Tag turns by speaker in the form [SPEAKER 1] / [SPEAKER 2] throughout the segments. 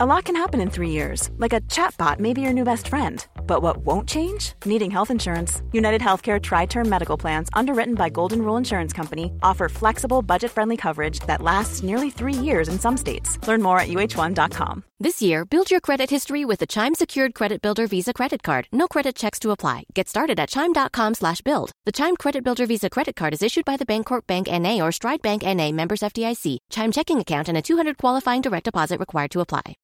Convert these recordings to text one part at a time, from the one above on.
[SPEAKER 1] A lot can happen in three years, like a chatbot may be your new best friend. But what won't change? Needing health insurance. United Healthcare Tri Term Medical Plans, underwritten by Golden Rule Insurance Company, offer flexible, budget friendly coverage that lasts nearly three years in some states. Learn more at uh1.com.
[SPEAKER 2] This year, build your credit history with the Chime Secured Credit Builder Visa Credit Card. No credit checks to apply. Get started at Chime.com slash build. The Chime Credit Builder Visa Credit Card is issued by the Bancorp Bank N.A. or Stride Bank N.A. members FDIC. Chime checking account and a 200 qualifying direct deposit required to apply.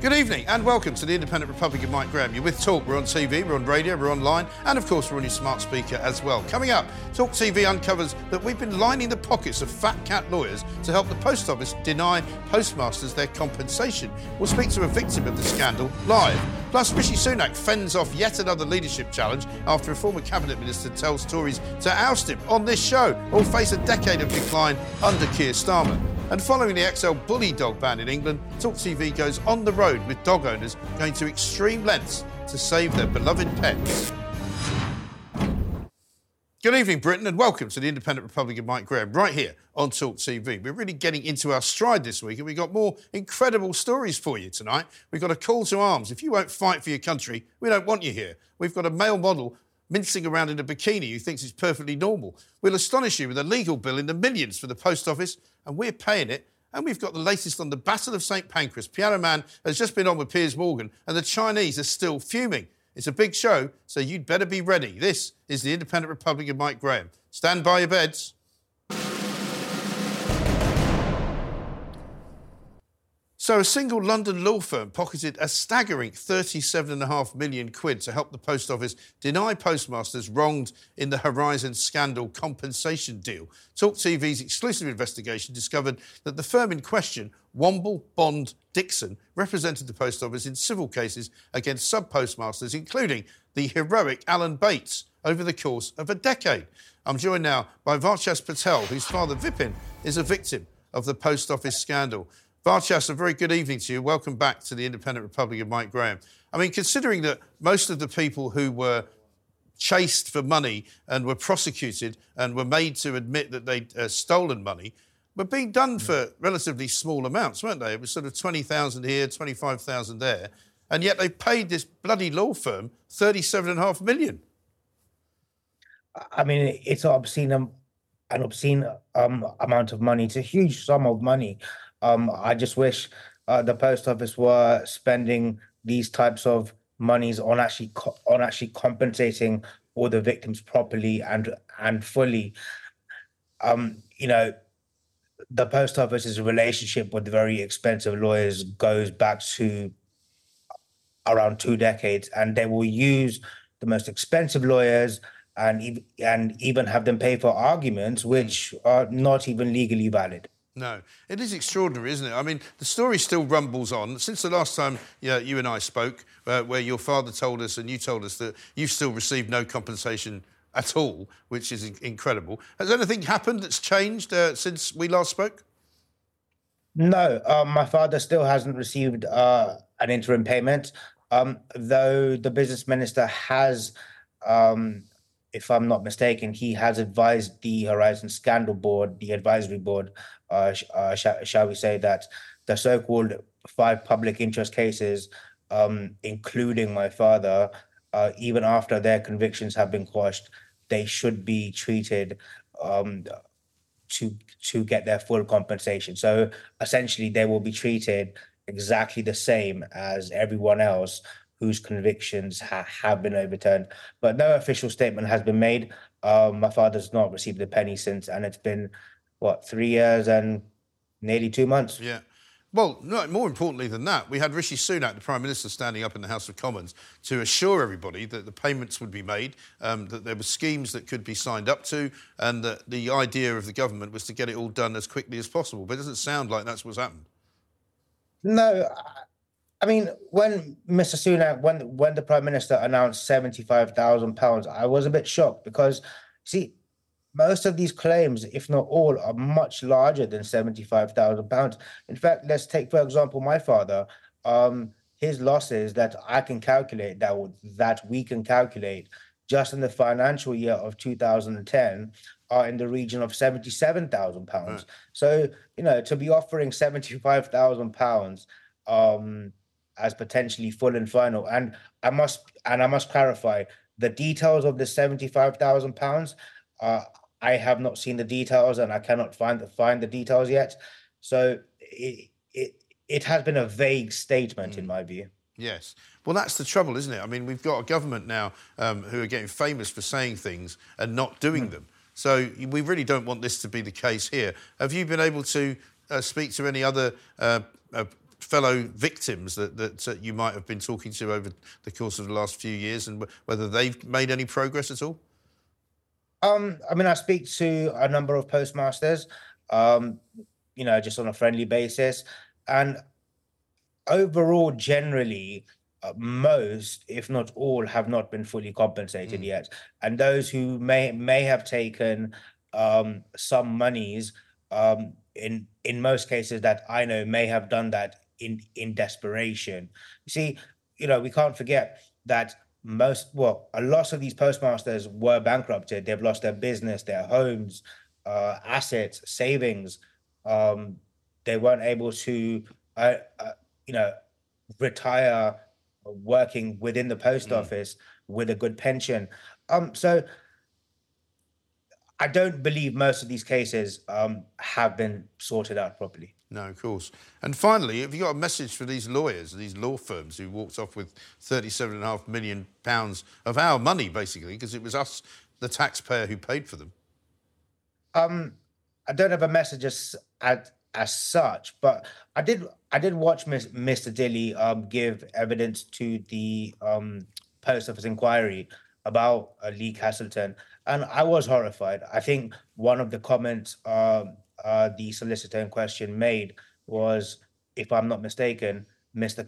[SPEAKER 3] Good evening and welcome to the Independent Republic of Mike Graham. You're with Talk. We're on TV, we're on radio, we're online, and of course we're on your smart speaker as well. Coming up, Talk TV uncovers that we've been lining the pockets of fat cat lawyers to help the post office deny postmasters their compensation. We'll speak to a victim of the scandal live. Plus, Rishi Sunak fends off yet another leadership challenge after a former cabinet minister tells Tories to oust him on this show. All face a decade of decline under Keir Starmer. And following the XL bully dog ban in England, Talk TV goes on the road with dog owners going to extreme lengths to save their beloved pets. Good evening, Britain, and welcome to the Independent Republic of Mike Graham, right here on Talk TV. We're really getting into our stride this week, and we've got more incredible stories for you tonight. We've got a call to arms. If you won't fight for your country, we don't want you here. We've got a male model mincing around in a bikini who thinks it's perfectly normal. We'll astonish you with a legal bill in the millions for the post office, and we're paying it. And we've got the latest on the Battle of St Pancras. Piano Man has just been on with Piers Morgan, and the Chinese are still fuming. It's a big show, so you'd better be ready. This is the Independent Republic of Mike Graham. Stand by your beds. So, a single London law firm pocketed a staggering 37.5 million quid to help the post office deny postmasters wronged in the Horizon scandal compensation deal. Talk TV's exclusive investigation discovered that the firm in question, Womble Bond Dickinson, represented the post office in civil cases against sub postmasters, including the heroic Alan Bates, over the course of a decade. I'm joined now by Varchas Patel, whose father, Vipin, is a victim of the post office scandal. Varchas, a very good evening to you. Welcome back to the Independent Republic of Mike Graham. I mean, considering that most of the people who were chased for money and were prosecuted and were made to admit that they'd uh, stolen money were being done for relatively small amounts, weren't they? It was sort of 20,000 here, 25,000 there. And yet they paid this bloody law firm 37.5 million.
[SPEAKER 4] I mean, it's obscene, um, an obscene um, amount of money. It's a huge sum of money. Um, I just wish uh, the post office were spending these types of monies on actually co- on actually compensating all the victims properly and and fully. Um, you know, the post office's relationship with the very expensive lawyers goes back to around two decades, and they will use the most expensive lawyers and and even have them pay for arguments which are not even legally valid.
[SPEAKER 3] No, it is extraordinary, isn't it? I mean, the story still rumbles on. Since the last time yeah, you and I spoke, uh, where your father told us and you told us that you've still received no compensation at all, which is incredible. Has anything happened that's changed uh, since we last spoke?
[SPEAKER 4] No, um, my father still hasn't received uh, an interim payment, um, though the business minister has um, if I'm not mistaken, he has advised the Horizon Scandal Board, the advisory board, uh, uh, sh- shall we say, that the so called five public interest cases, um, including my father, uh, even after their convictions have been quashed, they should be treated um, to to get their full compensation. So essentially, they will be treated exactly the same as everyone else whose convictions ha- have been overturned. But no official statement has been made. Um, my father's not received a penny since, and it's been what three years and nearly two months.
[SPEAKER 3] Yeah. Well, no, more importantly than that, we had Rishi Sunak, the Prime Minister, standing up in the House of Commons to assure everybody that the payments would be made, um, that there were schemes that could be signed up to, and that the idea of the government was to get it all done as quickly as possible. But it doesn't sound like that's what's happened.
[SPEAKER 4] No, I mean, when Mr. Sunak, when when the Prime Minister announced seventy five thousand pounds, I was a bit shocked because, see, most of these claims, if not all, are much larger than seventy-five thousand pounds. In fact, let's take for example my father. Um, his losses that I can calculate that that we can calculate just in the financial year of 2010 are in the region of 77,000 pounds. So, you know, to be offering 75,000 pounds um as potentially full and final and I must and I must clarify the details of the 75,000 pounds uh I have not seen the details and I cannot find the find the details yet. So it it it has been a vague statement in my view.
[SPEAKER 3] Yes. Well, that's the trouble, isn't it? I mean, we've got a government now um, who are getting famous for saying things and not doing them. So we really don't want this to be the case here. Have you been able to uh, speak to any other uh, uh, fellow victims that, that uh, you might have been talking to over the course of the last few years and wh- whether they've made any progress at all?
[SPEAKER 4] Um, I mean, I speak to a number of postmasters, um, you know, just on a friendly basis, and overall, generally, uh, most, if not all, have not been fully compensated yet. And those who may may have taken um, some monies, um, in in most cases that I know, may have done that in in desperation. You see, you know, we can't forget that most well a lot of these postmasters were bankrupted. They've lost their business their homes uh assets savings. Um they weren't able to uh, uh, you know retire working within the post office with a good pension. Um so i don't believe most of these cases um have been sorted out properly
[SPEAKER 3] No, of course. And finally, have you got a message for these lawyers, these law firms who walked off with thirty-seven and a half million pounds of our money, basically, because it was us, the taxpayer, who paid for them?
[SPEAKER 4] Um, I don't have a message as as, as such, but I did I did watch Mr. Dilley um give evidence to the um post office inquiry about uh, Lee Castleton, and I was horrified. I think one of the comments um uh, the solicitor in question made was, if I'm not mistaken, Mr.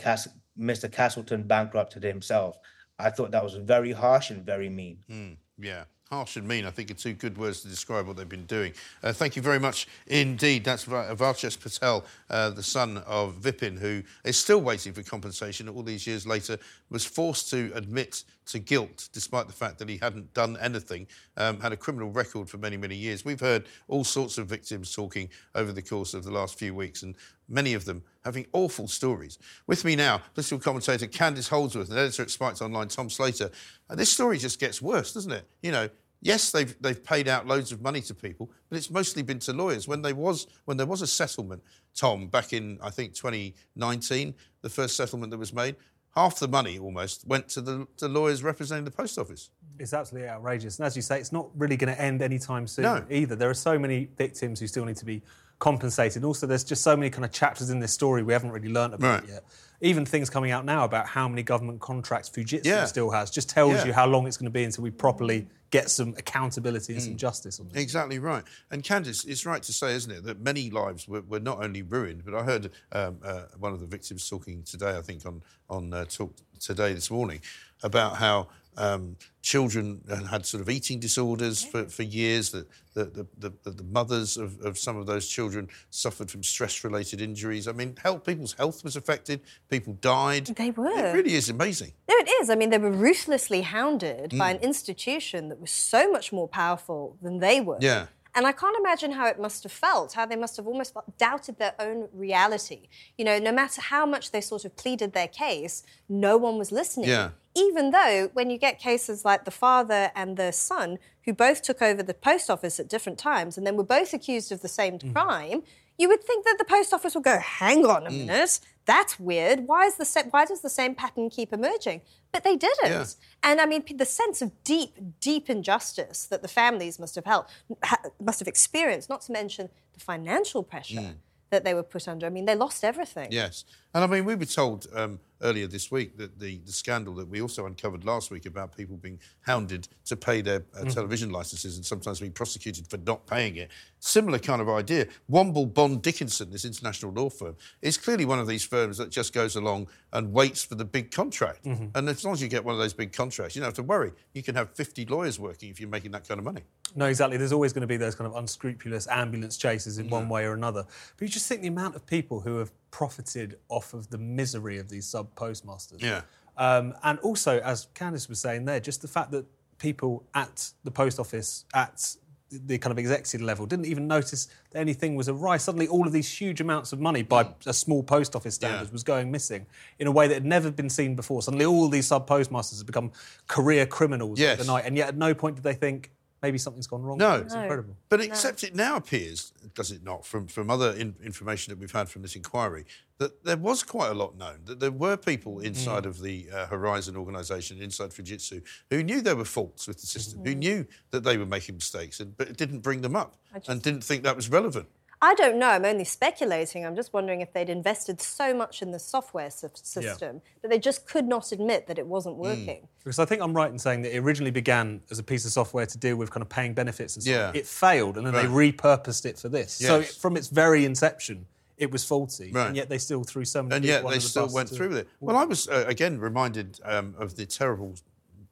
[SPEAKER 4] Mr. Castleton bankrupted himself. I thought that was very harsh and very mean.
[SPEAKER 3] Mm, yeah. Harsh and mean, I think, are two good words to describe what they've been doing. Uh, thank you very much indeed. That's Va- Patel, uh, the son of Vipin, who is still waiting for compensation all these years later, was forced to admit to guilt despite the fact that he hadn't done anything, um, had a criminal record for many, many years. We've heard all sorts of victims talking over the course of the last few weeks, and many of them having awful stories. With me now, political commentator Candice Holdsworth and editor at Spiked Online, Tom Slater. And this story just gets worse, doesn't it? You know, yes, they've they've paid out loads of money to people, but it's mostly been to lawyers. When they was when there was a settlement, Tom, back in I think 2019, the first settlement that was made, half the money almost went to the to lawyers representing the post office.
[SPEAKER 5] It's absolutely outrageous. And as you say, it's not really going to end anytime soon
[SPEAKER 3] No.
[SPEAKER 5] either. There are so many victims who still need to be compensated. And also, there's just so many kind of chapters in this story we haven't really learnt about
[SPEAKER 3] Right.
[SPEAKER 5] yet. Even things coming out now about how many government contracts Fujitsu
[SPEAKER 3] Yeah.
[SPEAKER 5] still has just tells
[SPEAKER 3] Yeah.
[SPEAKER 5] you how long it's going to be until we properly get some accountability and some justice on this.
[SPEAKER 3] Exactly right. And Candice, it's right to say, isn't it, that many lives were, were not only ruined, but I heard um, uh, one of the victims talking today, I think on on uh, talk today this morning, about how um, children had sort of eating disorders for, for years. That the, the, the, the, the mothers of, of some of those children suffered from stress-related injuries. I mean, health, people's health was affected. People died.
[SPEAKER 6] They were.
[SPEAKER 3] It really is amazing.
[SPEAKER 6] No, it is. I mean, they were ruthlessly hounded by an
[SPEAKER 3] Mm.
[SPEAKER 6] institution that was so much more powerful than they were.
[SPEAKER 3] Yeah.
[SPEAKER 6] And I can't imagine how it must have felt, how they must have almost doubted their own reality. You know, no matter how much they sort of pleaded their case, no one was listening.
[SPEAKER 3] Yeah.
[SPEAKER 6] Even though, when you get cases like the father and the son, who both took over the post office at different times and then were both accused of the same
[SPEAKER 3] Mm.
[SPEAKER 6] crime, you would think that the post office would go, hang on a
[SPEAKER 3] Mm.
[SPEAKER 6] minute, that's weird. Why is the why does the same pattern keep emerging? But they didn't.
[SPEAKER 3] Yeah.
[SPEAKER 6] And I mean, the sense of deep, deep injustice that the families must have held, ha- must have experienced, not to mention the financial pressure
[SPEAKER 3] Mm.
[SPEAKER 6] that they were put under. I mean, they lost everything.
[SPEAKER 3] Yes. And I mean, we were told um, earlier this week that the, the scandal that we also uncovered last week about people being hounded to pay their uh, mm-hmm. television licenses and sometimes being prosecuted for not paying it. Similar kind of idea. Womble Bond Dickinson, this international law firm, is clearly one of these firms that just goes along and waits for the big contract. Mm-hmm. And as long as you get one of those big contracts, you don't have to worry. You can have 50 lawyers working if you're making that kind of money.
[SPEAKER 5] No, exactly. There's always going to be those kind of unscrupulous ambulance chases in mm-hmm. one way or another. But you just think the amount of people who have profited off of the misery of these sub postmasters.
[SPEAKER 3] Yeah.
[SPEAKER 5] Um, and also, as Candice was saying there, just the fact that people at the post office, at the kind of executive level, didn't even notice that anything was awry. Suddenly, all of these huge amounts of money by a small post office standards
[SPEAKER 3] Yeah.
[SPEAKER 5] was going missing in a way that had never been seen before. Suddenly, all these sub postmasters have become career criminals
[SPEAKER 3] Yes.
[SPEAKER 5] overnight, and yet at no point did they think maybe something's gone wrong.
[SPEAKER 3] No.
[SPEAKER 5] it's incredible.
[SPEAKER 3] But except it now appears, does it not, from, from other in, information that we've had from this inquiry, that there was quite a lot known, that there were people inside of the uh, Horizon organisation, inside Fujitsu, who knew there were faults with the system, who knew that they were making mistakes, and, but didn't bring them up and didn't think that was relevant.
[SPEAKER 6] I don't know. I'm only speculating. I'm just wondering if they'd invested so much in the software sy- system that they just could not admit that it wasn't
[SPEAKER 3] Hmm.
[SPEAKER 6] working.
[SPEAKER 5] Because I think I'm right in saying that it originally began as a piece of software to deal with kind of paying benefits and stuff.
[SPEAKER 3] Yeah.
[SPEAKER 5] It failed, and then they repurposed it for this. So from its very inception, it was faulty,
[SPEAKER 3] Right.
[SPEAKER 5] and yet they still threw so many.
[SPEAKER 3] and
[SPEAKER 5] people
[SPEAKER 3] yet they
[SPEAKER 5] the
[SPEAKER 3] still went
[SPEAKER 5] to-
[SPEAKER 3] through with it. Well, I was uh, again reminded um, of the terrible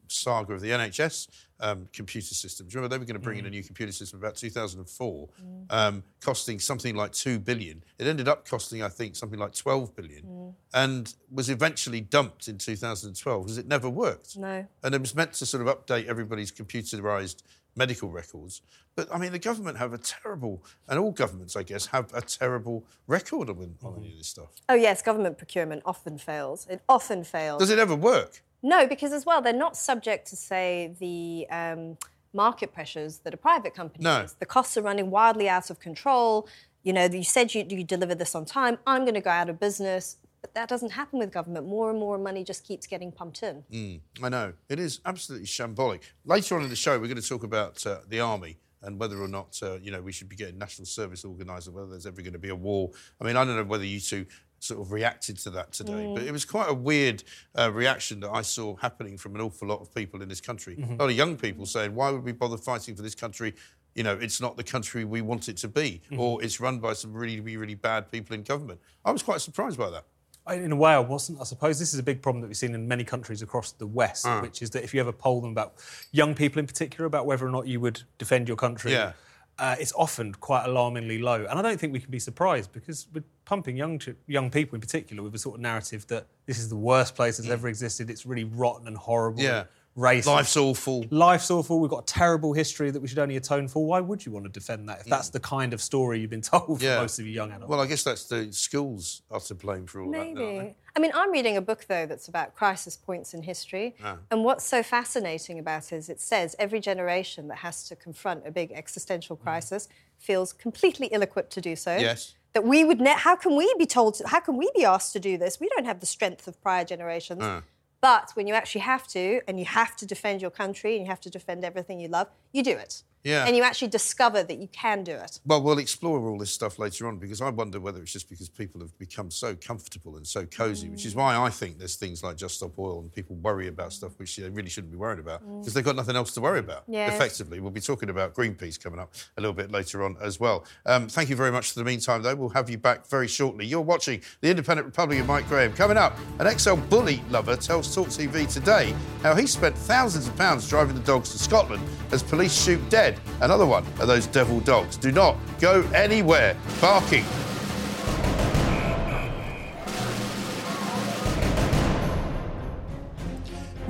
[SPEAKER 3] saga of the NHS um, computer systems. Remember, they were going to bring in a new computer system about 2004, um, costing something like two billion. It ended up costing, I think, something like 12 billion, and was eventually dumped in 2012 because it never worked.
[SPEAKER 6] No.
[SPEAKER 3] And it was meant to sort of update everybody's computerized medical records. But I mean, the government have a terrible, and all governments, I guess, have a terrible record on, on any of this stuff.
[SPEAKER 6] Oh, yes, government procurement often fails. It often fails.
[SPEAKER 3] Does it ever work?
[SPEAKER 6] No, because as well, they're not subject to, say, the um, market pressures that a private company
[SPEAKER 3] No.
[SPEAKER 6] is. The costs are running wildly out of control. You know, you said you, you deliver this on time. I'm going to go out of business. But that doesn't happen with government. More and more money just keeps getting pumped in.
[SPEAKER 3] I know. It is absolutely shambolic. Later on in the show, we're going to talk about uh, the army and whether or not, uh, you know, we should be getting national service organised and whether there's ever going to be a war. I mean, I don't know whether you two sort of reacted to that today, but it was quite a weird uh, reaction that I saw happening from an awful lot of people in this country. A lot of young people saying, why would we bother fighting for this country? You know, it's not the country we want it to be, or it's run by some really, really, really bad people in government. I was quite surprised by that.
[SPEAKER 5] In a way, I wasn't. I suppose this is a big problem that we've seen in many countries across the West,
[SPEAKER 3] Ah.
[SPEAKER 5] which is that if you ever poll them about young people in particular, about whether or not you would defend your country,
[SPEAKER 3] Yeah.
[SPEAKER 5] Uh, it's often quite alarmingly low. And I don't think we can be surprised because we're pumping young ch- young people in particular with a sort of narrative that this is the worst place that's ever existed. It's really rotten and horrible.
[SPEAKER 3] Mm. Yeah.
[SPEAKER 5] And Racist.
[SPEAKER 3] Life's awful.
[SPEAKER 5] Life's awful. We've got a terrible history that we should only atone for. Why would you want to defend that if that's the kind of story you've been told for
[SPEAKER 3] Yeah.
[SPEAKER 5] most of your young adults?
[SPEAKER 3] Well, I guess that's the schools are to blame for all that. now, aren't they?
[SPEAKER 6] Maybe. I mean, I'm reading a book, though, that's about crisis points in history.
[SPEAKER 3] Ah.
[SPEAKER 6] And what's so fascinating about it is it says every generation that has to confront a big existential crisis feels completely ill equipped to do so.
[SPEAKER 3] Mm. Yes.
[SPEAKER 6] That we would, ne- how can we be told, to, how can we be asked to do this? We don't have the strength of prior generations.
[SPEAKER 3] Ah.
[SPEAKER 6] But when you actually have to, and you have to defend your country and you have to defend everything you love, you do it.
[SPEAKER 3] Yeah.
[SPEAKER 6] And you actually discover that you can do it.
[SPEAKER 3] Well, we'll explore all this stuff later on because I wonder whether it's just because people have become so comfortable and so cosy, which is why I think there's things like Just Stop Oil and people worry about stuff which they really shouldn't be worried about because they've got nothing else to worry about.
[SPEAKER 6] Yes.
[SPEAKER 3] Effectively, we'll be talking about Greenpeace coming up a little bit later on as well. Um, thank you very much for the meantime, though. We'll have you back very shortly. You're watching the Independent Republic of Mike Graham. Coming up, an XL bully lover tells Talk TV today how he spent thousands of pounds driving the dogs to Scotland as police shoot dead. Another one of those devil dogs. Do not go anywhere. Barking.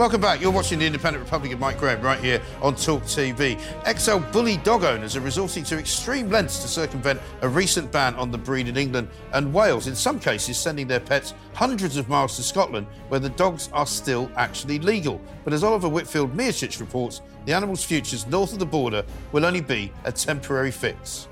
[SPEAKER 3] Welcome back. You're watching the Independent Republic of Mike Graham right here on Talk TV. XL bully dog owners are resorting to extreme lengths to circumvent a recent ban on the breed in England and Wales, in some cases sending their pets hundreds of miles to Scotland where the dogs are still actually legal. But as Oliver Whitfield Miocic reports, the animals' futures north of the border will only be a temporary fix.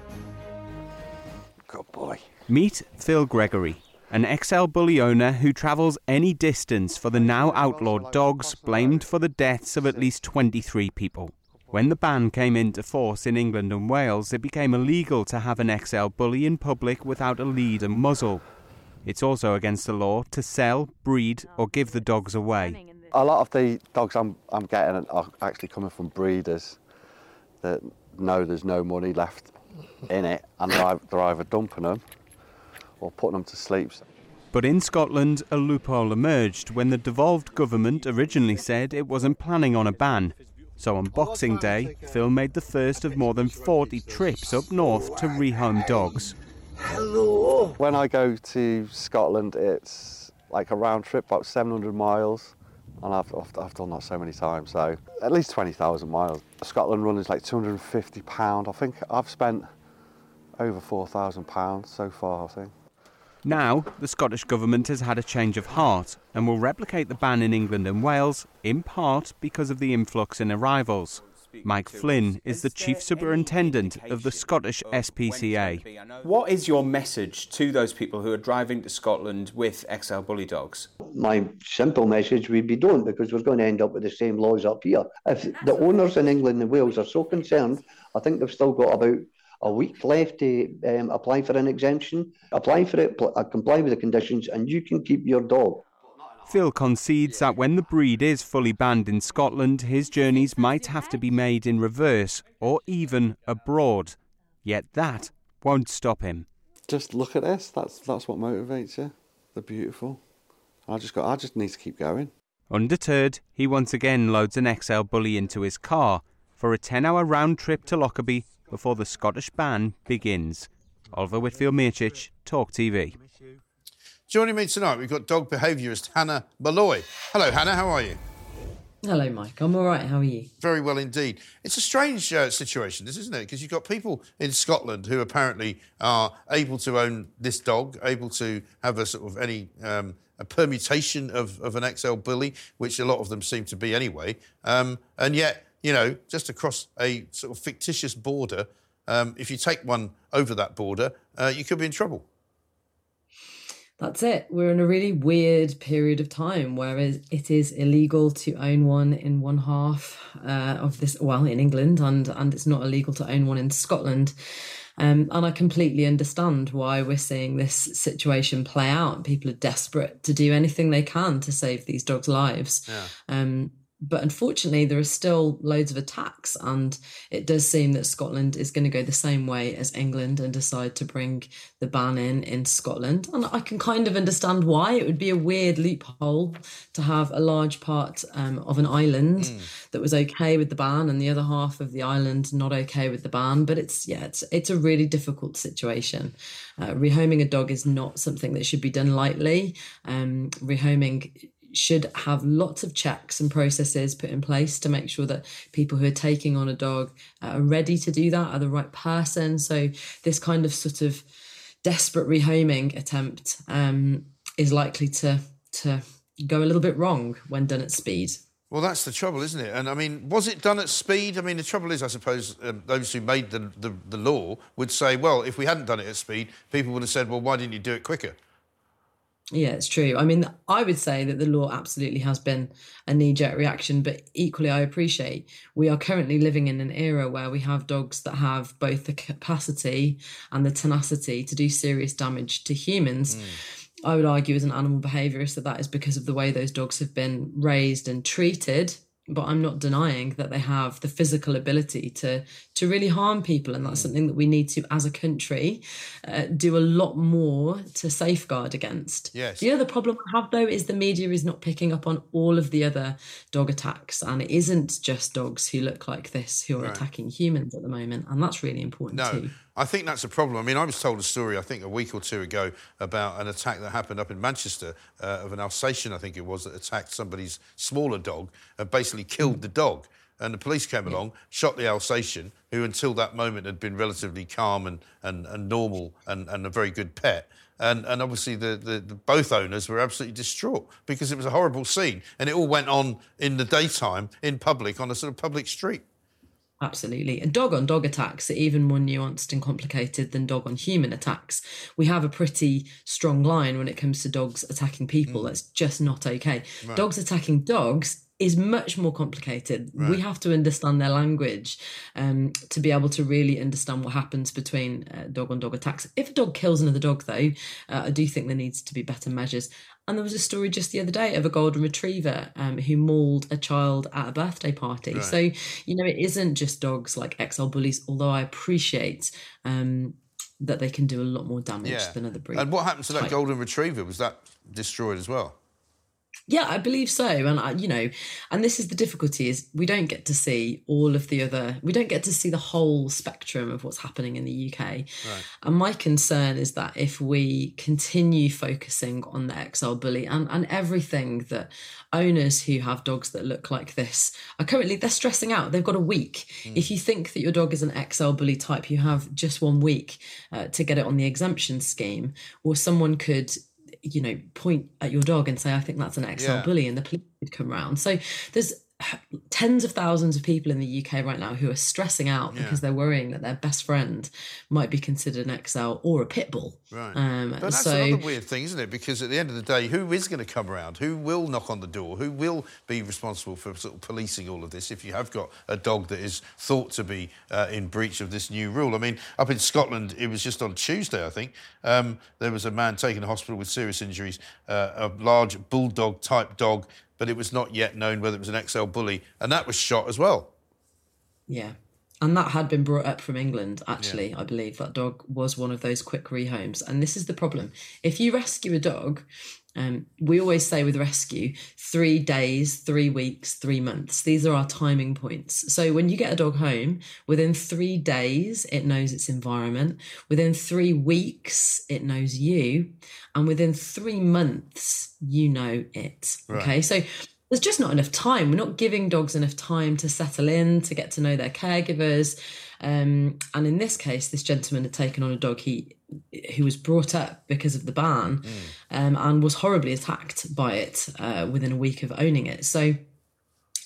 [SPEAKER 7] Good boy.
[SPEAKER 8] Meet Phil Gregory, an XL bully owner who travels any distance for the now outlawed dogs blamed for the deaths of at least 23 people. When the ban came into force in England and Wales, it became illegal to have an XL bully in public without a lead and muzzle. It's also against the law to sell, breed, or give the dogs away.
[SPEAKER 7] A lot of the dogs I'm, I'm getting are actually coming from breeders that know there's no money left in it and they're, they're either dumping them or putting them to sleep.
[SPEAKER 8] But in Scotland, a loophole emerged when the devolved government originally said it wasn't planning on a ban. So on Boxing Day, Phil made the first of more than 40 trips up north to rehome dogs. Hello.
[SPEAKER 7] When I go to Scotland, it's like a round trip, about 700 miles, and I've, I've, I've done that so many times, so at least 20,000 miles. The Scotland run is like 250 pound. I think I've spent over 4,000 pounds so far. I think.
[SPEAKER 8] Now, the Scottish Government has had a change of heart and will replicate the ban in England and Wales, in part because of the influx in arrivals. Mike Flynn is the Chief Superintendent of the Scottish SPCA.
[SPEAKER 9] What is your message to those people who are driving to Scotland with XL bully dogs?
[SPEAKER 10] My simple message would be don't, because we're going to end up with the same laws up here. If the owners in England and Wales are so concerned, I think they've still got about a week left to um, apply for an exemption. Apply for it, pl- uh, comply with the conditions, and you can keep your dog.
[SPEAKER 8] Phil concedes that when the breed is fully banned in Scotland, his journeys might have to be made in reverse or even abroad. Yet that won't stop him.
[SPEAKER 7] Just look at this. That's that's what motivates you. They're beautiful. I just got. I just need to keep going.
[SPEAKER 8] Undeterred, he once again loads an XL bully into his car for a 10 hour round trip to Lockerbie before the Scottish ban begins. Oliver Whitfield Miocic, Talk TV.
[SPEAKER 3] Joining me tonight, we've got dog behaviourist Hannah Molloy. Hello, Hannah. How are you?
[SPEAKER 11] Hello, Mike. I'm all right. How are you?
[SPEAKER 3] Very well indeed. It's a strange uh, situation, this isn't it? Because you've got people in Scotland who apparently are able to own this dog, able to have a sort of any um, a permutation of, of an XL bully, which a lot of them seem to be anyway. Um, and yet, you know, just across a sort of fictitious border, um, if you take one over that border, uh, you could be in trouble.
[SPEAKER 11] That's it. We're in a really weird period of time where it is illegal to own one in one half uh, of this, well, in England, and and it's not illegal to own one in Scotland. Um, and I completely understand why we're seeing this situation play out. People are desperate to do anything they can to save these dogs' lives.
[SPEAKER 3] Yeah.
[SPEAKER 11] Um, but unfortunately, there are still loads of attacks, and it does seem that Scotland is going to go the same way as England and decide to bring the ban in in Scotland. And I can kind of understand why. It would be a weird loophole to have a large part um, of an island that was okay with the ban, and the other half of the island not okay with the ban. But it's yeah, it's it's a really difficult situation. Uh, rehoming a dog is not something that should be done lightly. Um, rehoming should have lots of checks and processes put in place to make sure that people who are taking on a dog are ready to do that, are the right person. So, this kind of sort of desperate rehoming attempt um, is likely to to go a little bit wrong when done at speed.
[SPEAKER 3] Well, that's the trouble, isn't it? And I mean, was it done at speed? I mean, the trouble is, I suppose um, those who made the, the, the law would say, well, if we hadn't done it at speed, people would have said, well, why didn't you do it quicker?
[SPEAKER 11] Yeah, it's true. I mean, I would say that the law absolutely has been a knee jerk reaction, but equally, I appreciate we are currently living in an era where we have dogs that have both the capacity and the tenacity to do serious damage to humans. Mm. I would argue, as an animal behaviourist, that that is because of the way those dogs have been raised and treated. But I'm not denying that they have the physical ability to to really harm people, and that's something that we need to, as a country, uh, do a lot more to safeguard against.
[SPEAKER 3] Yes.
[SPEAKER 11] The other problem I have though is the media is not picking up on all of the other dog attacks, and it isn't just dogs who look like this who are attacking humans at the moment, and that's really important
[SPEAKER 3] No,
[SPEAKER 11] too.
[SPEAKER 3] I think that's a problem. I mean, I was told a story, I think, a week or two ago about an attack that happened up in Manchester uh, of an Alsatian, I think it was, that attacked somebody's smaller dog and basically killed the dog. And the police came along, shot the Alsatian, who until that moment had been relatively calm and, and, and normal and, and a very good pet. And, and obviously, the, the, the both owners were absolutely distraught because it was a horrible scene. And it all went on in the daytime, in public, on a sort of public street.
[SPEAKER 11] Absolutely. And dog on dog attacks are even more nuanced and complicated than dog on human attacks. We have a pretty strong line when it comes to dogs attacking people. Mm. That's just not okay.
[SPEAKER 12] Right.
[SPEAKER 11] Dogs attacking dogs is much more complicated. Right. We have to understand their language um, to be able to really understand what happens between uh, dog on dog attacks. If a dog kills another dog, though, uh, I do think there needs to be better measures. And there was a story just the other day of a golden retriever um, who mauled a child at a birthday party. Right. So, you know, it isn't just dogs like XL bullies, although I appreciate um, that they can do a lot more damage yeah. than other breeds.
[SPEAKER 3] And what happened to that golden retriever? Was that destroyed as well?
[SPEAKER 11] Yeah, I believe so. And I, you know, and this is the difficulty is we don't get to see all of the other we don't get to see the whole spectrum of what's happening in the UK. Right. And my concern is that if we continue focusing on the XL bully and, and everything that owners who have dogs that look like this are currently they're stressing out. They've got a week. Mm. If you think that your dog is an XL bully type, you have just one week uh, to get it on the exemption scheme, or someone could you know, point at your dog and say, I think that's an XL yeah. bully, and the police would come around. So there's tens of thousands of people in the UK right now who are stressing out yeah. because they're worrying that their best friend might be considered an XL or a pit bull.
[SPEAKER 3] Right. Um, but that's so, another weird thing, isn't it? Because at the end of the day, who is going to come around? Who will knock on the door? Who will be responsible for sort of policing all of this if you have got a dog that is thought to be uh, in breach of this new rule? I mean, up in Scotland, it was just on Tuesday, I think, um, there was a man taken to hospital with serious injuries, uh, a large bulldog type dog but it was not yet known whether it was an XL bully, and that was shot as well.
[SPEAKER 11] Yeah. And that had been brought up from England, actually. Yeah. I believe that dog was one of those quick rehomes. And this is the problem. If you rescue a dog um, we always say with rescue, three days, three weeks, three months. These are our timing points. So when you get a dog home, within three days, it knows its environment. Within three weeks, it knows you. And within three months, you know it. Right. Okay. So there's just not enough time. We're not giving dogs enough time to settle in, to get to know their caregivers. Um, and in this case, this gentleman had taken on a dog he who was brought up because of the ban mm. um, and was horribly attacked by it uh, within a week of owning it. So,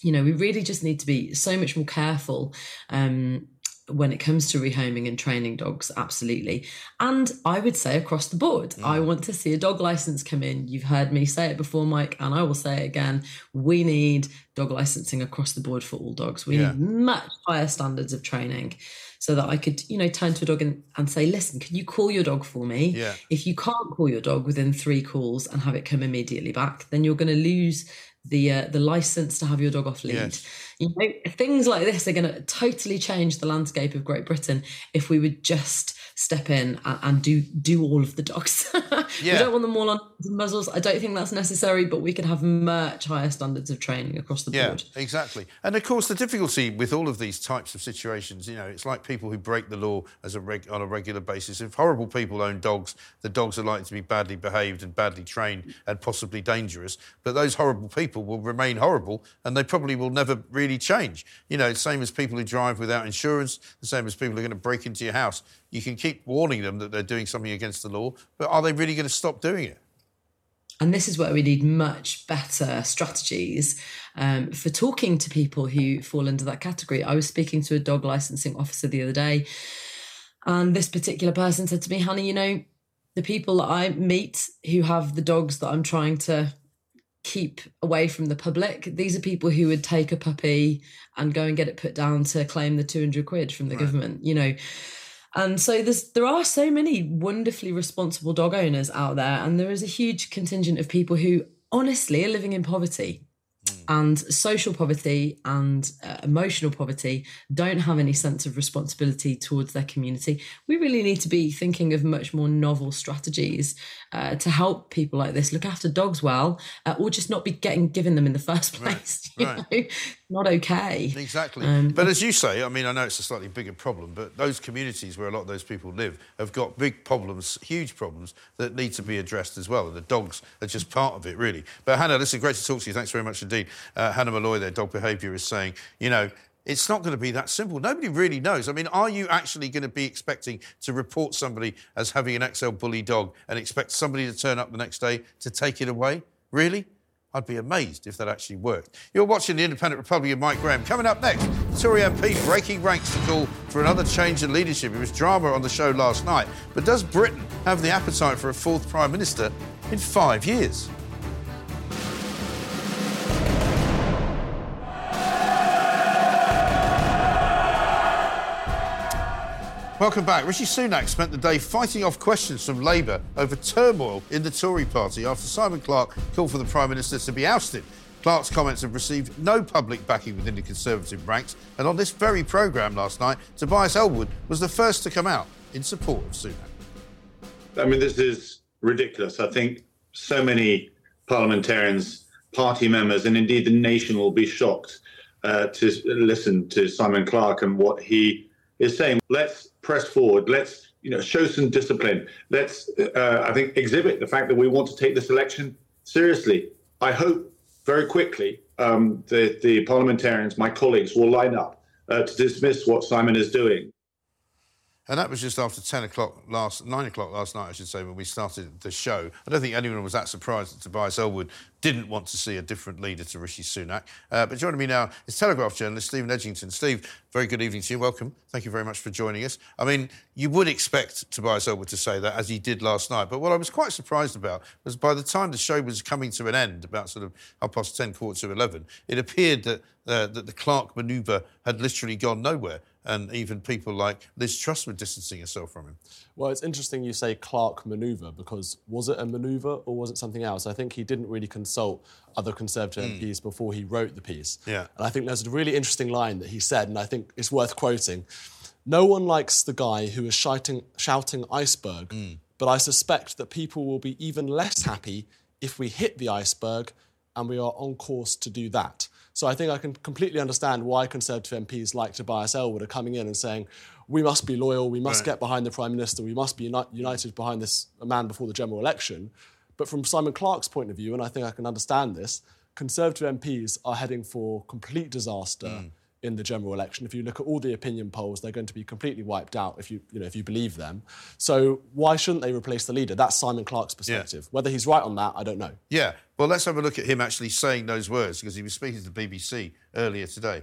[SPEAKER 11] you know, we really just need to be so much more careful um, when it comes to rehoming and training dogs, absolutely. And I would say across the board, mm. I want to see a dog license come in. You've heard me say it before, Mike, and I will say it again. We need dog licensing across the board for all dogs. We yeah. need much higher standards of training so that I could, you know, turn to a dog and, and say, listen, can you call your dog for me?
[SPEAKER 3] Yeah.
[SPEAKER 11] If you can't call your dog within three calls and have it come immediately back, then you're going to lose the uh, the license to have your dog off lead. Yes. You know, things like this are going to totally change the landscape of Great Britain if we would just step in and, and do do all of the dogs. yeah. We don't want them all on muzzles. I don't think that's necessary, but we could have much higher standards of training across the board.
[SPEAKER 3] Yeah, exactly. And of course, the difficulty with all of these types of situations, you know, it's like people who break the law as a reg- on a regular basis. If horrible people own dogs, the dogs are likely to be badly behaved and badly trained and possibly dangerous. But those horrible people will remain horrible, and they probably will never really change. You know, same as people who drive without insurance, the same as people who are going to break into your house. You can keep warning them that they're doing something against the law, but are they really going to stop doing it?
[SPEAKER 11] And this is where we need much better strategies um, for talking to people who fall under that category. I was speaking to a dog licensing officer the other day, and this particular person said to me, Honey, you know, the people that I meet who have the dogs that I'm trying to keep away from the public. These are people who would take a puppy and go and get it put down to claim the 200 quid from the right. government, you know. And so there's there are so many wonderfully responsible dog owners out there, and there is a huge contingent of people who honestly are living in poverty and social poverty and uh, emotional poverty don't have any sense of responsibility towards their community. We really need to be thinking of much more novel strategies uh, to help people like this look after dogs well, uh, or just not be getting given them in the first place. Right, right. Not okay.
[SPEAKER 3] Exactly. Um, but as you say, I mean, I know it's a slightly bigger problem, but those communities where a lot of those people live have got big problems, huge problems that need to be addressed as well. And the dogs are just part of it, really. But Hannah, listen, great to talk to you. Thanks very much indeed. Uh, Hannah Molloy, their dog behaviour, is saying, you know, it's not going to be that simple. Nobody really knows. I mean, are you actually going to be expecting to report somebody as having an XL bully dog and expect somebody to turn up the next day to take it away? Really? I'd be amazed if that actually worked. You're watching the Independent Republican Mike Graham. Coming up next, Tory MP breaking ranks to call for another change in leadership. It was drama on the show last night. But does Britain have the appetite for a fourth Prime Minister in five years? Welcome back. Rishi Sunak spent the day fighting off questions from Labour over turmoil in the Tory party after Simon Clarke called for the Prime Minister to be ousted. Clarke's comments have received no public backing within the Conservative ranks, and on this very programme last night, Tobias Ellwood was the first to come out in support of Sunak.
[SPEAKER 12] I mean, this is ridiculous. I think so many parliamentarians, party members, and indeed the nation will be shocked uh, to listen to Simon Clarke and what he is saying. Let's press forward. Let's you know show some discipline. Let's uh, I think exhibit the fact that we want to take this election seriously. I hope very quickly um, the the parliamentarians, my colleagues, will line up uh, to dismiss what Simon is doing.
[SPEAKER 3] And that was just after 10 o'clock last, 9 o'clock last night, I should say, when we started the show. I don't think anyone was that surprised that Tobias Ellwood didn't want to see a different leader to Rishi Sunak. Uh, but joining me now is Telegraph journalist Stephen Edgington. Steve, very good evening to you. Welcome. Thank you very much for joining us. I mean, you would expect Tobias Ellwood to say that, as he did last night. But what I was quite surprised about was by the time the show was coming to an end, about sort of half past 10, quarter to 11, it appeared that, uh, that the Clarke manoeuvre had literally gone nowhere and even people like Liz Truss were distancing herself from him.
[SPEAKER 13] Well, it's interesting you say Clarke manoeuvre because was it a manoeuvre or was it something else? I think he didn't really consult other Conservative mm. MPs before he wrote the piece.
[SPEAKER 3] Yeah.
[SPEAKER 13] And I think there's a really interesting line that he said, and I think it's worth quoting. No one likes the guy who is shouting, shouting iceberg, mm. but I suspect that people will be even less happy if we hit the iceberg and we are on course to do that. So I think I can completely understand why Conservative MPs like Tobias Ellwood are coming in and saying, we must be loyal, we must right. get behind the Prime Minister, we must be uni- united behind this man before the general election. But from Simon Clarke's point of view, and I think I can understand this, Conservative MPs are heading for complete disaster. Mm in the general election. If you look at all the opinion polls, they're going to be completely wiped out if you, you know, if you believe them. So why shouldn't they replace the leader? That's Simon Clarke's perspective. Yeah. Whether he's right on that, I don't know.
[SPEAKER 3] Yeah. Well, let's have a look at him actually saying those words because he was speaking to the BBC earlier today.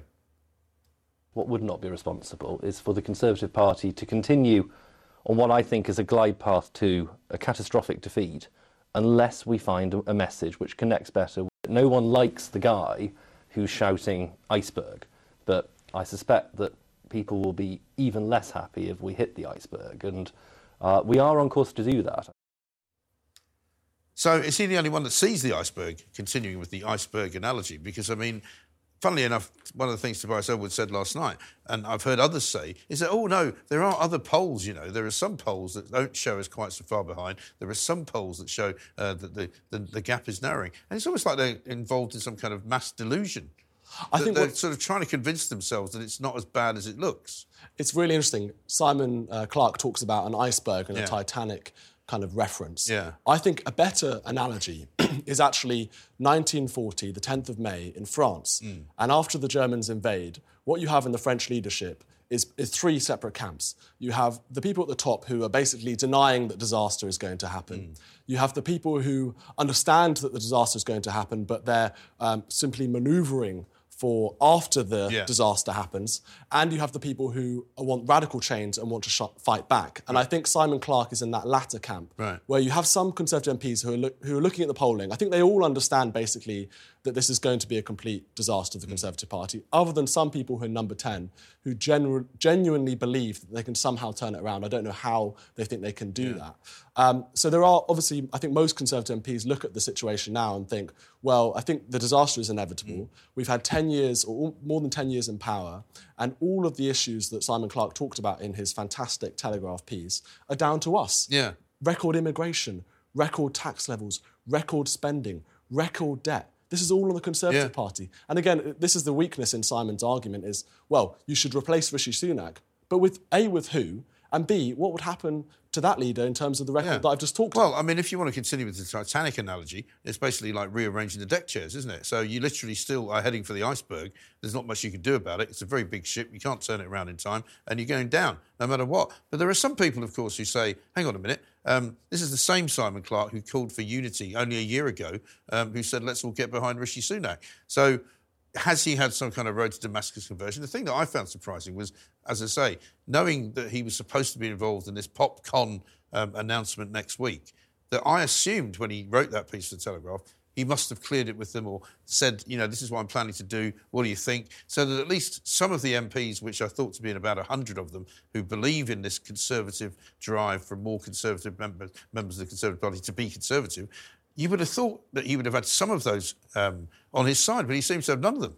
[SPEAKER 14] What would not be responsible is for the Conservative Party to continue on what I think is a glide path to a catastrophic defeat unless we find a message which connects better. No one likes the guy who's shouting iceberg. I suspect that people will be even less happy if we hit the iceberg, and uh, we are on course to do that.
[SPEAKER 3] So is he the only one that sees the iceberg? Continuing with the iceberg analogy, because I mean, funnily enough, one of the things Tobias Ellwood said last night, and I've heard others say, is that, oh no, there are other polls, you know. There are some polls that don't show us quite so far behind. There are some polls that show uh, that the, the, the, gap is narrowing. And it's almost like they're involved in some kind of mass delusion. I think they're what, sort of trying to convince themselves that it's not as bad as it looks.
[SPEAKER 13] It's really interesting. Simon uh, Clarke talks about an iceberg and yeah. a Titanic kind of reference.
[SPEAKER 3] Yeah.
[SPEAKER 13] I think a better analogy is actually 1940, the 10th of May in France. Mm. And after the Germans invade, what you have in the French leadership is, is, three separate camps. You have the people at the top who are basically denying that disaster is going to happen. Mm. You have the people who understand that the disaster is going to happen, but they're um, simply maneuvering for after the yeah. disaster happens, and you have the people who want radical change and want to sh- fight back. And right. I think Simon Clarke is in that latter camp,
[SPEAKER 3] right.
[SPEAKER 13] where you have some Conservative MPs who are, lo- who are looking at the polling. I think they all understand basically that this is going to be a complete disaster to the mm. Conservative Party, other than some people who are number 10 who genu- genuinely believe that they can somehow turn it around. I don't know how they think they can do yeah. that. Um, so there are obviously, I think most Conservative MPs look at the situation now and think, well, I think the disaster is inevitable. Mm. We've had 10 years or more than 10 years in power, and all of the issues that Simon Clarke talked about in his fantastic Telegraph piece are down to us.
[SPEAKER 3] Yeah.
[SPEAKER 13] Record immigration, record tax levels, record spending, record debt. This is all on the Conservative yeah. Party. And again, this is the weakness in Simon's argument is, well, you should replace Rishi Sunak. But with A, with who? And B, what would happen to that leader in terms of the record yeah. that I've just talked
[SPEAKER 3] well,
[SPEAKER 13] about?
[SPEAKER 3] I mean, if you want to continue with the Titanic analogy, it's basically like rearranging the deck chairs, isn't it? So you literally still are heading for the iceberg. There's not much you can do about it. It's a very big ship. You can't turn it around in time, and you're going down no matter what. But there are some people, of course, who say, hang on a minute, um, this is the same Simon Clarke who called for unity only a year ago, um, who said, let's all get behind Rishi Sunak. So has he had some kind of road to Damascus conversion? The thing that I found surprising was, as I say, knowing that he was supposed to be involved in this PopCon um, announcement next week, that I assumed when he wrote that piece for the Telegraph, he must have cleared it with them or said, you know, this is what I'm planning to do. What do you think? So that at least some of the MPs, which I thought to be in about 100 of them, who believe in this conservative drive from more conservative members, members of the Conservative Party to be conservative, you would have thought that he would have had some of those um, on his side, but he seems to have none of them.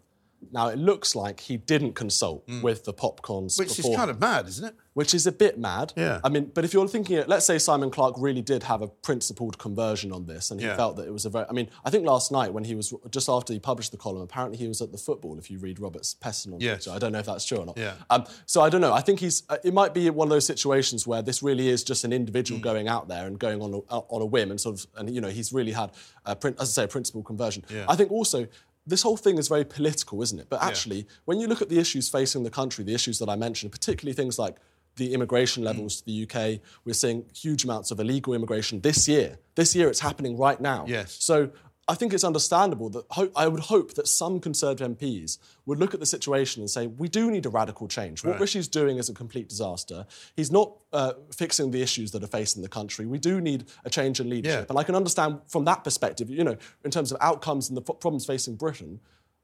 [SPEAKER 13] Now, it looks like he didn't consult with the PopCons.
[SPEAKER 3] Mm. Which is kind of mad, isn't it?
[SPEAKER 13] Which is a bit mad.
[SPEAKER 3] Yeah.
[SPEAKER 13] I mean, but if you're thinking, let's say Simon Clarke really did have a principled conversion on this, and he
[SPEAKER 3] Yeah.
[SPEAKER 13] felt that it was a very. I mean, I think last night when he was just after he published the column, apparently he was at the football. If you read Robert's Peston on
[SPEAKER 3] Yes.
[SPEAKER 13] Twitter, I don't know if that's true or not.
[SPEAKER 3] Yeah.
[SPEAKER 13] Um, so I don't know. I think he's. Uh, it might be one of those situations where this really is just an individual
[SPEAKER 3] Mm.
[SPEAKER 13] going out there and going on a, on a whim, and sort of, and you know, he's really had, a, as I say, a principled conversion.
[SPEAKER 3] Yeah.
[SPEAKER 13] I think also. This whole thing is very political, isn't it? But actually, when you look at the issues facing the country, the issues that I mentioned, particularly things like the immigration mm. levels to the UK, we're seeing huge amounts of illegal immigration this year. This year, it's happening right now.
[SPEAKER 3] Yes.
[SPEAKER 13] So I think it's understandable that ho- I would hope that some Conservative MPs would look at the situation and say, we do need a radical change. What
[SPEAKER 3] Right.
[SPEAKER 13] Rishi's doing is a complete disaster. He's not uh, fixing the issues that are facing the country. We do need a change in leadership.
[SPEAKER 3] Yeah.
[SPEAKER 13] And I can understand from that perspective, you know, in terms of outcomes and the f- problems facing Britain,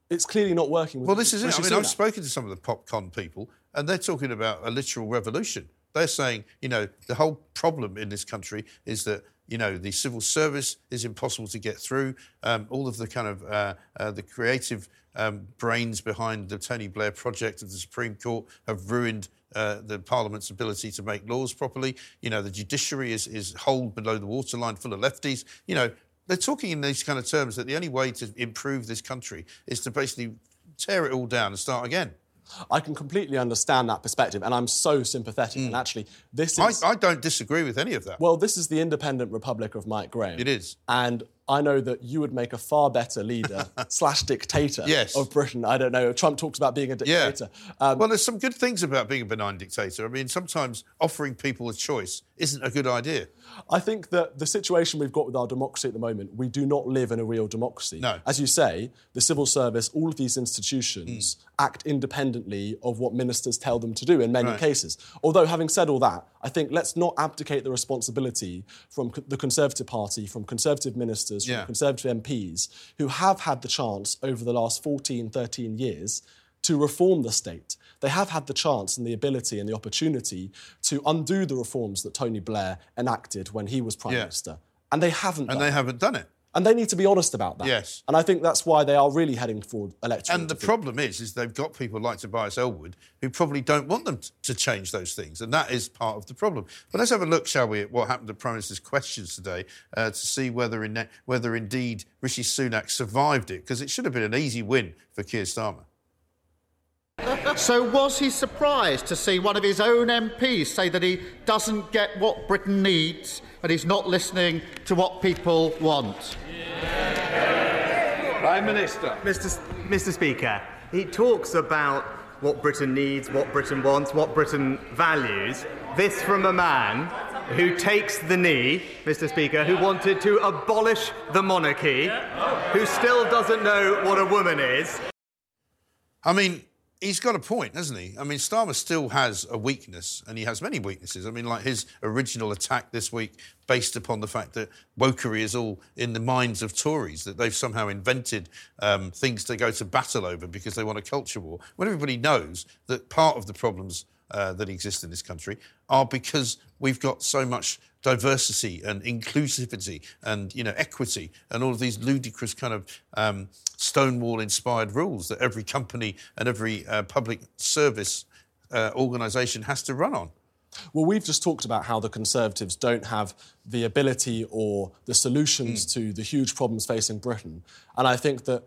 [SPEAKER 13] it's clearly not working with
[SPEAKER 3] Well, this is it. I mean, I've
[SPEAKER 13] Sunak.
[SPEAKER 3] spoken to some of the PopCon people, and they're talking about a literal revolution. They're saying, you know, the whole problem in this country is that, you know, the civil service is impossible to get through. Um, all of the kind of uh, uh, the creative um, brains behind the Tony Blair project of the Supreme Court have ruined uh, the Parliament's ability to make laws properly. You know, the judiciary is, is holed below the waterline full of lefties. You know, they're talking in these kind of terms that the only way to improve this country is to basically tear it all down and start again.
[SPEAKER 13] I can completely understand that perspective, and I'm so sympathetic. And mm. actually, this
[SPEAKER 3] I. I don't disagree with any of that.
[SPEAKER 13] Well, this is the independent republic of Mike Graham.
[SPEAKER 3] It is.
[SPEAKER 13] And I know that you would make a far better leader slash dictator
[SPEAKER 3] Yes.
[SPEAKER 13] of Britain. I don't know. Trump talks about being a
[SPEAKER 3] Yeah.
[SPEAKER 13] dictator. Um,
[SPEAKER 3] well, there's some good things about being a benign dictator. I mean, sometimes offering people a choice isn't a good idea.
[SPEAKER 13] I think that the situation we've got with our democracy at the moment, we do not live in a real democracy.
[SPEAKER 3] No.
[SPEAKER 13] As you say, the civil service, all of these institutions
[SPEAKER 3] Hmm.
[SPEAKER 13] act independently of what ministers tell them to do in many
[SPEAKER 3] Right.
[SPEAKER 13] cases. Although, having said all that, I think let's not abdicate the responsibility from the Conservative Party, from Conservative ministers, from
[SPEAKER 3] Yeah.
[SPEAKER 13] Conservative MPs, who have had the chance over the last 14, 13 years to reform the state. They have had the chance and the ability and the opportunity to undo the reforms that Tony Blair enacted when he was Prime
[SPEAKER 3] Yeah.
[SPEAKER 13] Minister. And they haven't
[SPEAKER 3] And
[SPEAKER 13] done
[SPEAKER 3] they haven't done it.
[SPEAKER 13] And they need to be honest about that.
[SPEAKER 3] Yes.
[SPEAKER 13] And I think that's why they are really heading for electoral
[SPEAKER 3] And the
[SPEAKER 13] defeat.
[SPEAKER 3] problem is, is they've got people like Tobias Ellwood who probably don't want them t- to change those things, and that is part of the problem. But let's have a look, shall we, at what happened to Prime Minister's questions today uh, to see whether, in, whether indeed Rishi Sunak survived it, because it should have been an easy win for Keir Starmer.
[SPEAKER 15] So, was he surprised to see one of his own MPs say that he doesn't get what Britain needs and he's not listening to what people want?
[SPEAKER 16] Prime Minister. Mr. Mr. Speaker, he talks about what Britain needs, what Britain wants, what Britain values. This from a man who takes the knee, Mr. Speaker, who wanted to abolish the monarchy, who still doesn't know what a woman is.
[SPEAKER 3] I mean, he's got a point, hasn't he? I mean, Starmer still has a weakness, and he has many weaknesses. I mean, like his original attack this week, based upon the fact that wokery is all in the minds of Tories, that they've somehow invented um, things to go to battle over because they want a culture war. When everybody knows that part of the problems uh, that exist in this country are because we've got so much diversity and inclusivity and you know equity and all of these ludicrous kind of um, Stonewall inspired rules that every company and every uh, public service uh, organisation has to run on.
[SPEAKER 13] Well, we've just talked about how the Conservatives don't have the ability or the solutions
[SPEAKER 3] Hmm.
[SPEAKER 13] to the huge problems facing Britain. And I think that,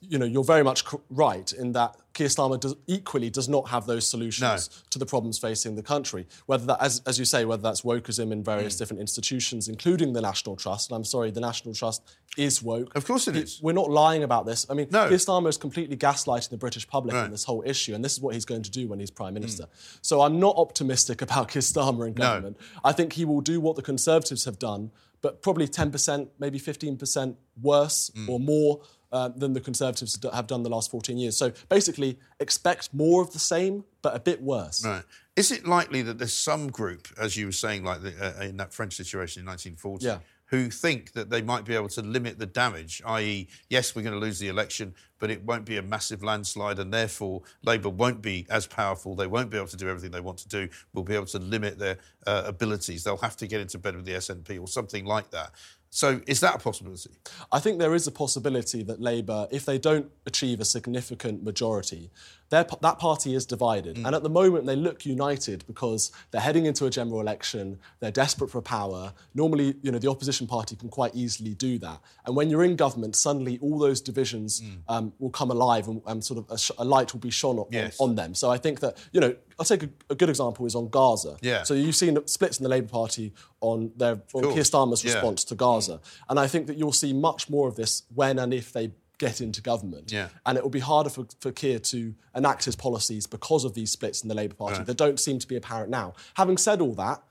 [SPEAKER 13] you know, you're very much right in that Keir Starmer does, equally does not have those solutions to the problems facing the country. Whether that, as, as you say, whether that's wokeism in various
[SPEAKER 3] Hmm.
[SPEAKER 13] different institutions, including the National Trust. And I'm sorry, the National Trust is woke.
[SPEAKER 3] Of course it is.
[SPEAKER 13] We're not lying about this. I mean,
[SPEAKER 3] No.
[SPEAKER 13] Keir Starmer is completely gaslighting the British public
[SPEAKER 3] Right.
[SPEAKER 13] on this whole issue, and this is what he's going to do when he's Prime Minister. So I'm not optimistic about Keir Starmer in
[SPEAKER 3] No.
[SPEAKER 13] government. I think he will do what the Conservatives have done, but probably 10%, maybe 15% worse
[SPEAKER 3] Mm.
[SPEAKER 13] or more uh, than the Conservatives have done the last 14 years. So basically, expect more of the same, but a bit worse.
[SPEAKER 3] Right. Is it likely that there's some group, as you were saying, like the, uh, in that French situation in 1940,
[SPEAKER 13] Yeah.
[SPEAKER 3] who think that they might be able to limit the damage, i.e., yes, we're going to lose the election, but it won't be a massive landslide, and therefore Labour won't be as powerful. They won't be able to do everything they want to do. We'll be able to limit their uh, abilities. They'll have to get into bed with the SNP or something like that. So, is that a possibility?
[SPEAKER 13] I think there is a possibility that Labour, if they don't achieve a significant majority, that party is divided. Mm. And at the moment, they look united because they're heading into a general election, they're desperate for power. Normally, you know, the opposition party can quite easily do that. And when you're in government, suddenly all those divisions mm. um, will come alive and, and sort of a, sh- a, light will be shone on, yes. on, them. So I think that, you know, I'll take a, a, good example is on Gaza.
[SPEAKER 3] Yeah.
[SPEAKER 13] So you've seen splits in the Labour Party on their on Keir Starmer's yeah. response to Gaza. And I think that you'll see much more of this when and if they get into government.
[SPEAKER 3] Yeah.
[SPEAKER 13] And it will be harder for, for Keir to enact his policies because of these splits in the Labour Party that don't seem to be apparent now. Having said all that,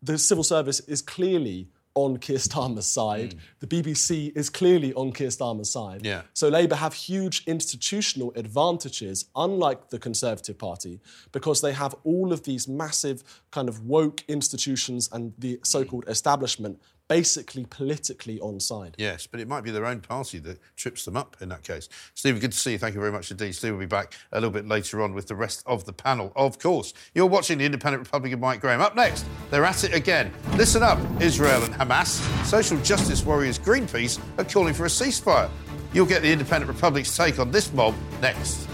[SPEAKER 13] the civil service is clearly on Keir Starmer's side. Mm. The BBC is clearly on Keir Starmer's side.
[SPEAKER 3] Yeah.
[SPEAKER 13] So Labour have huge institutional advantages, unlike the Conservative Party, because they have all of these massive kind of woke institutions and the so-called establishment basically politically on side.
[SPEAKER 3] Yes, but it might be their own party that trips them up in that case. Stephen, good to see you. Thank you very much indeed. Steve will be back a little bit later on with the rest of the panel. Of course, you're watching the Independent Republic of Mike Graham. Up next, they're at it again. Listen up, Israel and Hamas. Social justice warriors Greenpeace are calling for a ceasefire. You'll get the Independent Republic's take on this mob next.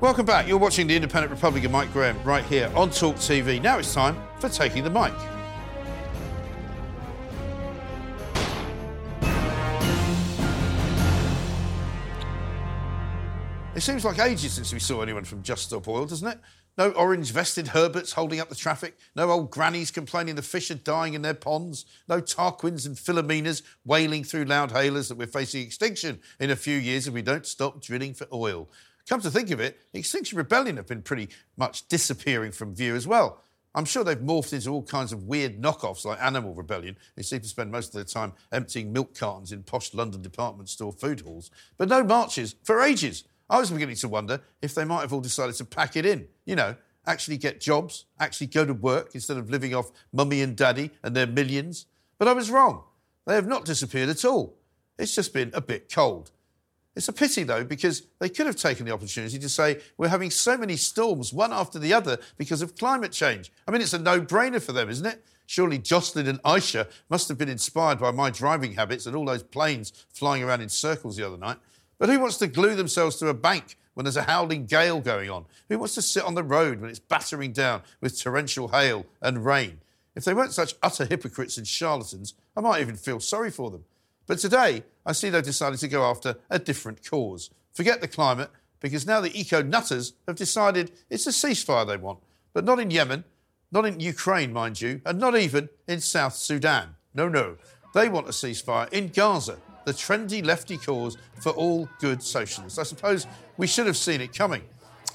[SPEAKER 3] Welcome back. You're watching the Independent Republic of Mike Graham right here on Talk TV. Now it's time for Taking the Mic. It seems like ages since we saw anyone from Just Stop Oil, doesn't it? No orange vested Herberts holding up the traffic. No old grannies complaining the fish are dying in their ponds. No Tarquins and Philomenas wailing through loud hailers that we're facing extinction in a few years if we don't stop drilling for oil. Come to think of it, Extinction Rebellion have been pretty much disappearing from view as well. I'm sure they've morphed into all kinds of weird knockoffs like Animal Rebellion, who seem to spend most of their time emptying milk cartons in posh London department store food halls. But no marches for ages. I was beginning to wonder if they might have all decided to pack it in. You know, actually get jobs, actually go to work instead of living off mummy and daddy and their millions. But I was wrong. They have not disappeared at all. It's just been a bit cold. It's a pity, though, because they could have taken the opportunity to say, we're having so many storms, one after the other, because of climate change. I mean, it's a no brainer for them, isn't it? Surely Jocelyn and Aisha must have been inspired by my driving habits and all those planes flying around in circles the other night. But who wants to glue themselves to a bank when there's a howling gale going on? Who wants to sit on the road when it's battering down with torrential hail and rain? If they weren't such utter hypocrites and charlatans, I might even feel sorry for them. But today, I see they've decided to go after a different cause. Forget the climate, because now the eco nutters have decided it's a ceasefire they want. But not in Yemen, not in Ukraine, mind you, and not even in South Sudan. No, no. They want a ceasefire in Gaza, the trendy lefty cause for all good socialists. I suppose we should have seen it coming.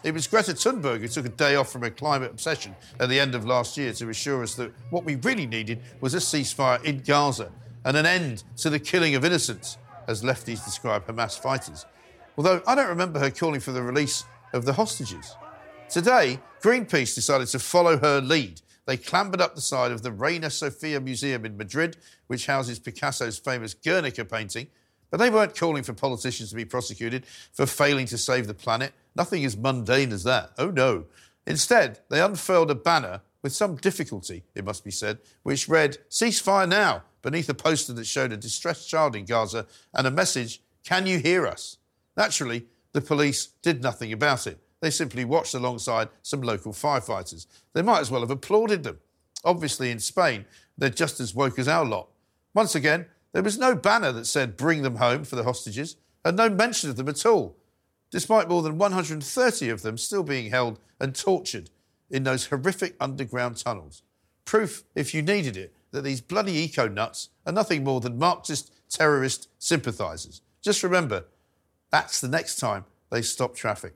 [SPEAKER 3] It was Greta Thunberg who took a day off from her climate obsession at the end of last year to assure us that what we really needed was a ceasefire in Gaza and an end to the killing of innocents, as lefties describe Hamas fighters. Although I don't remember her calling for the release of the hostages. Today, Greenpeace decided to follow her lead. They clambered up the side of the Reina Sofia Museum in Madrid, which houses Picasso's famous Guernica painting. But they weren't calling for politicians to be prosecuted for failing to save the planet. Nothing as mundane as that. Oh no. Instead, they unfurled a banner with some difficulty, it must be said, which read, Ceasefire now, beneath a poster that showed a distressed child in Gaza and a message, Can you hear us? Naturally, the police did nothing about it. They simply watched alongside some local firefighters. They might as well have applauded them. Obviously, in Spain, they're just as woke as our lot. Once again, there was no banner that said bring them home for the hostages, and no mention of them at all, despite more than 130 of them still being held and tortured in those horrific underground tunnels. Proof, if you needed it, that these bloody eco nuts are nothing more than Marxist terrorist sympathisers. Just remember, that's the next time they stop traffic.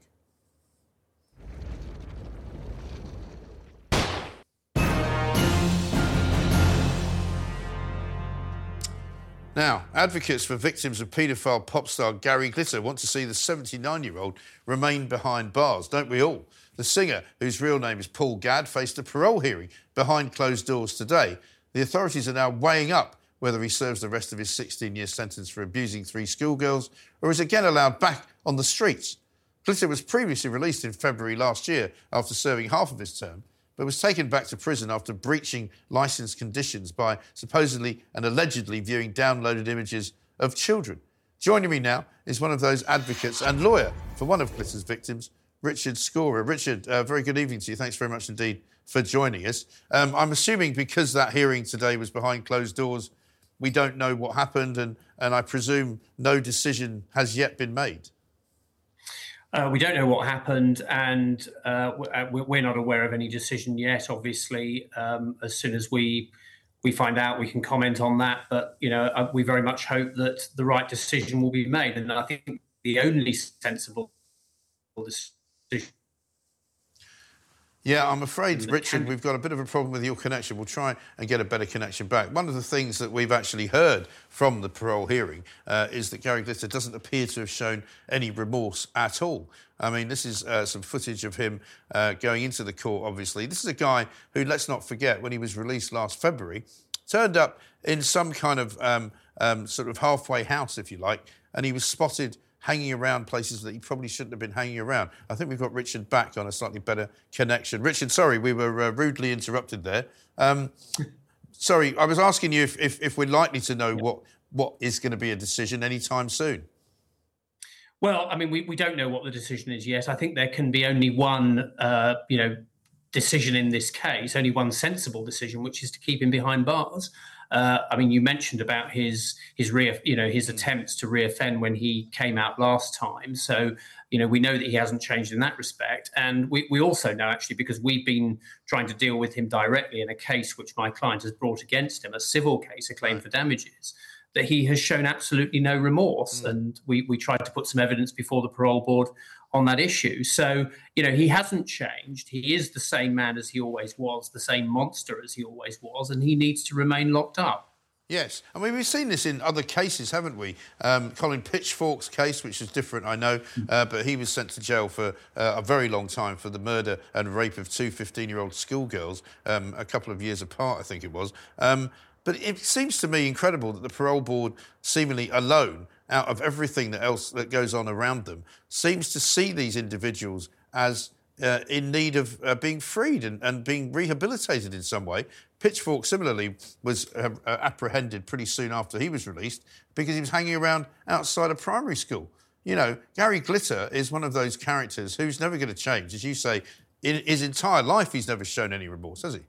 [SPEAKER 3] Now, advocates for victims of paedophile pop star Gary Glitter want to see the 79 year old remain behind bars, don't we all? The singer, whose real name is Paul Gadd, faced a parole hearing behind closed doors today. The authorities are now weighing up whether he serves the rest of his 16 year sentence for abusing three schoolgirls or is again allowed back on the streets. Glitter was previously released in February last year after serving half of his term, but was taken back to prison after breaching licence conditions by supposedly and allegedly viewing downloaded images of children. Joining me now is one of those advocates and lawyer for one of Glitter's victims, Richard Scorer. Richard, uh, very good evening to you. Thanks very much indeed for joining us. Um, I'm assuming because that hearing today was behind closed doors, we don't know what happened, and, and I presume no decision has yet been made.
[SPEAKER 17] Uh, we don't know what happened, and uh, uh we're not aware of any decision yet. Obviously, um, as soon as we we find out, we can comment on that. But you know, uh, we very much hope that the right decision will be made, and I think the only sensible decision
[SPEAKER 3] yeah, I'm afraid, Richard, we've got a bit of a problem with your connection. We'll try and get a better connection back. One of the things that we've actually heard from the parole hearing uh, is that Gary Glitter doesn't appear to have shown any remorse at all. I mean, this is uh, some footage of him uh, going into the court, obviously. This is a guy who, let's not forget, when he was released last February, turned up in some kind of um, um, sort of halfway house, if you like, and he was spotted hanging around places that he probably shouldn't have been hanging around. I think we've got Richard back on a slightly better connection. Richard, sorry, we were uh, rudely interrupted there. Um, sorry, I was asking you if, if, if, we're likely to know what, what is going to be a decision anytime soon.
[SPEAKER 17] Well, I mean, we, we don't know what the decision is yet. I think there can be only one, uh, you know, decision in this case, only one sensible decision, which is to keep him behind bars. Uh, I mean, you mentioned about his his re, you know, his hmm. attempts to reoffend when he came out last time. So, you know, we know that he hasn't changed in that respect, and we, we also know actually because we've been trying to deal with him directly in a case which my client has brought against him, a civil case, a claim for damages. That he has shown absolutely no remorse, mm. and we we tried to put some evidence before the parole board on that issue. So, you know, he hasn't changed. He is the same man as he always was, the same monster as he always was, and he needs to remain locked up.
[SPEAKER 3] Yes, I mean we've seen this in other cases, haven't we? Um, Colin Pitchfork's case, which is different, I know, mm. uh, but he was sent to jail for uh, a very long time for the murder and rape of two 15-year-old schoolgirls, um, a couple of years apart, I think it was. Um, but it seems to me incredible that the parole board, seemingly alone, out of everything that else that goes on around them, seems to see these individuals as uh, in need of uh, being freed and, and, being rehabilitated in some way. Pitchfork, similarly, was uh, uh, apprehended pretty soon after he was released because he was hanging around outside a primary school. You know, Gary Glitter is one of those characters who's never going to change. As you say, in his entire life, he's never shown any remorse, has he?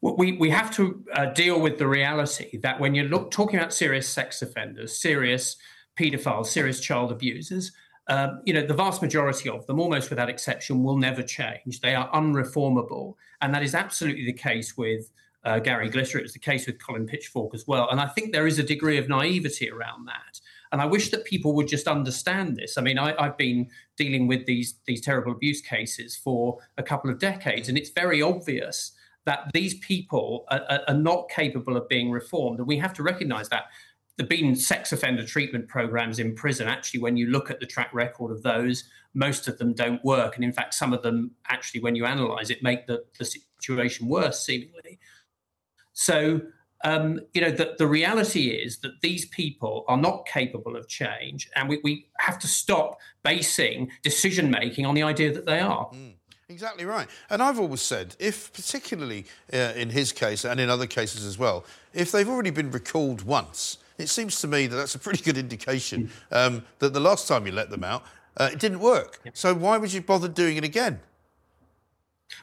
[SPEAKER 17] We, we have to uh, deal with the reality that when you're look, talking about serious sex offenders, serious paedophiles, serious child abusers, um, you know, the vast majority of them, almost without exception, will never change. They are unreformable. And that is absolutely the case with uh, Gary Glitter. It was the case with Colin Pitchfork as well. And I think there is a degree of naivety around that. And I wish that people would just understand this. I mean, I, have been dealing with these, these terrible abuse cases for a couple of decades, and it's very obvious that these people are, are, not capable of being reformed. And we have to recognize that. There have been sex offender treatment programs in prison. Actually, when you look at the track record of those, most of them don't work. And in fact, some of them actually, when you analyze it, make the, the situation worse, seemingly. So, um, you know, the, the reality is that these people are not capable of change. And we, we have to stop basing decision making on the idea that they are. Mm.
[SPEAKER 3] Exactly right. And I've always said, if particularly uh, in his case and in other cases as well, if they've already been recalled once, it seems to me that that's a pretty good indication um, that the last time you let them out, uh, it didn't work. So why would you bother doing it again?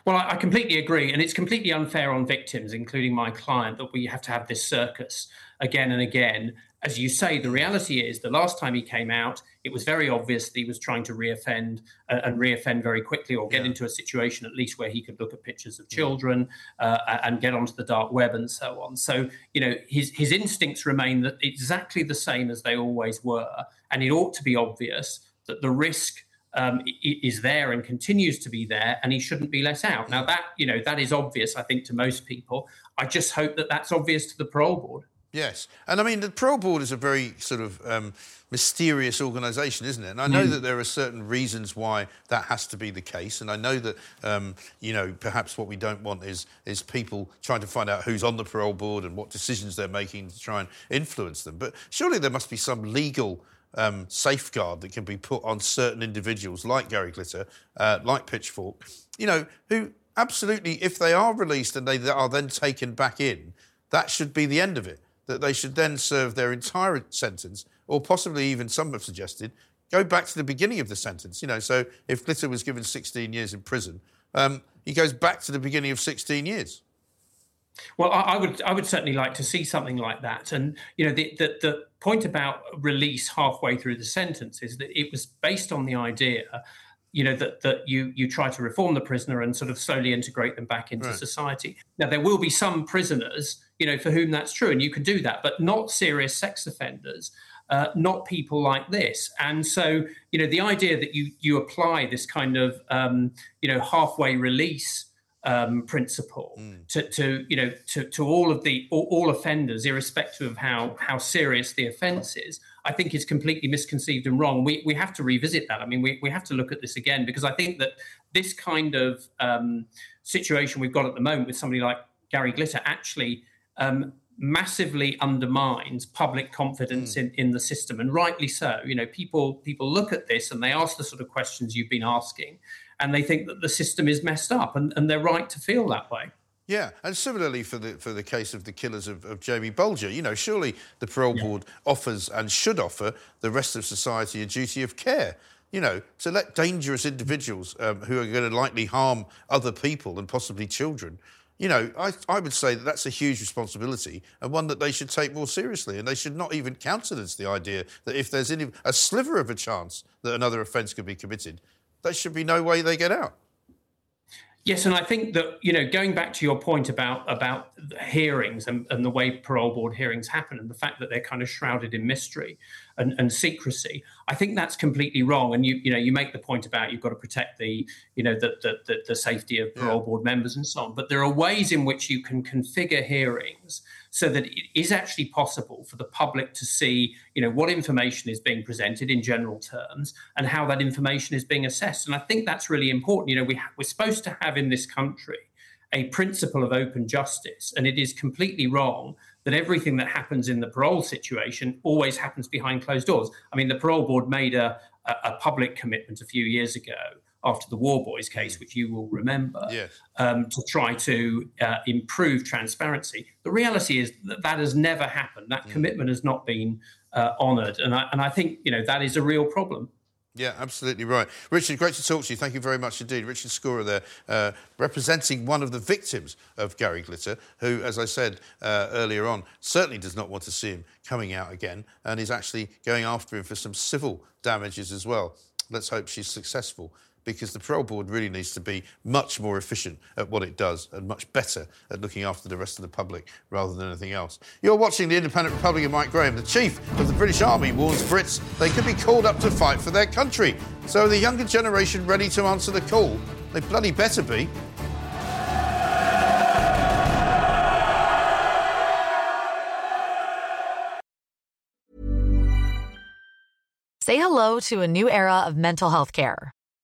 [SPEAKER 17] Well, I completely agree. And it's completely unfair on victims, including my client, that we have to have this circus again and again as you say, the reality is the last time he came out, it was very obvious that he was trying to reoffend uh, and reoffend very quickly or get yeah. into a situation at least where he could look at pictures of children uh, and get onto the dark web and so on. So, you know, his, his instincts remain that exactly the same as they always were. And it ought to be obvious that the risk um, is there and continues to be there, and he shouldn't be let out. Now, that, you know, that is obvious, I think, to most people. I just hope that that's obvious to the parole board.
[SPEAKER 3] Yes, and I mean the parole board is a very sort of um, mysterious organisation, isn't it? And I know
[SPEAKER 18] Mm.
[SPEAKER 3] that there are certain reasons why that has to be the case, and I know that um, you know perhaps what we don't want is is people trying to find out who's on the parole board and what decisions they're making to try and influence them. But surely there must be some legal. Um, safeguard that can be put on certain individuals like Gary Glitter, uh, like Pitchfork, you know, who absolutely, if they are released and they are then taken back in, that should be the end of it. That they should then serve their entire sentence, or possibly even some have suggested, go back to the beginning of the sentence. You know, so if Glitter was given 16 years in prison, um, he goes back to the beginning of 16 years.
[SPEAKER 17] Well, I, I would I would certainly like to see something like that. And you know, the, the the point about release halfway through the sentence is that it was based on the idea, you know, that that you you try to reform the prisoner and sort of slowly integrate them back into
[SPEAKER 18] Right.
[SPEAKER 17] society. Now, there will be some prisoners, you know, for whom that's true, and you can do that, but not serious sex offenders. Uh, not people like this, and so you know the idea that you you apply this kind of um, you know halfway release um, principle to, to you know to, to all of the all, all offenders, irrespective of how how serious the offence is, I think is completely misconceived and wrong. We we have to revisit that. I mean, we we have to look at this again because I think that this kind of um, situation we've got at the moment with somebody like Gary Glitter actually. Um, massively undermines public confidence in, in the system and rightly so you know people people look at this and they ask the sort of questions you've been asking and they think that the system is messed up and, and they're right to feel that way
[SPEAKER 3] Yeah, and similarly for the for the case of the killers of, of Jamie Bulger, you know, surely the parole board offers and should offer the rest of society a duty of care. You know, to let dangerous individuals um, who are going to likely harm other people and possibly children. You know, I, I would say that that's a huge responsibility and one that they should take more seriously. And they should not even countenance the idea that if there's any, a sliver of a chance that another offence could be committed, there should be no way they get out.
[SPEAKER 17] Yes, and I think that you know, going back to your point about about hearings and, and the way parole board hearings happen, and the fact that they're kind of shrouded in mystery and, and secrecy, I think that's completely wrong. And you you know, you make the point about you've got to protect the you know the the, the, the safety of parole board members and so on. But there are ways in which you can configure hearings so that it is actually possible for the public to see, you know, what information is being presented in general terms and how that information is being assessed. And I think that's really important. You know, we ha- we're supposed to have in this country a principle of open justice, and it is completely wrong that everything that happens in the parole situation always happens behind closed doors. I mean, the parole board made a, a, a public commitment a few years ago after the Worboys case, which you will remember,
[SPEAKER 3] Yes.
[SPEAKER 17] um, to try to uh, improve transparency. The reality is that that has never happened. That commitment has not been uh, honoured, and I, and I think you know that is a real problem.
[SPEAKER 3] Yeah, absolutely right. Richard, great to talk to you. Thank you very much indeed. Richard Scorer there, uh, representing one of the victims of Gary Glitter, who, as I said uh, earlier on, certainly does not want to see him coming out again and is actually going after him for some civil damages as well. Let's hope she's successful because the parole board really needs to be much more efficient at what it does and much better at looking after the rest of the public rather than anything else. You're watching the Independent Republican Mike Graham. The chief of the British Army warns Brits they could be called up to fight for their country. So the younger generation ready to answer the call? They bloody better be.
[SPEAKER 19] Say hello to a new era of mental health care.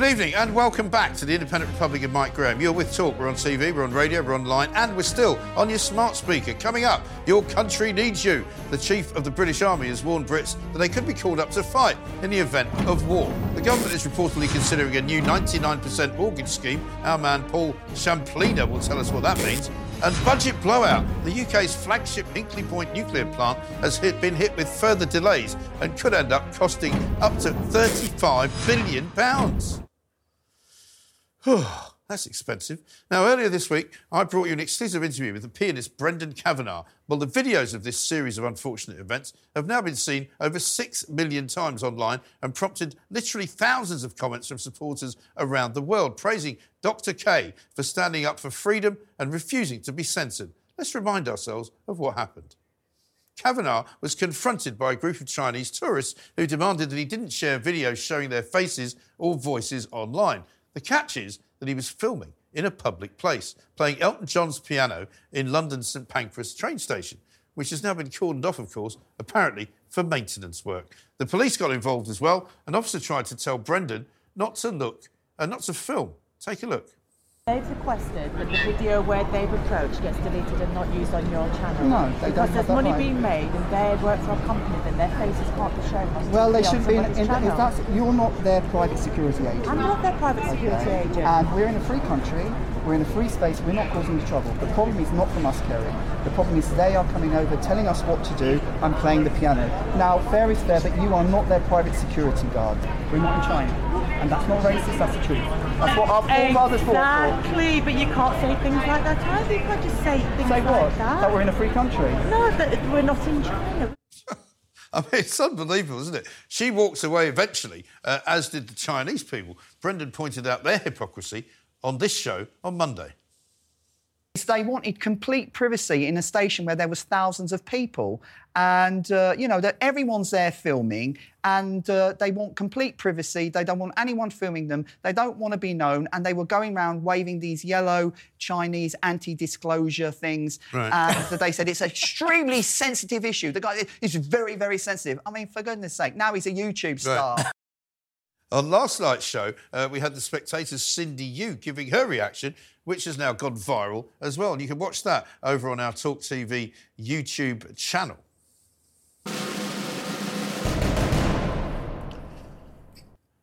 [SPEAKER 3] Good evening and welcome back to the Independent Republic of Mike Graham. You're with Talk. We're on TV, we're on radio, we're online, and we're still on your smart speaker. Coming up, your country needs you. The Chief of the British Army has warned Brits that they could be called up to fight in the event of war. The government is reportedly considering a new 99% mortgage scheme. Our man Paul Champlina will tell us what that means. And budget blowout. The UK's flagship Hinkley Point nuclear plant has hit, been hit with further delays and could end up costing up to £35 billion. That's expensive. Now, earlier this week, I brought you an exclusive interview with the pianist Brendan Kavanagh. Well, the videos of this series of unfortunate events have now been seen over six million times online and prompted literally thousands of comments from supporters around the world, praising Dr. K for standing up for freedom and refusing to be censored. Let's remind ourselves of what happened. Kavanagh was confronted by a group of Chinese tourists who demanded that he didn't share videos showing their faces or voices online. The catch is that he was filming in a public place, playing Elton John's piano in London's St Pancras train station, which has now been cordoned off, of course, apparently for maintenance work. The police got involved as well. An officer tried to tell Brendan not to look and uh, not to film. Take a look.
[SPEAKER 20] They've requested that the video where they've approached gets deleted and not used on your channel.
[SPEAKER 21] No, they
[SPEAKER 20] because
[SPEAKER 21] don't
[SPEAKER 20] there's
[SPEAKER 21] have that
[SPEAKER 20] money
[SPEAKER 21] right.
[SPEAKER 20] being made and they work for a company, then their faces can't be shown. on
[SPEAKER 21] Well, they
[SPEAKER 20] TV on
[SPEAKER 21] should be. In,
[SPEAKER 20] somebody's
[SPEAKER 21] in,
[SPEAKER 20] channel.
[SPEAKER 21] if that's you're not their private security agent.
[SPEAKER 20] I'm not their private security
[SPEAKER 21] Okay.
[SPEAKER 20] agent.
[SPEAKER 21] And we're in a free country. We're in a free space. We're not causing you trouble. The problem is not from us, Kerry. The problem is they are coming over, telling us what to do. and playing the piano. Now, fair is fair, but you are not their private security guard. We're not in China, and that's not racist. That's the truth. That's what our forefathers fought for.
[SPEAKER 20] Exactly, but you can't say things like that either. You can't just say things
[SPEAKER 21] Say
[SPEAKER 20] like that.
[SPEAKER 21] That we're in a free country.
[SPEAKER 20] No, that we're not in China.
[SPEAKER 3] I mean, it's unbelievable, isn't it? She walks away eventually, uh, as did the Chinese people. Brendan pointed out their hypocrisy on this show on Monday.
[SPEAKER 21] They wanted complete privacy in a station where there was thousands of people, and uh, you know that everyone's there filming, and uh, they want complete privacy. They don't want anyone filming them. They don't want to be known, and they were going around waving these yellow Chinese anti-disclosure things,
[SPEAKER 3] Right.
[SPEAKER 21] and they said it's an extremely sensitive issue. The guy is very, very sensitive. I mean, for goodness' sake, now he's a YouTube star.
[SPEAKER 3] On last night's show, uh, we had the spectator's Cindy Yu giving her reaction, which has now gone viral as well. And you can watch that over on our Talk TV YouTube channel.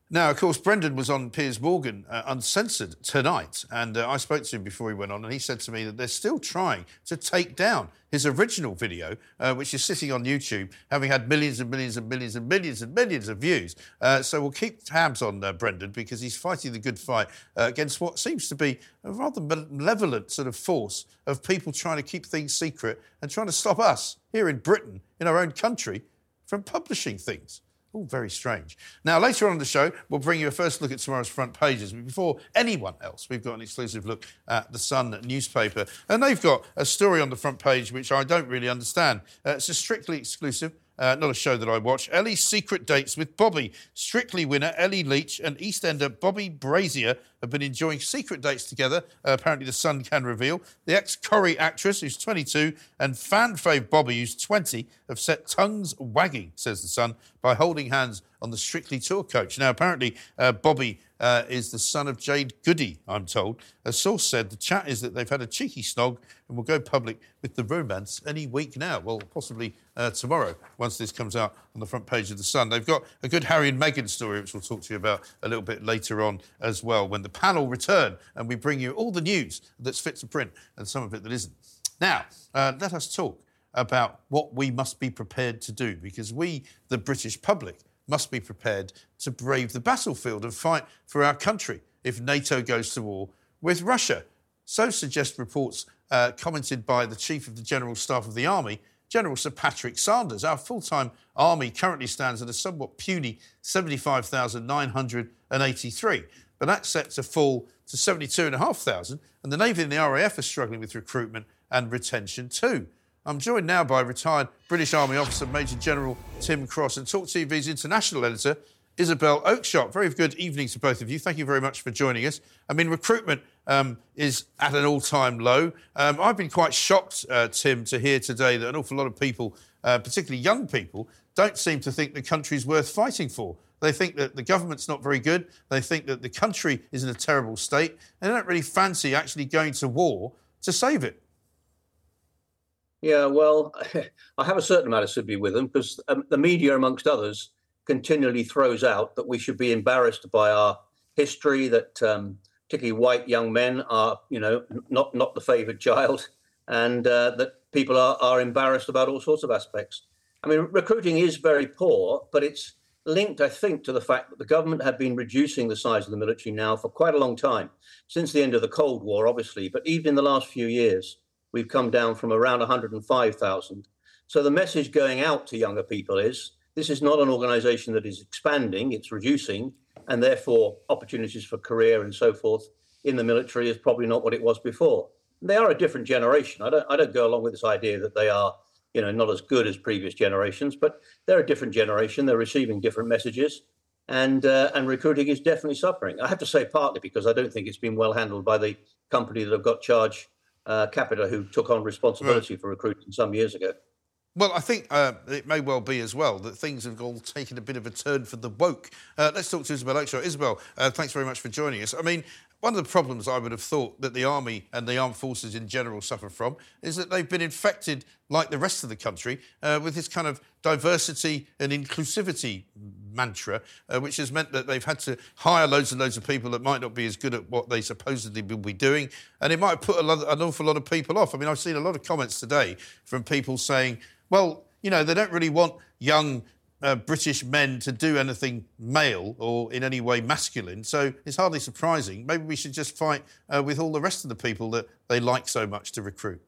[SPEAKER 3] Now, of course, Brendan was on Piers Morgan uh, Uncensored tonight, and uh, I spoke to him before he went on, and he said to me that they're still trying to take down his original video, uh, which is sitting on YouTube, having had millions and millions and millions and millions and millions of views. Uh, so we'll keep tabs on uh, Brendan because he's fighting the good fight uh, against what seems to be a rather malevolent sort of force of people trying to keep things secret and trying to stop us here in Britain, in our own country, from publishing things. Very strange. Now, later on the show, we'll bring you a first look at tomorrow's front pages. But before anyone else, we've got an exclusive look at the Sun newspaper. And they've got a story on the front page which I don't really understand. Uh, it's a strictly exclusive. Uh, not a show that I watch. Ellie's secret dates with Bobby. Strictly winner Ellie Leach and EastEnder Bobby Brazier have been enjoying secret dates together. Uh, apparently, the Sun can reveal. The ex Corrie actress, who's 22, and fan fave Bobby, who's 20, have set tongues wagging, says the Sun, by holding hands on the Strictly Tour coach. Now, apparently, uh, Bobby uh, is the son of Jade Goody, I'm told. A source said the chat is that they've had a cheeky snog and will go public with the romance any week now. Well, possibly uh, tomorrow, once this comes out on the front page of The Sun. They've got a good Harry and Meghan story, which we'll talk to you about a little bit later on as well, when the panel return and we bring you all the news that's fit to print and some of it that isn't. Now, uh, let us talk about what we must be prepared to do because we, the British public, must be prepared to brave the battlefield and fight for our country if NATO goes to war with Russia. So suggest reports uh, commented by the Chief of the General Staff of the Army, General Sir Patrick Sanders. Our full time army currently stands at a somewhat puny 75,983, but that's set to fall to 72,500, and the Navy and the RAF are struggling with recruitment and retention too. I'm joined now by retired British Army officer Major General Tim Cross and Talk TV's international editor Isabel Oakeshott. Very good evening to both of you. Thank you very much for joining us. I mean, recruitment um, is at an all time low. Um, I've been quite shocked, uh, Tim, to hear today that an awful lot of people, uh, particularly young people, don't seem to think the country's worth fighting for. They think that the government's not very good. They think that the country is in a terrible state. And they don't really fancy actually going to war to save it.
[SPEAKER 22] Yeah, well, I have a certain amount of sympathy with them because um, the media, amongst others, continually throws out that we should be embarrassed by our history, that um, particularly white young men are, you know, not not the favoured child, and uh, that people are, are embarrassed about all sorts of aspects. I mean, recruiting is very poor, but it's linked, I think, to the fact that the government had been reducing the size of the military now for quite a long time, since the end of the Cold War, obviously, but even in the last few years. We've come down from around 105,000. So the message going out to younger people is this is not an organization that is expanding, it's reducing, and therefore opportunities for career and so forth in the military is probably not what it was before. They are a different generation. I don't, I don't go along with this idea that they are, you know, not as good as previous generations, but they're a different generation. They're receiving different messages, and uh, and recruiting is definitely suffering. I have to say partly because I don't think it's been well handled by the company that have got charge uh, Capita, who took on responsibility right. for recruiting some years ago.
[SPEAKER 3] Well, I think uh, it may well be as well that things have all taken a bit of a turn for the woke. Uh, let's talk to Isabel. Isabel, uh, thanks very much for joining us. I mean, one of the problems I would have thought that the army and the armed forces in general suffer from is that they've been infected, like the rest of the country, uh, with this kind of diversity and inclusivity mantra, uh, which has meant that they've had to hire loads and loads of people that might not be as good at what they supposedly will be doing, and it might have put lot, an awful lot of people off. I mean, I've seen a lot of comments today from people saying, "Well, you know, they don't really want young uh, British men to do anything male or in any way masculine. So it's hardly surprising. Maybe we should just fight uh, with all the rest of the people that they like so much to recruit.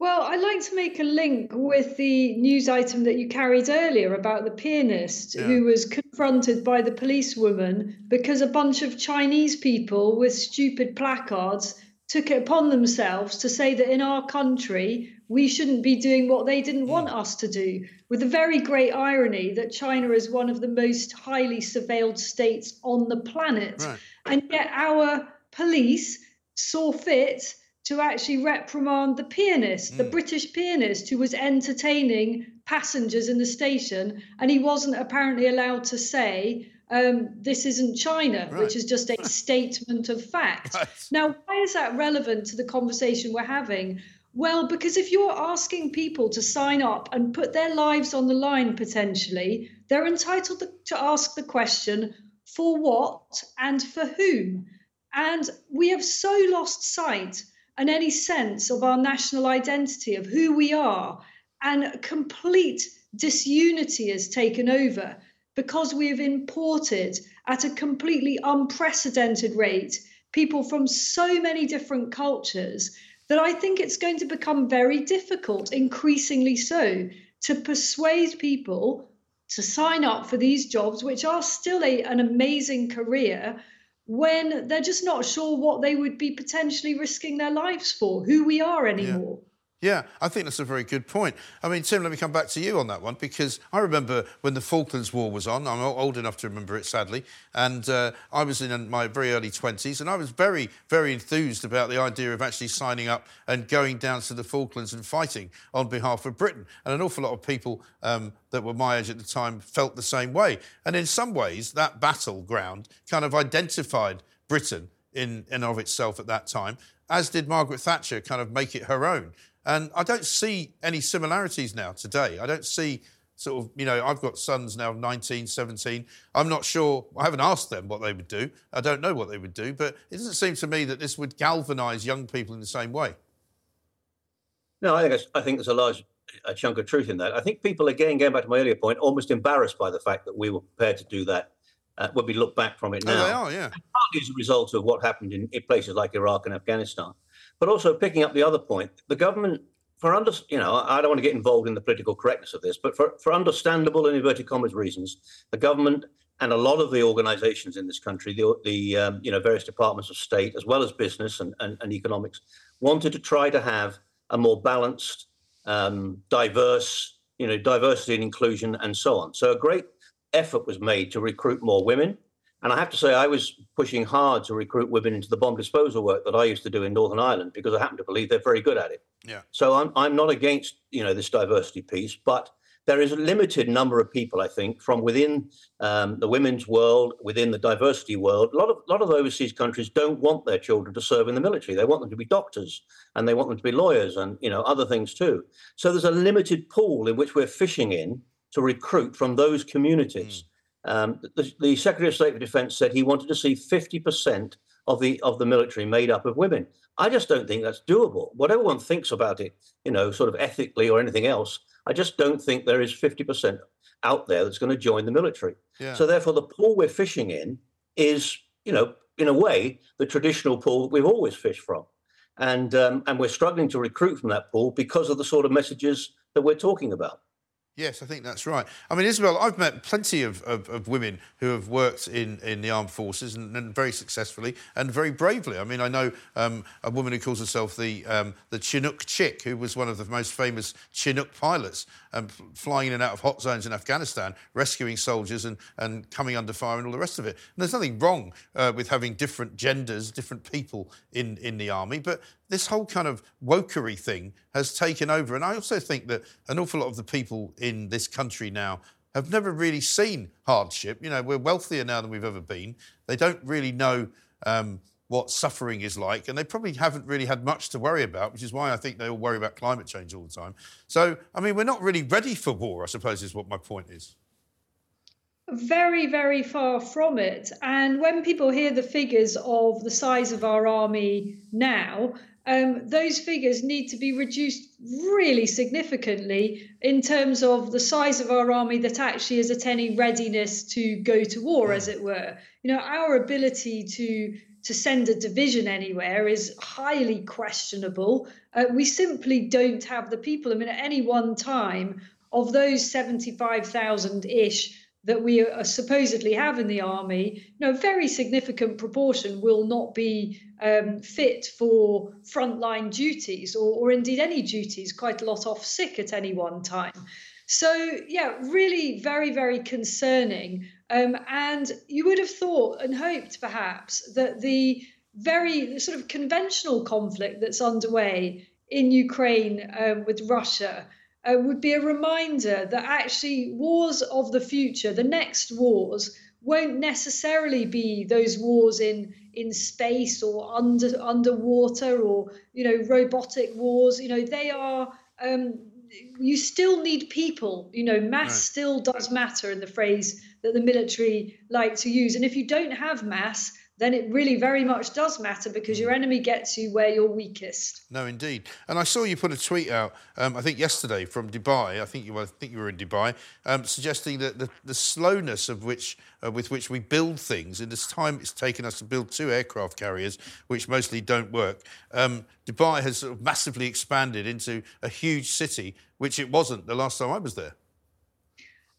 [SPEAKER 23] Well, I'd like to make a link with the news item that you carried earlier about the pianist yeah. who was confronted by the policewoman because a bunch of Chinese people with stupid placards took it upon themselves to say that in our country we shouldn't be doing what they didn't want hmm. us to do, with the very great irony that China is one of the most highly surveilled states on the planet. Right. And yet our police saw fit to actually reprimand the pianist, mm. the. British pianist who was entertaining passengers in the station, and he wasn't apparently allowed to say, um, this isn't China, right. which is just a statement of fact. Right. Now, why is that relevant to the conversation we're having? Well, because if you're asking people to sign up and put their lives on the line potentially, they're entitled to ask the question for what and for whom. And we have so lost sight and any sense of our national identity, of who we are, and complete disunity has taken over because we have imported at a completely unprecedented rate people from so many different cultures that I think it's going to become very difficult, increasingly so, to persuade people to sign up for these jobs, which are still a, an amazing career, when they're just not sure what they would be potentially risking their lives for, who we are anymore.
[SPEAKER 3] Yeah. Yeah, I think that's a very good point. I mean, Tim, let me come back to you on that one because I remember when the Falklands War was on. I'm old enough to remember it, sadly, and uh, I was in my very early 20s, and I was very, very enthused about the idea of actually signing up and going down to the Falklands and fighting on behalf of Britain. And an awful lot of people um, that were my age at the time felt the same way. And in some ways, that battleground kind of identified Britain in and of itself at that time, as did Margaret Thatcher kind of make it her own. And I don't see any similarities now today. I don't see sort of, you know, I've got sons now 19, 17. I'm not sure, I haven't asked them what they would do. I don't know what they would do, but it doesn't seem to me that this would galvanise young people in the same way.
[SPEAKER 22] No, I think, I think there's a large a chunk of truth in that. I think people, again, going back to my earlier point, almost embarrassed by the fact that we were prepared to do that uh, when we look back from it now.
[SPEAKER 3] Oh, they are, yeah.
[SPEAKER 22] And partly as a result of what happened in, in places like Iraq and Afghanistan. But also picking up the other point, the government for under, you know, I don't want to get involved in the political correctness of this, but for, for understandable and inverted commas reasons, the government and a lot of the organisations in this country, the, the um, you know various departments of state as well as business and, and, and economics, wanted to try to have a more balanced, um, diverse, you know, diversity and inclusion and so on. So a great effort was made to recruit more women. And I have to say, I was pushing hard to recruit women into the bomb disposal work that I used to do in Northern Ireland because I happen to believe they're very good at it.
[SPEAKER 3] Yeah.
[SPEAKER 22] So I'm I'm not against you know this diversity piece, but there is a limited number of people, I think, from within um, the women's world, within the diversity world. A lot of a lot of overseas countries don't want their children to serve in the military. They want them to be doctors and they want them to be lawyers and you know other things too. So there's a limited pool in which we're fishing in to recruit from those communities. Um, the, the Secretary of State for Defence said he wanted to see 50% of the of the military made up of women. I just don't think that's doable. Whatever one thinks about it, you know, sort of ethically or anything else, I just don't think there is 50% out there that's going to join the military.
[SPEAKER 3] Yeah.
[SPEAKER 22] So therefore, the pool we're fishing in is, you know, in a way, the traditional pool that we've always fished from, and um, and we're struggling to recruit from that pool because of the sort of messages that we're talking about.
[SPEAKER 3] Yes, I think that's right. I mean, Isabel, I've met plenty of, of, of women who have worked in, in the armed forces and, and, very successfully and very bravely. I mean, I know um, a woman who calls herself the um, the Chinook Chick, who was one of the most famous Chinook pilots, um, flying in and out of hot zones in Afghanistan, rescuing soldiers and, and coming under fire and all the rest of it. And there's nothing wrong uh, with having different genders, different people in, in the army, but this whole kind of wokery thing has taken over. And I also think that an awful lot of the people in this country now have never really seen hardship. You know, we're wealthier now than we've ever been. They don't really know um, what suffering is like, and they probably haven't really had much to worry about, which is why I think they all worry about climate change all the time. So, I mean, we're not really ready for war, I suppose, is what my point is.
[SPEAKER 23] Very, very far from it. And when people hear the figures of the size of our army now, um, those figures need to be reduced really significantly in terms of the size of our army that actually is at any readiness to go to war, as it were. You know, our ability to to send a division anywhere is highly questionable. Uh, we simply don't have the people. I mean, at any one time, of those 75,000 ish that we supposedly have in the army, you know, a very significant proportion will not be um, fit for frontline duties or, or indeed any duties, quite a lot off sick at any one time. So, yeah, really very, very concerning. Um, and you would have thought and hoped perhaps that the very sort of conventional conflict that's underway in Ukraine um, with Russia uh, would be a reminder that actually wars of the future, the next wars, won't necessarily be those wars in in space or under underwater or you know robotic wars. You know they are. Um, you still need people. You know, mass right. still does matter in the phrase that the military like to use. And if you don't have mass, then it really very much does matter because your enemy gets you where you're weakest.
[SPEAKER 3] No, indeed. And I saw you put a tweet out, um, I think yesterday from Dubai. I think you, I think you were in Dubai, um, suggesting that the, the slowness of which uh, with which we build things in this time it's taken us to build two aircraft carriers, which mostly don't work. Um, Dubai has sort of massively expanded into a huge city, which it wasn't the last time I was there.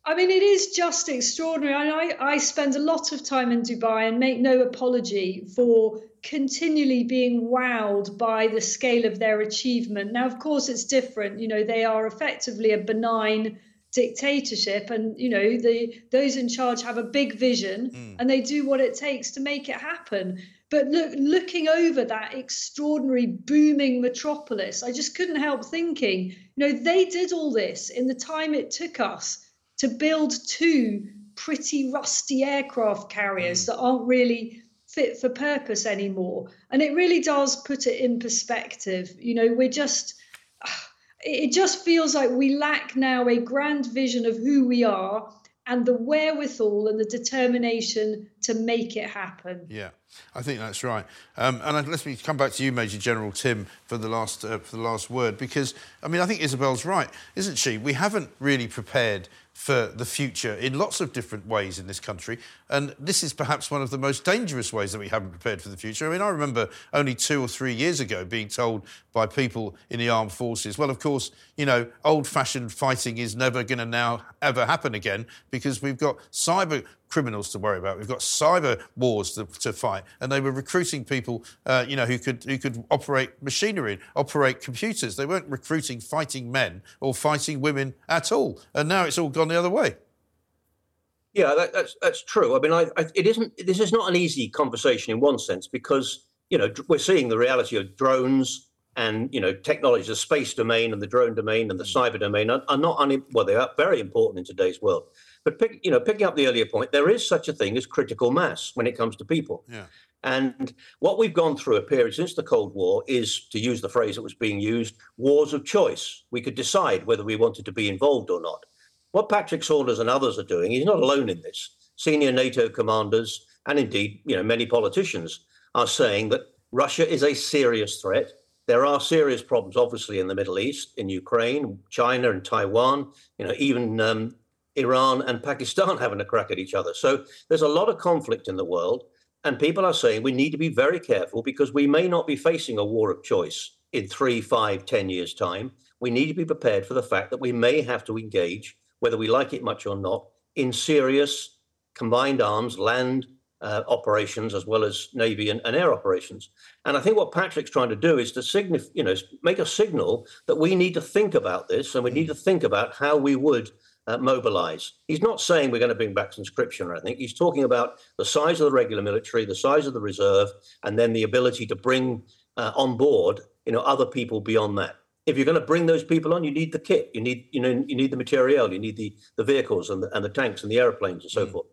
[SPEAKER 23] I mean, it is just extraordinary. I, I spend a lot of time in Dubai and make no apology for continually being wowed by the scale of their achievement. Now, of course, it's different. You know, they are effectively a benign dictatorship and you know the those in charge have a big vision mm. and they do what it takes to make it happen but look looking over that extraordinary booming metropolis i just couldn't help thinking you know they did all this in the time it took us to build two pretty rusty aircraft carriers mm. that aren't really fit for purpose anymore. And it really does put it in perspective. You know, we're just, it just feels like we lack now a grand vision of who we are and the wherewithal and the determination to make it happen.
[SPEAKER 3] Yeah, I think that's right. Um, and let me come back to you, Major General Tim, for the last uh, for the last word, because I mean I think Isabel's right, isn't she? We haven't really prepared for the future in lots of different ways in this country. And this is perhaps one of the most dangerous ways that we haven't prepared for the future. I mean, I remember only two or three years ago being told by people in the armed forces, well, of course, you know, old fashioned fighting is never going to now ever happen again because we've got cyber criminals to worry about. We've got cyber wars to, to fight, and they were recruiting people, uh, you know, who could who could operate machinery, operate computers. They weren't recruiting fighting men or fighting women at all. And now it's all gone the other way.
[SPEAKER 22] Yeah, that, that's that's true. I mean, I, I, it isn't. This is not an easy conversation in one sense because you know we're seeing the reality of drones and you know technology, the space domain and the drone domain and the cyber domain are, are not un, well, they are very important in today's world. But pick, you know, picking up the earlier point, there is such a thing as critical mass when it comes to people.
[SPEAKER 3] Yeah.
[SPEAKER 22] And what we've gone through a period since the Cold War is, to use the phrase that was being used, wars of choice. We could decide whether we wanted to be involved or not. What Patrick Sanders and others are doing, he's not alone in this. Senior NATO commanders and indeed, you know, many politicians are saying that Russia is a serious threat. There are serious problems, obviously, in the Middle East, in Ukraine, China, and Taiwan. You know, even um, Iran and Pakistan having a crack at each other. So there's a lot of conflict in the world. And people are saying we need to be very careful because we may not be facing a war of choice in three, five, ten years' time. We need to be prepared for the fact that we may have to engage, whether we like it much or not, in serious combined arms, land uh, operations, as well as navy and, and, air operations. And I think what Patrick's trying to do is to signif- you know, make a signal that we need to think about this, and we need to think about how we would uh, mobilize. He's not saying we're going to bring back conscription or anything. He's talking about the size of the regular military, the size of the reserve, and then the ability to bring uh, on board, you know, other people beyond that. If you're going to bring those people on, you need the kit, you need, you know, you need the material, you need the the vehicles and the, and the tanks and the airplanes and so mm. forth.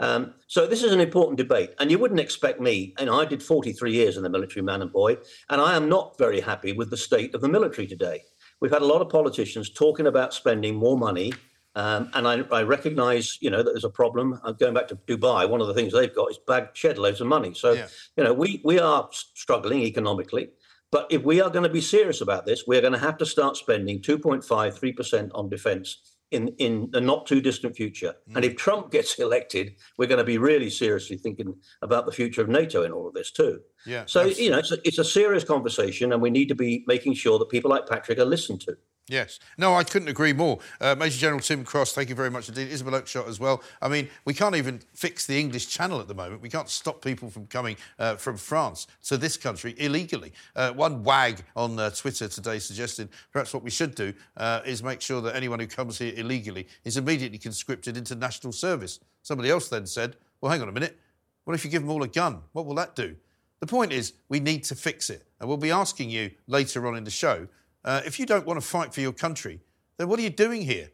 [SPEAKER 22] Um, so this is an important debate, and you wouldn't expect me. And I did 43 years in the military, man and boy, and I am not very happy with the state of the military today. We've had a lot of politicians talking about spending more money um, and I, I recognise, you know, that there's a problem. Uh, going back to Dubai, one of the things they've got is bag shed loads of money. So, yeah. you know, we we are struggling economically. But if we are going to be serious about this, we're going to have to start spending 2.5, 3% on defence in, in the not too distant future. Mm. And if Trump gets elected, we're going to be really seriously thinking about the future of NATO in all of this too.
[SPEAKER 3] Yeah,
[SPEAKER 22] so, absolutely. you know, it's a, it's a serious conversation and we need to be making sure that people like Patrick are listened to.
[SPEAKER 3] Yes. No, I couldn't agree more. Uh, Major General Tim Cross, thank you very much indeed. Isabel Oakeshott as well. I mean, we can't even fix the English channel at the moment. We can't stop people from coming uh, from France to this country illegally. Uh, one wag on uh, Twitter today suggested perhaps what we should do uh, is make sure that anyone who comes here illegally is immediately conscripted into national service. Somebody else then said, well, hang on a minute. What if you give them all a gun? What will that do? The point is, we need to fix it. And we'll be asking you later on in the show uh, if you don't want to fight for your country, then what are you doing here?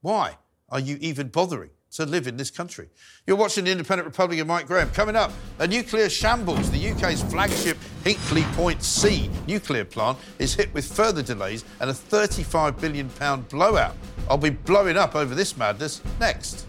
[SPEAKER 3] Why are you even bothering to live in this country? You're watching the Independent Republic of Mike Graham. Coming up, a nuclear shambles. The UK's flagship Hinkley Point C nuclear plant is hit with further delays and a £35 billion blowout. I'll be blowing up over this madness next.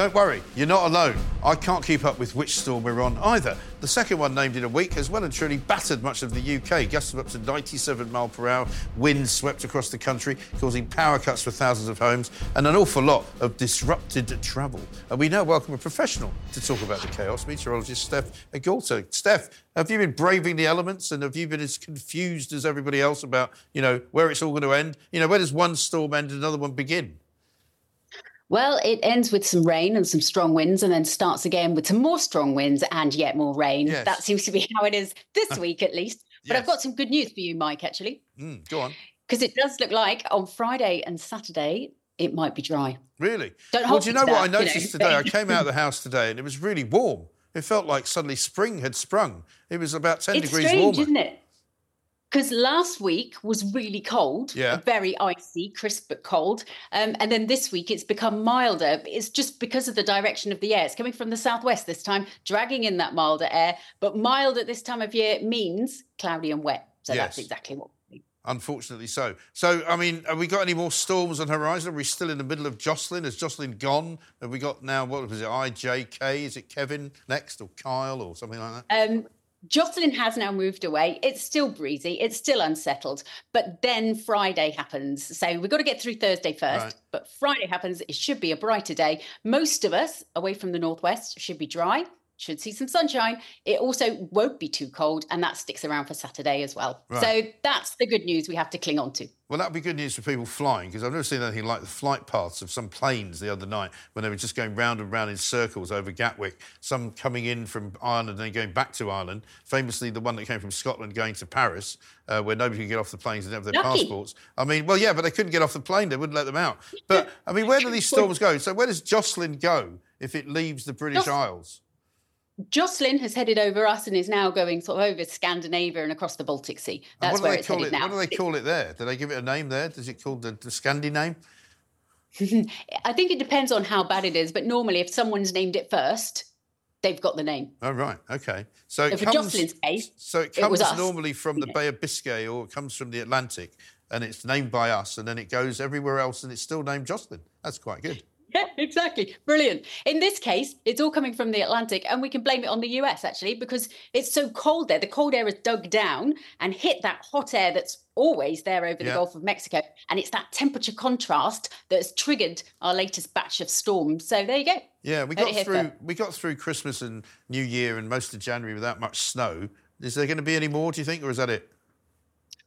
[SPEAKER 3] Don't worry, you're not alone. I can't keep up with which storm we're on either. The second one named in a week has well and truly battered much of the UK. Gusts of up to 97 mile per hour, winds swept across the country, causing power cuts for thousands of homes and an awful lot of disrupted travel. And we now welcome a professional to talk about the chaos, meteorologist Steph Agulto. Steph, have you been braving the elements and have you been as confused as everybody else about, you know, where it's all going to end? You know, where does one storm end and another one begin?
[SPEAKER 24] Well, it ends with some rain and some strong winds and then starts again with some more strong winds and yet more rain. Yes. That seems to be how it is this week, at least. But yes. I've got some good news for you, Mike, actually.
[SPEAKER 3] Mm, go on.
[SPEAKER 24] Because it does look like on Friday and Saturday, it might be dry.
[SPEAKER 3] Really?
[SPEAKER 24] Don't
[SPEAKER 3] well, do you know
[SPEAKER 24] that,
[SPEAKER 3] what I noticed
[SPEAKER 24] you know?
[SPEAKER 3] today? I came out of the house today and it was really warm. It felt like suddenly spring had sprung. It was about 10
[SPEAKER 24] it's
[SPEAKER 3] degrees
[SPEAKER 24] strange,
[SPEAKER 3] warmer.
[SPEAKER 24] isn't it? Because last week was really cold,
[SPEAKER 3] yeah.
[SPEAKER 24] very icy, crisp but cold. Um, and then this week it's become milder. It's just because of the direction of the air. It's coming from the southwest this time, dragging in that milder air. But mild at this time of year means cloudy and wet. So
[SPEAKER 3] yes.
[SPEAKER 24] that's exactly what.
[SPEAKER 3] Unfortunately, so. So, I mean, have we got any more storms on horizon? Are we still in the middle of Jocelyn? Has Jocelyn gone? Have we got now, what was it, IJK? Is it Kevin next or Kyle or something like
[SPEAKER 24] that? Um, Jocelyn has now moved away. It's still breezy. It's still unsettled. But then Friday happens. So we've got to get through Thursday first.
[SPEAKER 3] Right.
[SPEAKER 24] But Friday happens. It should be a brighter day. Most of us away from the northwest should be dry, should see some sunshine. It also won't be too cold. And that sticks around for Saturday as well.
[SPEAKER 3] Right.
[SPEAKER 24] So that's the good news we have to cling on to.
[SPEAKER 3] Well, that'd be good news for people flying because I've never seen anything like the flight paths of some planes the other night when they were just going round and round in circles over Gatwick. Some coming in from Ireland and then going back to Ireland. Famously, the one that came from Scotland going to Paris, uh, where nobody could get off the planes and have their
[SPEAKER 24] Lucky.
[SPEAKER 3] passports. I mean, well, yeah, but they couldn't get off the plane. They wouldn't let them out. But I mean, where do these storms go? So where does Jocelyn go if it leaves the British
[SPEAKER 24] Jos-
[SPEAKER 3] Isles?
[SPEAKER 24] Jocelyn has headed over us and is now going sort of over Scandinavia and across the Baltic Sea. That's
[SPEAKER 3] what do
[SPEAKER 24] where
[SPEAKER 3] they
[SPEAKER 24] it's
[SPEAKER 3] call
[SPEAKER 24] headed
[SPEAKER 3] it?
[SPEAKER 24] now.
[SPEAKER 3] What do they call it there? Do they give it a name there? Does it called the, the Scandi name?
[SPEAKER 24] I think it depends on how bad it is, but normally if someone's named it first, they've got the name.
[SPEAKER 3] Oh right, okay. So it
[SPEAKER 24] So
[SPEAKER 3] comes.
[SPEAKER 24] Jocelyn's case,
[SPEAKER 3] so it
[SPEAKER 24] it
[SPEAKER 3] comes
[SPEAKER 24] us.
[SPEAKER 3] normally from the. Bay of Biscay or it comes from the Atlantic, and it's named by us, and then it goes everywhere else, and it's still named Jocelyn. That's quite good.
[SPEAKER 24] Yeah, exactly. Brilliant. In this case, it's all coming from the Atlantic, and we can blame it on the US actually, because it's so cold there. The cold air has dug down and hit that hot air that's always there over the Gulf of Mexico. And it's that temperature contrast that's triggered our latest batch of storms. So there you go.
[SPEAKER 3] Yeah, we
[SPEAKER 24] Heard
[SPEAKER 3] got through.
[SPEAKER 24] first.
[SPEAKER 3] We got through Christmas and New Year and most of January without much snow. Is there going to be any more? Do you think, or is that it?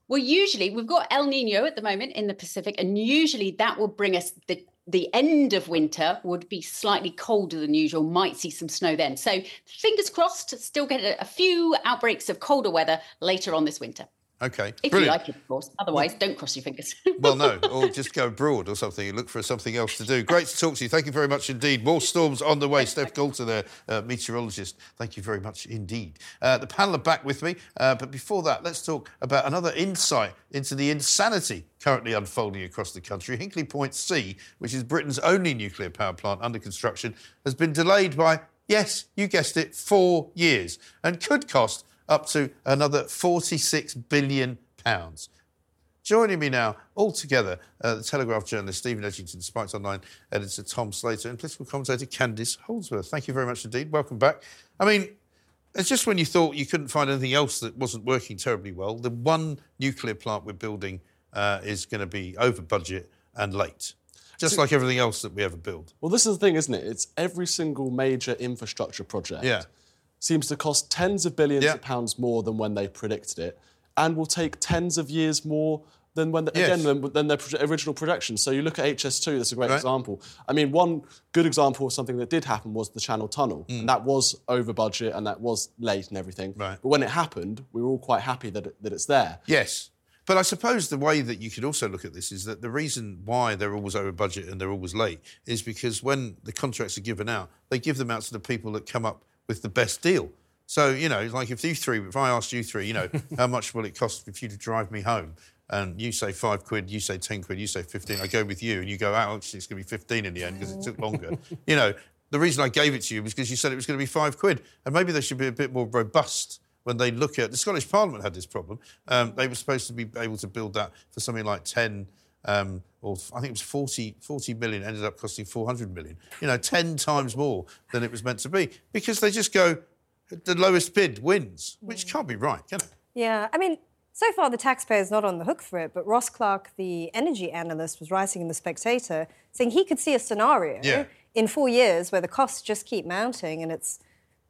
[SPEAKER 24] Well, usually we've got El Nino at the moment in the Pacific, and usually that will bring us the the end of winter would be slightly colder than usual. Might see some snow then. So fingers crossed, still get a, few outbreaks of colder weather later on this winter.
[SPEAKER 3] Okay,
[SPEAKER 24] If
[SPEAKER 3] brilliant.
[SPEAKER 24] you like it, of course. Otherwise, don't cross your fingers.
[SPEAKER 3] well, no, or just go abroad or something and look for something else to do. Great to talk to you. Thank you very much indeed. More storms on the way. Steph Coulter there, uh, meteorologist. Thank you very much indeed. Uh, the panel are back with me, uh, but before that, let's talk about another insight into the insanity currently unfolding across the country. Hinkley Point C, which is Britain's only nuclear power plant under construction, has been delayed by, yes, you guessed it, four years and could cost up to another 46 billion pounds. Joining me now, all together, uh, the Telegraph journalist Stephen Edgington, Spiked Online editor Tom Slater, and political commentator Candice Holdsworth. Thank you very much indeed. Welcome back. I mean, it's just when you thought you couldn't find anything else that wasn't working terribly well, the one nuclear plant we're building uh, is going to be over budget and late, just
[SPEAKER 13] So-
[SPEAKER 3] like everything else that we ever build.
[SPEAKER 13] Well, this is the thing, isn't it? It's every single major infrastructure project
[SPEAKER 3] Yeah.
[SPEAKER 13] Seems to cost tens of billions of pounds more than when they predicted it, and will take tens of years more than when the,
[SPEAKER 3] Yes.
[SPEAKER 13] again than, than their original projections. So you look at HS2. That's a great
[SPEAKER 3] Right.
[SPEAKER 13] example. I mean, one good example of something that did happen was the Channel Tunnel,
[SPEAKER 3] Mm.
[SPEAKER 13] and that was over budget and that was late and everything. Right. But when it happened, we were all quite happy that it, that it's there.
[SPEAKER 3] Yes. But I suppose the way that you could also look at this is that the reason why they're always over budget and they're always late is because when the contracts are given out, they give them out to the people that come up with the best deal. So, you know, like if you three, if I asked you three, you know, how much will it cost if you to drive me home? And you say five quid, you say 10 quid, you say 15, I go with you and you go, oh, actually, it's going to be 15 in the end because it took longer. you know, the reason I gave it to you was because you said it was going to be five quid. And maybe they should be a bit more robust when they look at the Scottish Parliament had this problem. Um, they were supposed to be able to build that for something like 10 um, or I think it was 40, 40 million, ended up costing 400 million. You know, 10 times more than it was meant to be because they just go, the lowest bid wins, which can't be right, can it?
[SPEAKER 6] Yeah, I mean, so far the taxpayer's not on the hook for it, but Ross Clark, the energy analyst, was writing in The Spectator saying he could see a scenario
[SPEAKER 3] Yeah.
[SPEAKER 6] in four years where the costs just keep mounting and it's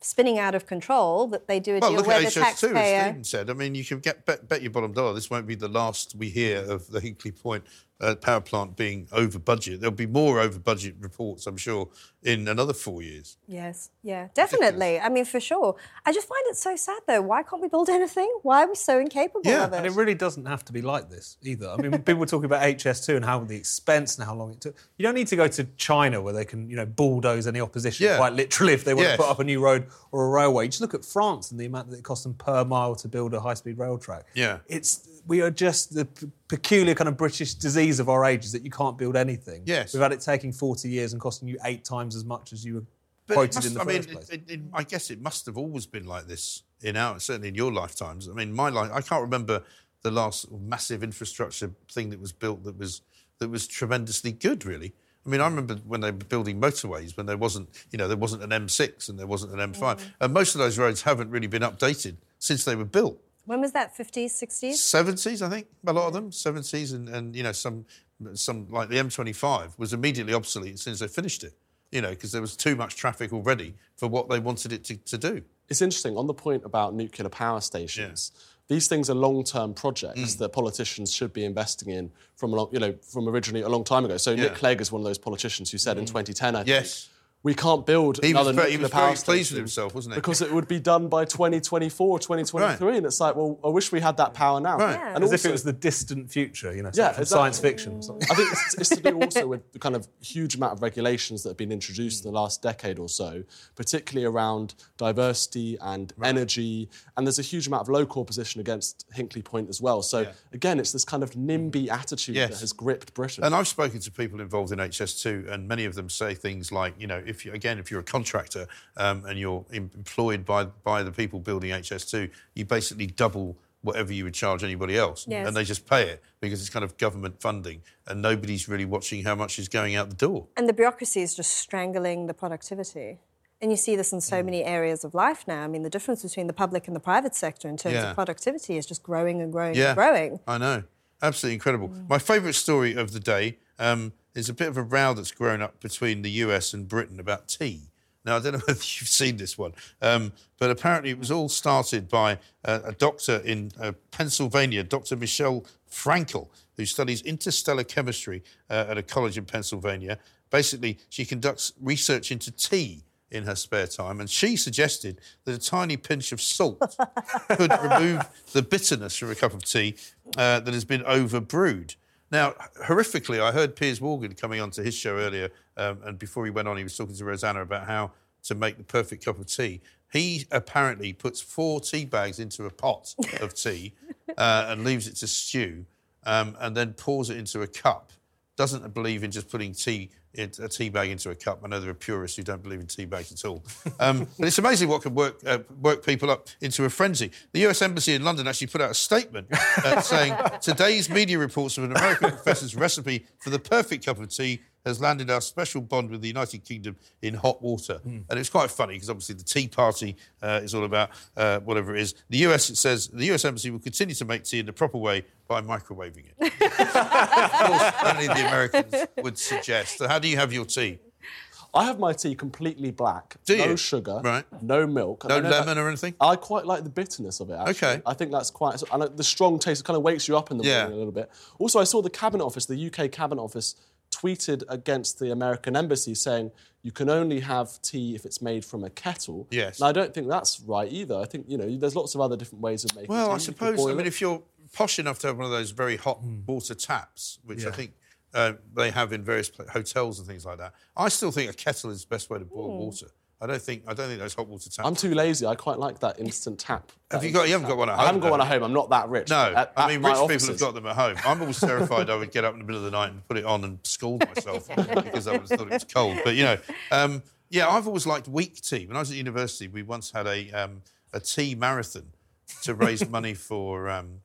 [SPEAKER 6] spinning out of control that they do a
[SPEAKER 3] Well,
[SPEAKER 6] deal
[SPEAKER 3] look
[SPEAKER 6] where
[SPEAKER 3] at
[SPEAKER 6] the
[SPEAKER 3] HS2, as
[SPEAKER 6] taxpayer.
[SPEAKER 3] Stephen said. I mean, you can get bet, bet your bottom dollar this won't be the last we hear of the Hinkley Point uh, power plant being over budget. There'll be more over budget reports, I'm sure, in another four years.
[SPEAKER 6] Yes, yeah, definitely. I mean, for sure. I just find it so sad, though. Why can't we build anything? Why are we so incapable of it?
[SPEAKER 5] and it really doesn't have to be like this either. I mean, people were talking about HS2 and how the expense and how long it took. You don't need to go to China where they can, you know, bulldoze any opposition
[SPEAKER 3] Yeah.
[SPEAKER 5] quite literally if they want
[SPEAKER 3] Yes.
[SPEAKER 5] to put up a new road or a railway. Just look at France and the amount that it costs them per mile to build a high-speed rail track.
[SPEAKER 3] Yeah.
[SPEAKER 5] It's we are just the p- peculiar kind of British disease of our age is that you can't build anything.
[SPEAKER 3] Yes.
[SPEAKER 5] We've had it taking 40 years and costing you eight times as much as you were
[SPEAKER 3] But
[SPEAKER 5] quoted
[SPEAKER 3] must-
[SPEAKER 5] in the
[SPEAKER 3] I
[SPEAKER 5] first
[SPEAKER 3] mean,
[SPEAKER 5] place.
[SPEAKER 3] it- it- I guess it must have always been like this in our, certainly in your lifetimes. I mean, my life, I can't remember the last massive infrastructure thing that was built that was that was tremendously good, really. I mean, I mm. remember when they were building motorways when there wasn't, you know, there wasn't an M6 and there wasn't an M5, mm. and most of those roads haven't really been updated since they were built.
[SPEAKER 6] When was that? 50s, 60s?
[SPEAKER 3] 70s, I think, a lot of them, 70s, and, and you know, some, some like the M25 was immediately obsolete as soon as they finished it, you know, because there was too much traffic already for what they wanted it to, to do.
[SPEAKER 13] It's interesting on the point about nuclear power stations. These things are long-term projects
[SPEAKER 3] Mm.
[SPEAKER 13] that politicians should be investing in from a long, you know, from originally a long time ago. So
[SPEAKER 3] Yeah.
[SPEAKER 13] Nick Clegg is one of those politicians who said in 2010, I think,
[SPEAKER 3] Yes.
[SPEAKER 13] We can't build
[SPEAKER 3] He was
[SPEAKER 13] another
[SPEAKER 3] he
[SPEAKER 13] nuclear
[SPEAKER 3] was
[SPEAKER 13] power
[SPEAKER 3] very pleased with
[SPEAKER 13] station
[SPEAKER 3] himself, wasn't he?
[SPEAKER 13] Because it would be done by 2024, 2023, and it's like, well, I wish we had that power now. And
[SPEAKER 5] As if it was the distant future, you know,
[SPEAKER 13] yeah,
[SPEAKER 5] from
[SPEAKER 13] exactly.
[SPEAKER 5] science fiction. or something.
[SPEAKER 13] I think it's, it's to do also with the kind of huge amount of regulations that have been introduced in the last decade or so, particularly around diversity and energy. And there's a huge amount of local opposition against Hinkley Point as well. So again, it's this kind of NIMBY attitude that has gripped Britain.
[SPEAKER 3] And I've spoken to people involved in HS2, and many of them say things like, you know, if you, again, if you're a contractor um, and you're employed by by the people building HS2, you basically double whatever you would charge anybody else,
[SPEAKER 6] Yes.
[SPEAKER 3] and they just pay it because it's kind of government funding, and nobody's really watching how much is going out the door.
[SPEAKER 6] And the bureaucracy is just strangling the productivity. And you see this in so many areas of life now. I mean, the difference between the public and the private sector in terms
[SPEAKER 3] Yeah.
[SPEAKER 6] of productivity is just growing and growing
[SPEAKER 3] yeah,
[SPEAKER 6] and growing.
[SPEAKER 3] I know, absolutely incredible. My favourite story of the day um, is a bit of a row that's grown up between the US and Britain about tea. Now, I don't know whether you've seen this one, um, but apparently it was all started by uh, a doctor in uh, Pennsylvania, Dr. Michelle Francl, who studies interstellar chemistry uh, at a college in Pennsylvania. Basically, she conducts research into tea in her spare time, and she suggested that a tiny pinch of salt could remove the bitterness from a cup of tea uh, that has been over brewed. Now, horrifically, I heard Piers Morgan coming onto his show earlier, um, and before he went on, he was talking to Rosanna about how to make the perfect cup of tea. He apparently puts four tea bags into a pot of tea uh, and leaves it to stew, um, and then pours it into a cup. Doesn't believe in just putting tea in, a tea bag into a cup. I know there are purists who don't believe in tea bags at all. Um, but it's amazing what can work uh, work people up into a frenzy. The US Embassy in London actually put out a statement uh, saying today's media reports of an American professor's recipe for the perfect cup of tea has landed our special bond with the United Kingdom in hot water. And it's quite funny because obviously the Tea Party uh, is all about uh, whatever it is. The US, it says, the US Embassy will continue to make tea in the proper way by microwaving it. of course, only the Americans would suggest. So how do you have your tea?
[SPEAKER 13] I have my tea completely black.
[SPEAKER 3] Do
[SPEAKER 13] no
[SPEAKER 3] you?
[SPEAKER 13] sugar.
[SPEAKER 3] Right.
[SPEAKER 13] No milk.
[SPEAKER 3] No lemon
[SPEAKER 13] that-
[SPEAKER 3] or anything?
[SPEAKER 13] I quite like the bitterness of it, actually.
[SPEAKER 3] Okay.
[SPEAKER 13] I think that's quite... I like the strong taste. It kind of wakes you up in the
[SPEAKER 3] Yeah.
[SPEAKER 13] morning a little bit. Also, I saw the Cabinet Office, the UK Cabinet Office, tweeted against the American Embassy saying you can only have tea if it's made from a kettle.
[SPEAKER 3] Yes.
[SPEAKER 13] And I don't think that's right either. I think, you know, there's lots of other different ways of making tea.
[SPEAKER 3] Well, I suppose, I mean,
[SPEAKER 13] it.
[SPEAKER 3] if you're posh enough to have one of those very hot water taps, which I think uh, they have in various hotels and things like that, I still think a kettle is the best way to boil
[SPEAKER 13] Hmm.
[SPEAKER 3] water. I don't think I don't think those hot water taps.
[SPEAKER 13] I'm too lazy. I quite like that instant tap.
[SPEAKER 3] Have
[SPEAKER 13] that
[SPEAKER 3] you got? You haven't got one at home.
[SPEAKER 13] I haven't got one at home. I'm not that rich.
[SPEAKER 3] No,
[SPEAKER 13] At-
[SPEAKER 3] I mean
[SPEAKER 13] my
[SPEAKER 3] rich people have got them at home. I'm always terrified I would get up in the middle of the night and put it on and scald myself because I was thought it was cold. But you know, um, yeah, I've always liked weak tea. When I was at university, we once had a um, a tea marathon to raise money for um,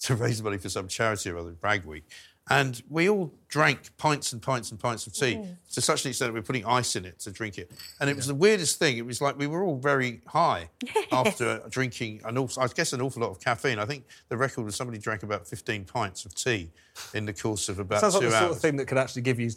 [SPEAKER 3] to raise money for some charity or other, Brag Week. And we all drank pints and pints and pints of tea
[SPEAKER 25] Mm.
[SPEAKER 3] to such an extent that we were putting ice in it to drink it. And it was the weirdest thing. It was like we were all very high after drinking an awful, I guess an awful lot of caffeine. I think the record was somebody drank about 15 pints of tea in the course of about
[SPEAKER 5] Sounds like
[SPEAKER 3] two
[SPEAKER 5] the
[SPEAKER 3] hours.
[SPEAKER 5] sort of thing that could actually give you,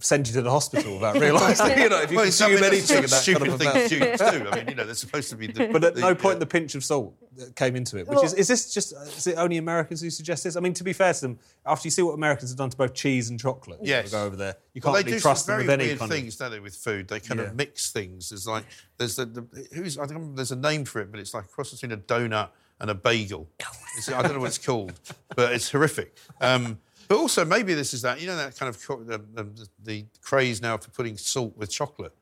[SPEAKER 5] send you to the hospital without realising. you know, if you
[SPEAKER 3] Well, it's- I mean,
[SPEAKER 5] consume
[SPEAKER 3] that's
[SPEAKER 5] anything of that
[SPEAKER 3] stupid
[SPEAKER 5] kind of
[SPEAKER 3] thing
[SPEAKER 5] amount.
[SPEAKER 3] students do. I mean, you know, they're supposed to be the.
[SPEAKER 5] But at
[SPEAKER 3] the-
[SPEAKER 5] no point the pinch of salt came into it. Which is, is this just, is it only Americans who suggest this? I mean, to be fair to them, after you see what Americans have done to both cheese and chocolate, when
[SPEAKER 3] Yes.
[SPEAKER 5] you go over there, you can't
[SPEAKER 3] they
[SPEAKER 5] really trust them with any
[SPEAKER 3] weird
[SPEAKER 5] kind
[SPEAKER 3] things, don't they, with food? They kind
[SPEAKER 5] Yeah.
[SPEAKER 3] of mix things. There's like there's the, the who's I think there's a name for it, but it's like a cross between a donut and a bagel. It's- I don't know what it's called, but it's horrific. Um, but also maybe this is that you know that kind of co- the, the, the craze now for putting salt with chocolate.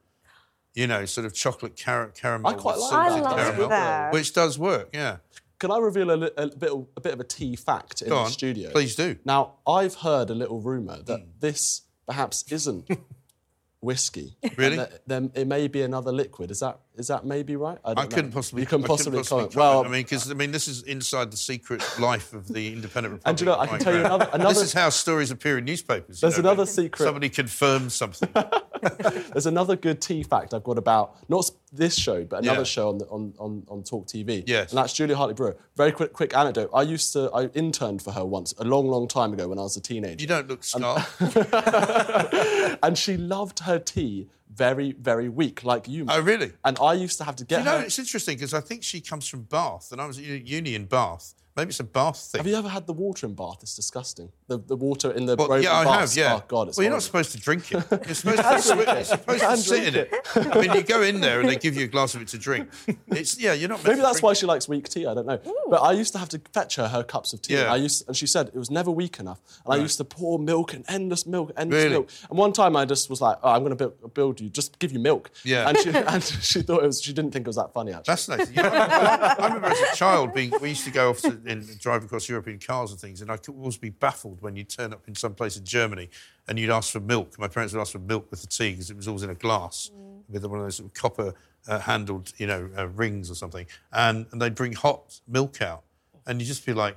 [SPEAKER 3] You know, sort of chocolate car- caramel.
[SPEAKER 13] I quite like
[SPEAKER 3] salted
[SPEAKER 13] that. I love
[SPEAKER 3] caramel,
[SPEAKER 13] that.
[SPEAKER 3] which does work. Yeah.
[SPEAKER 13] Can I reveal a, a bit, a bit of a tea fact in
[SPEAKER 3] Go
[SPEAKER 13] the
[SPEAKER 3] on.
[SPEAKER 13] studio?
[SPEAKER 3] Please do.
[SPEAKER 13] Now, I've heard a little rumour that
[SPEAKER 3] Hmm.
[SPEAKER 13] this perhaps isn't whiskey.
[SPEAKER 3] Really?
[SPEAKER 13] Then it may be another liquid. Is that is that maybe right?
[SPEAKER 3] I,
[SPEAKER 13] don't know.
[SPEAKER 3] couldn't possibly.
[SPEAKER 13] You can
[SPEAKER 3] I couldn't
[SPEAKER 13] possibly, comment. Well,
[SPEAKER 3] I mean, because I mean, this is inside the secret life of the Independent Republic.
[SPEAKER 13] And you know, I can tell you another- another-
[SPEAKER 3] This is how stories appear in newspapers.
[SPEAKER 13] There's
[SPEAKER 3] know,
[SPEAKER 13] another secret-
[SPEAKER 3] Somebody confirms something.
[SPEAKER 13] There's another good tea fact I've got about not this show, but another
[SPEAKER 3] Yeah.
[SPEAKER 13] show on, the, on, on, on Talk TV.
[SPEAKER 3] Yes.
[SPEAKER 13] And that's Julia Hartley Brewer. Very quick, quick anecdote. I used to, I interned for her once, a long, long time ago when I was a teenager.
[SPEAKER 3] You don't look scarred.
[SPEAKER 13] and she loved her tea very, very weak, like you.
[SPEAKER 3] Oh, really?
[SPEAKER 13] And I used to have to get it.
[SPEAKER 3] you know,
[SPEAKER 13] her.
[SPEAKER 3] it's interesting because I think she comes from Bath, and I was at uni in Bath. Maybe it's a Bath thing.
[SPEAKER 13] Have you ever had the water in Bath? It's disgusting. The, the water in the
[SPEAKER 3] Well,
[SPEAKER 13] broken
[SPEAKER 3] yeah, I have. Yeah.
[SPEAKER 13] Oh God, it's
[SPEAKER 3] well, you're not supposed to drink it. You're supposed to, swi- you're supposed to sit in
[SPEAKER 13] drink
[SPEAKER 3] it. I mean, you go in there and they give you a glass of it to drink. It's yeah, you're not.
[SPEAKER 13] Maybe that's why she likes weak tea. I don't know. But I used to have to fetch her her cups of tea.
[SPEAKER 3] Yeah.
[SPEAKER 13] And I used, and she said it was never weak enough. And I used to pour milk and endless milk, endless
[SPEAKER 3] Really?
[SPEAKER 13] milk. And one time I just was like, oh, I'm going to build, build you, just give you milk.
[SPEAKER 3] Yeah.
[SPEAKER 13] And she, and she thought it was. She didn't think it was that funny actually.
[SPEAKER 3] Fascinating. You know, I, I remember as a child being. We used to go off to, and drive across Europe in cars and things, and I could always be baffled when you turn up in some place in Germany and you'd ask for milk. My parents would ask for milk with the tea because it was always in a glass with one of those sort of copper uh, handled, you know, uh, rings or something, and and they'd bring hot milk out, and you'd just be like,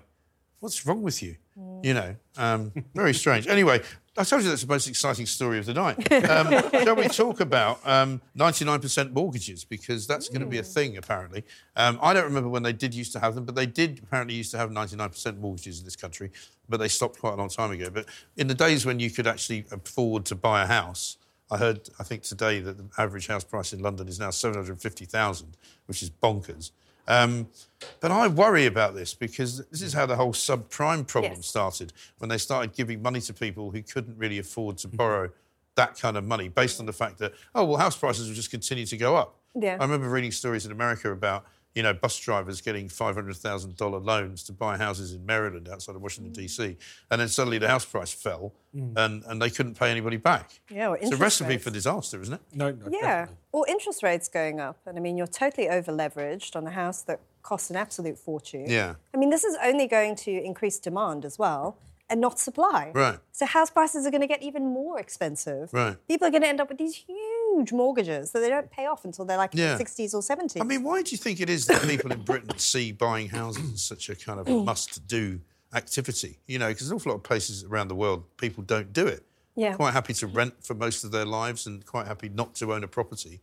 [SPEAKER 3] "What's wrong with you?" You know, um, very strange. Anyway, I told you that's the most exciting story of the night. Um, shall we talk about um, 99% mortgages because that's going to be a thing apparently. Um, I don't remember when they did used to have them, but they did apparently used to have 99% mortgages in this country, but they stopped quite a long time ago. But in the days when you could actually afford to buy a house, I heard, I think today that the average house price in London is now 750,000, which is bonkers. Um, but I worry about this because this is how the whole subprime problem
[SPEAKER 6] Yes.
[SPEAKER 3] started when they started giving money to people who couldn't really afford to borrow that kind of money based on the fact that, oh, well, house prices will just continue to go up.
[SPEAKER 6] Yeah.
[SPEAKER 3] I remember reading stories in America about, you know, bus drivers getting $500,000 loans to buy houses in Maryland outside of Washington, D.C. And then suddenly the house price fell
[SPEAKER 6] Mm.
[SPEAKER 3] and, and they couldn't pay anybody back.
[SPEAKER 6] Yeah, or
[SPEAKER 3] It's a recipe
[SPEAKER 6] rates.
[SPEAKER 3] for disaster, isn't it?
[SPEAKER 5] No, no.
[SPEAKER 6] Yeah, or interest rates going up. And I mean, you're totally over leveraged on a house that costs an absolute fortune.
[SPEAKER 3] Yeah.
[SPEAKER 6] I mean, this is only going to increase demand as well and not supply.
[SPEAKER 3] Right.
[SPEAKER 6] So house prices are going to get even more expensive.
[SPEAKER 3] Right.
[SPEAKER 6] People are going to end up with these huge mortgages that they don't pay off until they're like
[SPEAKER 3] Yeah.
[SPEAKER 6] 60s or 70s.
[SPEAKER 3] I mean, why do you think it is that people in Britain see buying houses as such a kind of mm. must-do activity? You know, because an awful lot of places around the world, people don't do it.
[SPEAKER 6] Yeah.
[SPEAKER 3] Quite happy to rent for most of their lives and quite happy not to own a property.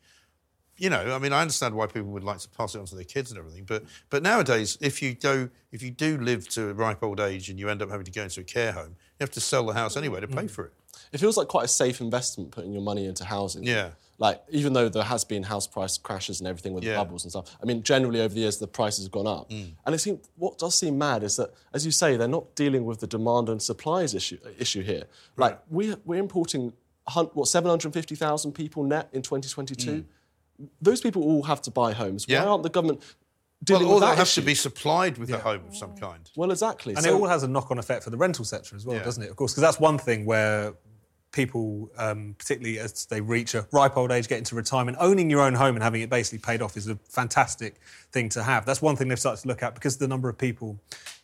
[SPEAKER 3] You know, I mean, I understand why people would like to pass it on to their kids and everything, but but nowadays, if you do if you do live to a ripe old age and you end up having to go into a care home, you have to sell the house anyway to pay mm. for it.
[SPEAKER 13] It feels like quite a safe investment putting your money into housing.
[SPEAKER 3] Yeah.
[SPEAKER 13] Like, even though there has been house price crashes and everything with
[SPEAKER 3] Yeah.
[SPEAKER 13] the bubbles and stuff, I mean, generally over the years, the prices have gone up. Mm. And it seems, what does seem mad is that, as you say, they're not dealing with the demand and supplies issue, issue here. Like, we, we're importing, what, 750,000 people net in 2022? Mm. Those people all have to buy homes.
[SPEAKER 3] Yeah.
[SPEAKER 13] Why aren't the government
[SPEAKER 3] Well,
[SPEAKER 13] dealing
[SPEAKER 3] or
[SPEAKER 13] with
[SPEAKER 3] they'll
[SPEAKER 13] that
[SPEAKER 3] has
[SPEAKER 13] issue?
[SPEAKER 3] to be supplied with a home of some kind.
[SPEAKER 13] Well, exactly.
[SPEAKER 5] And
[SPEAKER 13] So-
[SPEAKER 5] it all has a knock on effect for the rental sector as well,
[SPEAKER 3] Yeah.
[SPEAKER 5] doesn't it? Of course, because that's one thing where people, um, particularly as they reach a ripe old age, get into retirement, owning your own home and having it basically paid off is a fantastic thing to have. That's one thing they've started to look at because the number of people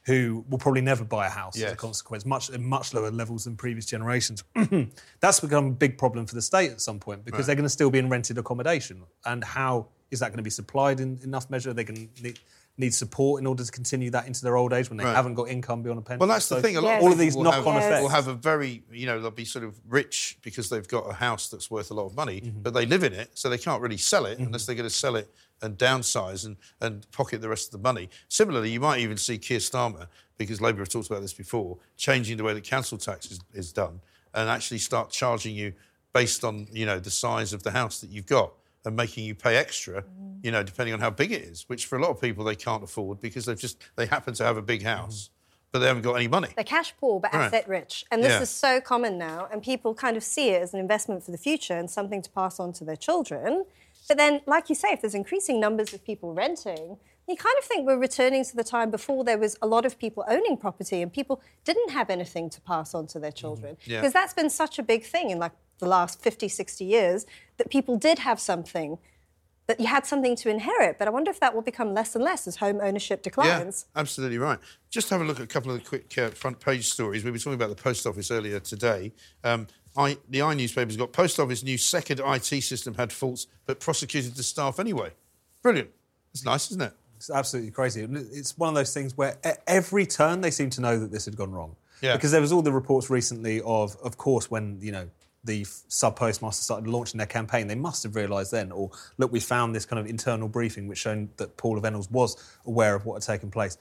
[SPEAKER 5] who will probably never buy a house as a consequence, much much lower levels than previous generations. That's become a big problem for the state at some point because
[SPEAKER 3] Right.
[SPEAKER 5] they're going to still be in rented accommodation. And how is that going to be supplied in enough measure? They can need, need support in order to continue that into their old age when they
[SPEAKER 3] Right.
[SPEAKER 5] haven't got income beyond a pension.
[SPEAKER 3] Well, that's the
[SPEAKER 5] So
[SPEAKER 3] thing. A lot of
[SPEAKER 5] all of these
[SPEAKER 3] will
[SPEAKER 5] knock-on
[SPEAKER 3] have,
[SPEAKER 5] effects.
[SPEAKER 3] will have a very, you know, they'll be sort of rich because they've got a house that's worth a lot of money, mm-hmm. but they live in it, so they can't really sell it mm-hmm. unless they're going to sell it and downsize and, and pocket the rest of the money. Similarly, you might even see Keir Starmer, because Labour have talked about this before, changing the way that council tax is, is done and actually start charging you based on, you know, the size of the house that you've got and making you pay extra, mm-hmm. you know, depending on how big it is, which for a lot of people they can't afford because they've just, they happen to have a big house, mm-hmm. but they haven't got any money.
[SPEAKER 6] They're cash poor but
[SPEAKER 3] Right.
[SPEAKER 6] asset rich. And this
[SPEAKER 3] Yeah.
[SPEAKER 6] is so common now, and people kind of see it as an investment for the future and something to pass on to their children. But then, like you say, if there's increasing numbers of people renting, you kind of think we're returning to the time before there was a lot of people owning property and people didn't have anything to pass on to their mm-hmm. children.
[SPEAKER 3] Yeah.
[SPEAKER 6] Because that's been such a big thing in like the last 50, 60 years that people did have something, that you had something to inherit. But I wonder if that will become less and less as home ownership declines.
[SPEAKER 3] Yeah, absolutely right. Just have a look at a couple of the quick uh, front page stories. We were talking about the post office earlier today. Um, I, the I newspaper's got post office new second IT system had faults, but prosecuted the staff anyway. Brilliant. It's nice, isn't it?
[SPEAKER 5] It's absolutely crazy. It's one of those things where at every turn they seem to know that this had gone wrong.
[SPEAKER 3] Yeah.
[SPEAKER 5] Because there was all the reports recently of, of course, when you know the sub postmaster started launching their campaign, they must have realised then, or look, we found this kind of internal briefing which showed that Paula Vennells was aware of what had taken place.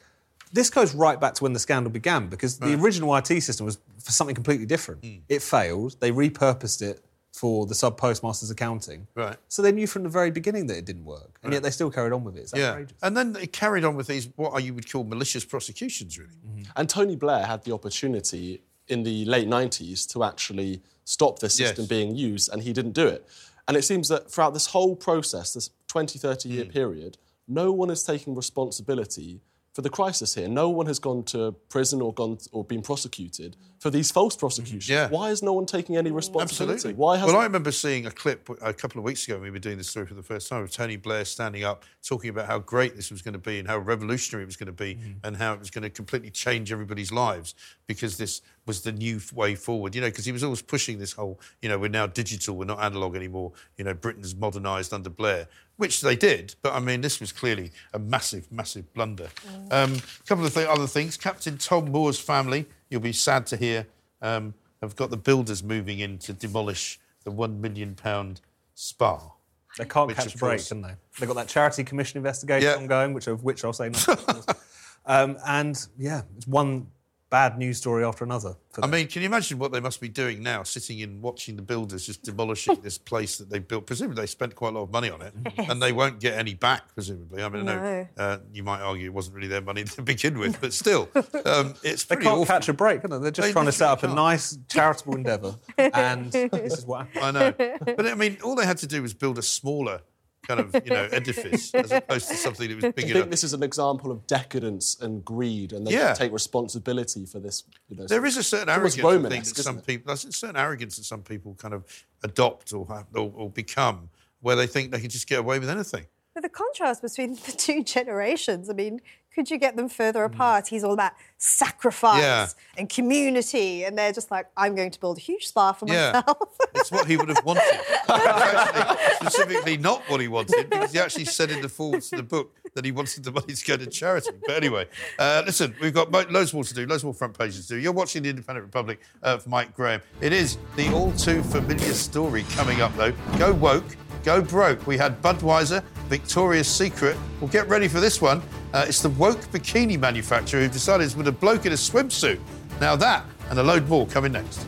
[SPEAKER 5] This goes right back to when the scandal began because the original IT system was for something completely different. Hmm. It failed. They repurposed it for the sub postmaster's accounting.
[SPEAKER 3] Right.
[SPEAKER 5] So they knew from the very beginning that it didn't work, and
[SPEAKER 3] Right.
[SPEAKER 5] yet they still carried on with it. It's
[SPEAKER 3] Yeah.
[SPEAKER 5] outrageous.
[SPEAKER 3] And then it carried on with these, what you would call malicious prosecutions, really. Mm-hmm.
[SPEAKER 13] And Tony Blair had the opportunity in the late 90s to actually stop this system
[SPEAKER 3] Yes.
[SPEAKER 13] being used, and he didn't do it. And it seems that throughout this whole process, this 20, 30
[SPEAKER 3] Hmm.
[SPEAKER 13] year period, no one is taking responsibility for the crisis here. No one has gone to prison or gone or been prosecuted for these false prosecutions.
[SPEAKER 3] Yeah.
[SPEAKER 13] Why is no one taking any responsibility?
[SPEAKER 3] Absolutely.
[SPEAKER 13] Why has
[SPEAKER 3] well, I remember seeing a clip a couple of weeks ago when we were doing this story for the first time of Tony Blair standing up, talking about how great this was going to be and how revolutionary it was going to be
[SPEAKER 13] Mm-hmm.
[SPEAKER 3] and how it was going to completely change everybody's lives because this was the new way forward. You know, because he was always pushing this whole, you know, we're now digital, we're not analog anymore. You know, Britain's modernised under Blair, which they did. But I mean, this was clearly a massive, massive blunder. Um, a couple of th- other things. Captain Tom Moore's family, you'll be sad to hear, um, have got the builders moving in to demolish the one million pound spa.
[SPEAKER 5] They can't
[SPEAKER 3] Which,
[SPEAKER 5] catch a break,
[SPEAKER 3] course-
[SPEAKER 5] can they? They've got that charity commission investigation
[SPEAKER 3] Yeah.
[SPEAKER 5] ongoing, which of which I'll say nothing. of um, and yeah, it's one bad news story after another. for
[SPEAKER 3] I mean, can you imagine what they must be doing now, sitting in watching the builders just demolishing this place that they built? Presumably, they spent quite a lot of money on it, and they won't get any back. Presumably, I mean, I know uh, you might argue it wasn't really their money to begin with, but still, um, it's
[SPEAKER 5] they can't
[SPEAKER 3] awful.
[SPEAKER 5] catch a break, can they? They're just
[SPEAKER 3] They
[SPEAKER 5] trying to set up a nice charitable endeavour, and this is what happened.
[SPEAKER 3] I know, but I mean, all they had to do was build a smaller kind of you know edifice as opposed to something that was
[SPEAKER 13] Do
[SPEAKER 3] big
[SPEAKER 13] you
[SPEAKER 3] enough.
[SPEAKER 13] think this is an example of decadence and greed, and they
[SPEAKER 3] Yeah.
[SPEAKER 13] take responsibility for this? You know,
[SPEAKER 3] There is a certain arrogance I think, that some
[SPEAKER 13] it?
[SPEAKER 3] people. There's a certain arrogance that some people kind of adopt or, have, or, or become, where they think they can just get away with anything.
[SPEAKER 6] But the contrast between the two generations, I mean, could you get them further apart? He's all about sacrifice
[SPEAKER 3] Yeah.
[SPEAKER 6] and community, and they're just like, I'm going to build a huge spa for
[SPEAKER 3] Yeah.
[SPEAKER 6] myself.
[SPEAKER 3] It's what he would have wanted. Actually specifically not what he wanted because he actually said in the forwards to the book that he wanted the money to go to charity. But anyway, uh, listen, we've got loads more to do, loads more front pages to do. You're watching the Independent Republic of Mike Graham. It is the all too familiar story coming up, though. Go woke, go broke. We had Budweiser, Victoria's Secret. Well, get ready for this one. Uh, it's the woke bikini manufacturer who decided to put a bloke in a swimsuit. Now that and a load more coming next.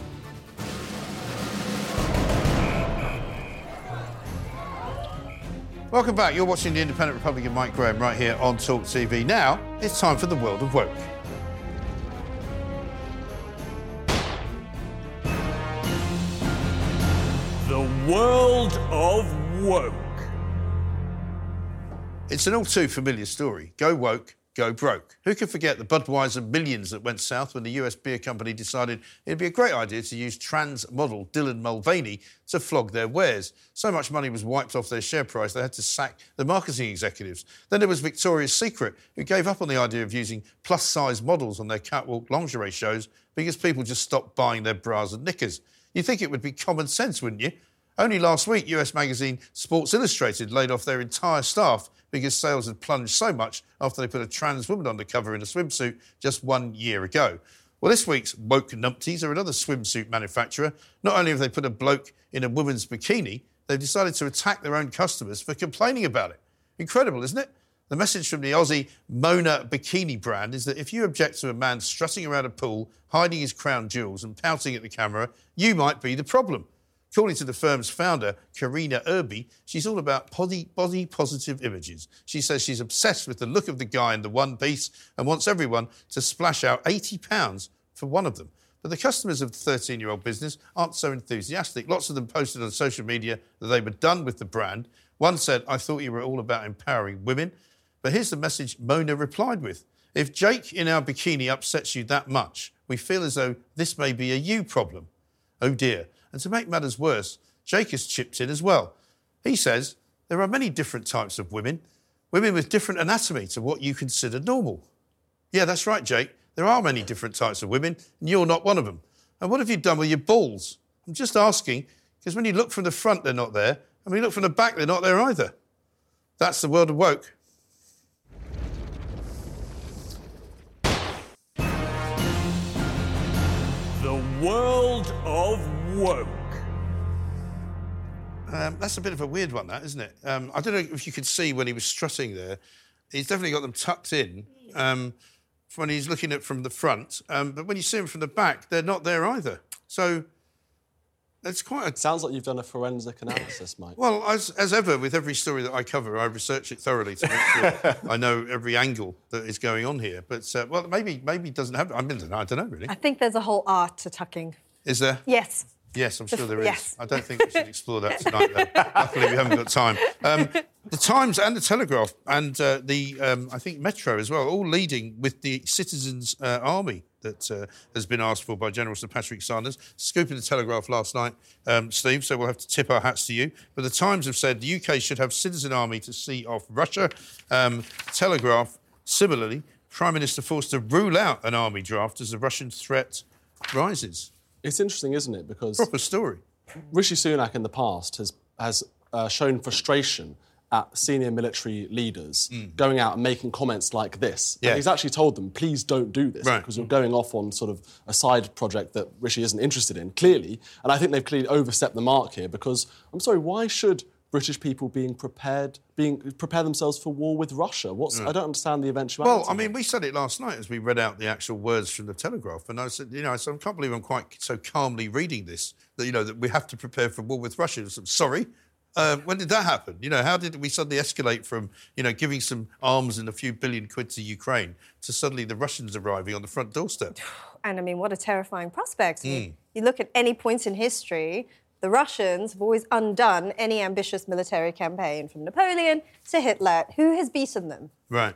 [SPEAKER 3] Welcome back. You're watching the Independent Republican Mike Graham right here on Talk TV. Now it's time for the world of woke.
[SPEAKER 25] The world of woke.
[SPEAKER 3] It's an all too familiar story. Go woke, go broke. Who can forget the Budweiser millions that went south when the US beer company decided it'd be a great idea to use trans model Dylan Mulvaney to flog their wares? So much money was wiped off their share price, they had to sack the marketing executives. Then there was Victoria's Secret, who gave up on the idea of using plus size models on their catwalk lingerie shows because people just stopped buying their bras and knickers. You'd think it would be common sense, wouldn't you? Only last week, US magazine Sports Illustrated laid off their entire staff because sales had plunged so much after they put a trans woman on the cover in a swimsuit just one year ago. Well, this week's woke numpties are another swimsuit manufacturer. Not only have they put a bloke in a woman's bikini, they've decided to attack their own customers for complaining about it. Incredible, isn't it? The message from the Aussie Moana bikini brand is that if you object to a man strutting around a pool, hiding his crown jewels and pouting at the camera, you might be the problem. According to the firm's founder, Karina Irby, she's all about body, body positive images. She says she's obsessed with the look of the guy in the one piece and wants everyone to splash out £80 for one of them. But the customers of the 13 year old business aren't so enthusiastic. Lots of them posted on social media that they were done with the brand. One said, I thought you were all about empowering women. But here's the message Moana replied with If Jake in our bikini upsets you that much, we feel as though this may be a you problem. Oh dear. And to make matters worse, Jake has chipped in as well. He says there are many different types of women, women with different anatomy to what you consider normal. Yeah, that's right, Jake. There are many different types of women, and you're not one of them. And what have you done with your balls? I'm just asking, because when you look from the front, they're not there, and when you look from the back, they're not there either. That's the world of woke.
[SPEAKER 25] The world of woke.
[SPEAKER 3] Um, that's a bit of a weird one, that isn't it? Um, I don't know if you could see when he was strutting there. He's definitely got them tucked in um, when he's looking at from the front, um, but when you see them from the back, they're not there either. So it's quite. A...
[SPEAKER 13] Sounds like you've done a forensic analysis, Mike.
[SPEAKER 3] Well, as, as ever with every story that I cover, I research it thoroughly to make sure I know every angle that is going on here. But uh, well, maybe maybe it doesn't have. I mean, I don't know really.
[SPEAKER 6] I think there's a whole art to tucking.
[SPEAKER 3] Is there?
[SPEAKER 6] Yes.
[SPEAKER 3] Yes, I'm sure there is.
[SPEAKER 6] yes.
[SPEAKER 3] I don't think we should explore that tonight, though. Luckily, we haven't got time. Um, the Times and the Telegraph and uh, the, um, I think, Metro as well, all leading with the Citizens' uh, Army that uh, has been asked for by General Sir Patrick Sanders. Scooping the Telegraph last night, um, Steve, so we'll have to tip our hats to you. But the Times have said the UK should have Citizen Army to see off Russia. Um, Telegraph, similarly, Prime Minister forced to rule out an army draft as the Russian threat rises.
[SPEAKER 13] It's interesting, isn't it? Because
[SPEAKER 3] Proper story.
[SPEAKER 13] Rishi Sunak in the past has has uh, shown frustration at senior military leaders going out and making comments like this. And.
[SPEAKER 3] Yeah.
[SPEAKER 13] he's actually told them, please don't do this
[SPEAKER 3] Right.
[SPEAKER 13] because you're going off on sort of a side project that Rishi isn't interested in, clearly. And I think they've clearly overstepped the mark here because, I'm sorry, why should British people being prepared, being prepare themselves for war with Russia? What's
[SPEAKER 3] Mm.
[SPEAKER 13] I don't understand the eventuality.
[SPEAKER 3] Well, I mean, we said it last night as we read out the actual words from the Telegraph, and I said, you know, I said, I can't believe I'm quite so calmly reading this. That you know that we have to prepare for war with Russia. I said, Sorry, uh, when did that happen? You know, how did we suddenly escalate from you know giving some arms and a few billion quid to Ukraine to suddenly the Russians arriving on the front doorstep?
[SPEAKER 6] And I mean, what a terrifying prospect. You-
[SPEAKER 3] Mm.
[SPEAKER 6] You look at any point in history, the Russians have always undone any ambitious military campaign from Napoleon to Hitler. Who has beaten them?
[SPEAKER 3] Right.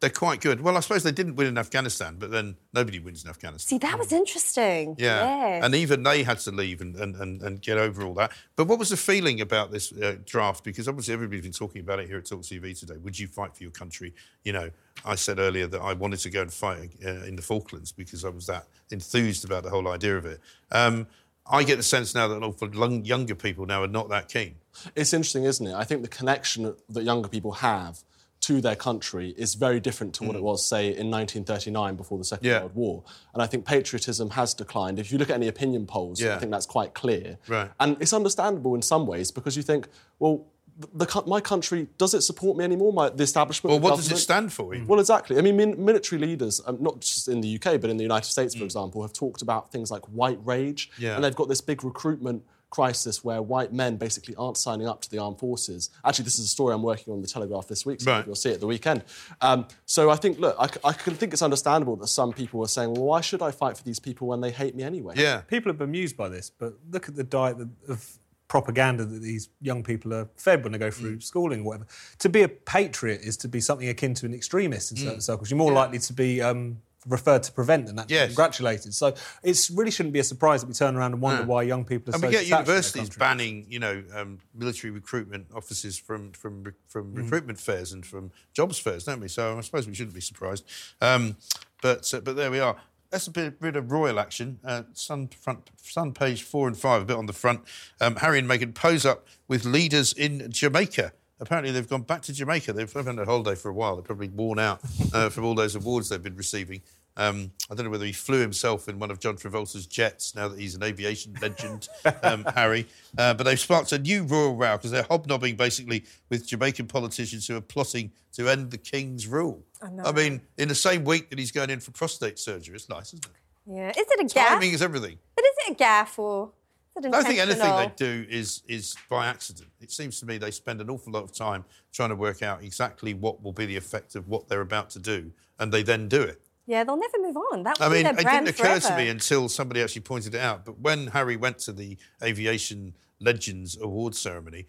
[SPEAKER 3] They're quite good. Well, I suppose they didn't win in Afghanistan, but then nobody wins in Afghanistan.
[SPEAKER 6] See, that was interesting.
[SPEAKER 3] Yeah.
[SPEAKER 6] Yes.
[SPEAKER 3] And even they had to leave and, and, and, and get over all that. But what was the feeling about this uh, draft? Because obviously everybody's been talking about it here at Talk TV today. Would you fight for your country? You know, I said earlier that I wanted to go and fight uh, in the Falklands because I was that enthused about the whole idea of it. Um, I get the sense now that an awful younger people now are not that keen.
[SPEAKER 13] It's interesting, isn't it? I think the connection that younger people have to their country is very different to what it was, say, in 1939 before the Second
[SPEAKER 3] Mm. Yeah.
[SPEAKER 13] World War. And I think patriotism has declined. If you look at any opinion polls,
[SPEAKER 3] Yeah.
[SPEAKER 13] I think that's quite clear.
[SPEAKER 3] Right.
[SPEAKER 13] And it's understandable in some ways because you think, well, the, the, my country does it support me anymore? My the establishment.
[SPEAKER 3] Well,
[SPEAKER 13] the
[SPEAKER 3] what does it stand for? even?
[SPEAKER 13] Well, exactly. I mean, min- military leaders, um, not just in the UK, but in the United States,
[SPEAKER 3] Mm.
[SPEAKER 13] for example, have talked about things like white rage.
[SPEAKER 3] Yeah.
[SPEAKER 13] And they've got this big recruitment crisis where white men basically aren't signing up to the armed forces. Actually, this is a story I'm working on the Telegraph this week, so
[SPEAKER 3] Right.
[SPEAKER 13] you'll see it at the weekend. Um, so I think, look, I can think it's understandable that some people are saying, well, why should I fight for these people when they hate me anyway? Yeah.
[SPEAKER 5] People are bemused by this, but look at the diet of- of propaganda that these young people are fed when they go
[SPEAKER 3] Mm.
[SPEAKER 5] through schooling or whatever. To be a patriot is to be something akin to an extremist in certain
[SPEAKER 3] Mm.
[SPEAKER 5] circles. You're more likely to be um, referred to prevent than actually
[SPEAKER 3] Yes.
[SPEAKER 5] congratulated. So it really shouldn't be a surprise that we turn around and wonder
[SPEAKER 3] No.
[SPEAKER 5] why young people are
[SPEAKER 3] and
[SPEAKER 5] so
[SPEAKER 3] we get
[SPEAKER 5] detached from their
[SPEAKER 3] universities banning, you know, um, military recruitment officers from from from
[SPEAKER 5] Mm.
[SPEAKER 3] recruitment fairs and from jobs fairs, don't we? So I suppose we shouldn't be surprised. Um, but uh, but there we are. That's a bit, bit of royal action. Uh, Sun front, Sun page four and five, a bit on the front. Um, Harry and Meghan pose up with leaders in Jamaica. Apparently, they've gone back to Jamaica. They've they've had a holiday for a while. They're probably worn out uh, from all those awards they've been receiving. Um, I don't know whether he flew himself in one of John Travolta's jets now that he's an aviation legend, um, Harry. Uh, but they've sparked a new royal row because they're hobnobbing basically with Jamaican politicians who are plotting to end the king's rule.
[SPEAKER 6] I know.
[SPEAKER 3] I mean, in the same week that he's going in for prostate surgery. It's nice, isn't it?
[SPEAKER 6] Yeah. Is it a gaff?
[SPEAKER 3] Timing is everything.
[SPEAKER 6] But is it a gaff or is it
[SPEAKER 3] I don't think anything they do is is by accident. It seems to me they spend an awful lot of time trying to work out exactly what will be the effect of what they're about to do, and they then do it.
[SPEAKER 6] Yeah, they'll never move on. That
[SPEAKER 3] I mean, it didn't occur
[SPEAKER 6] forever.
[SPEAKER 3] to me until somebody actually pointed it out. But when Harry went to the Aviation Legends Award ceremony,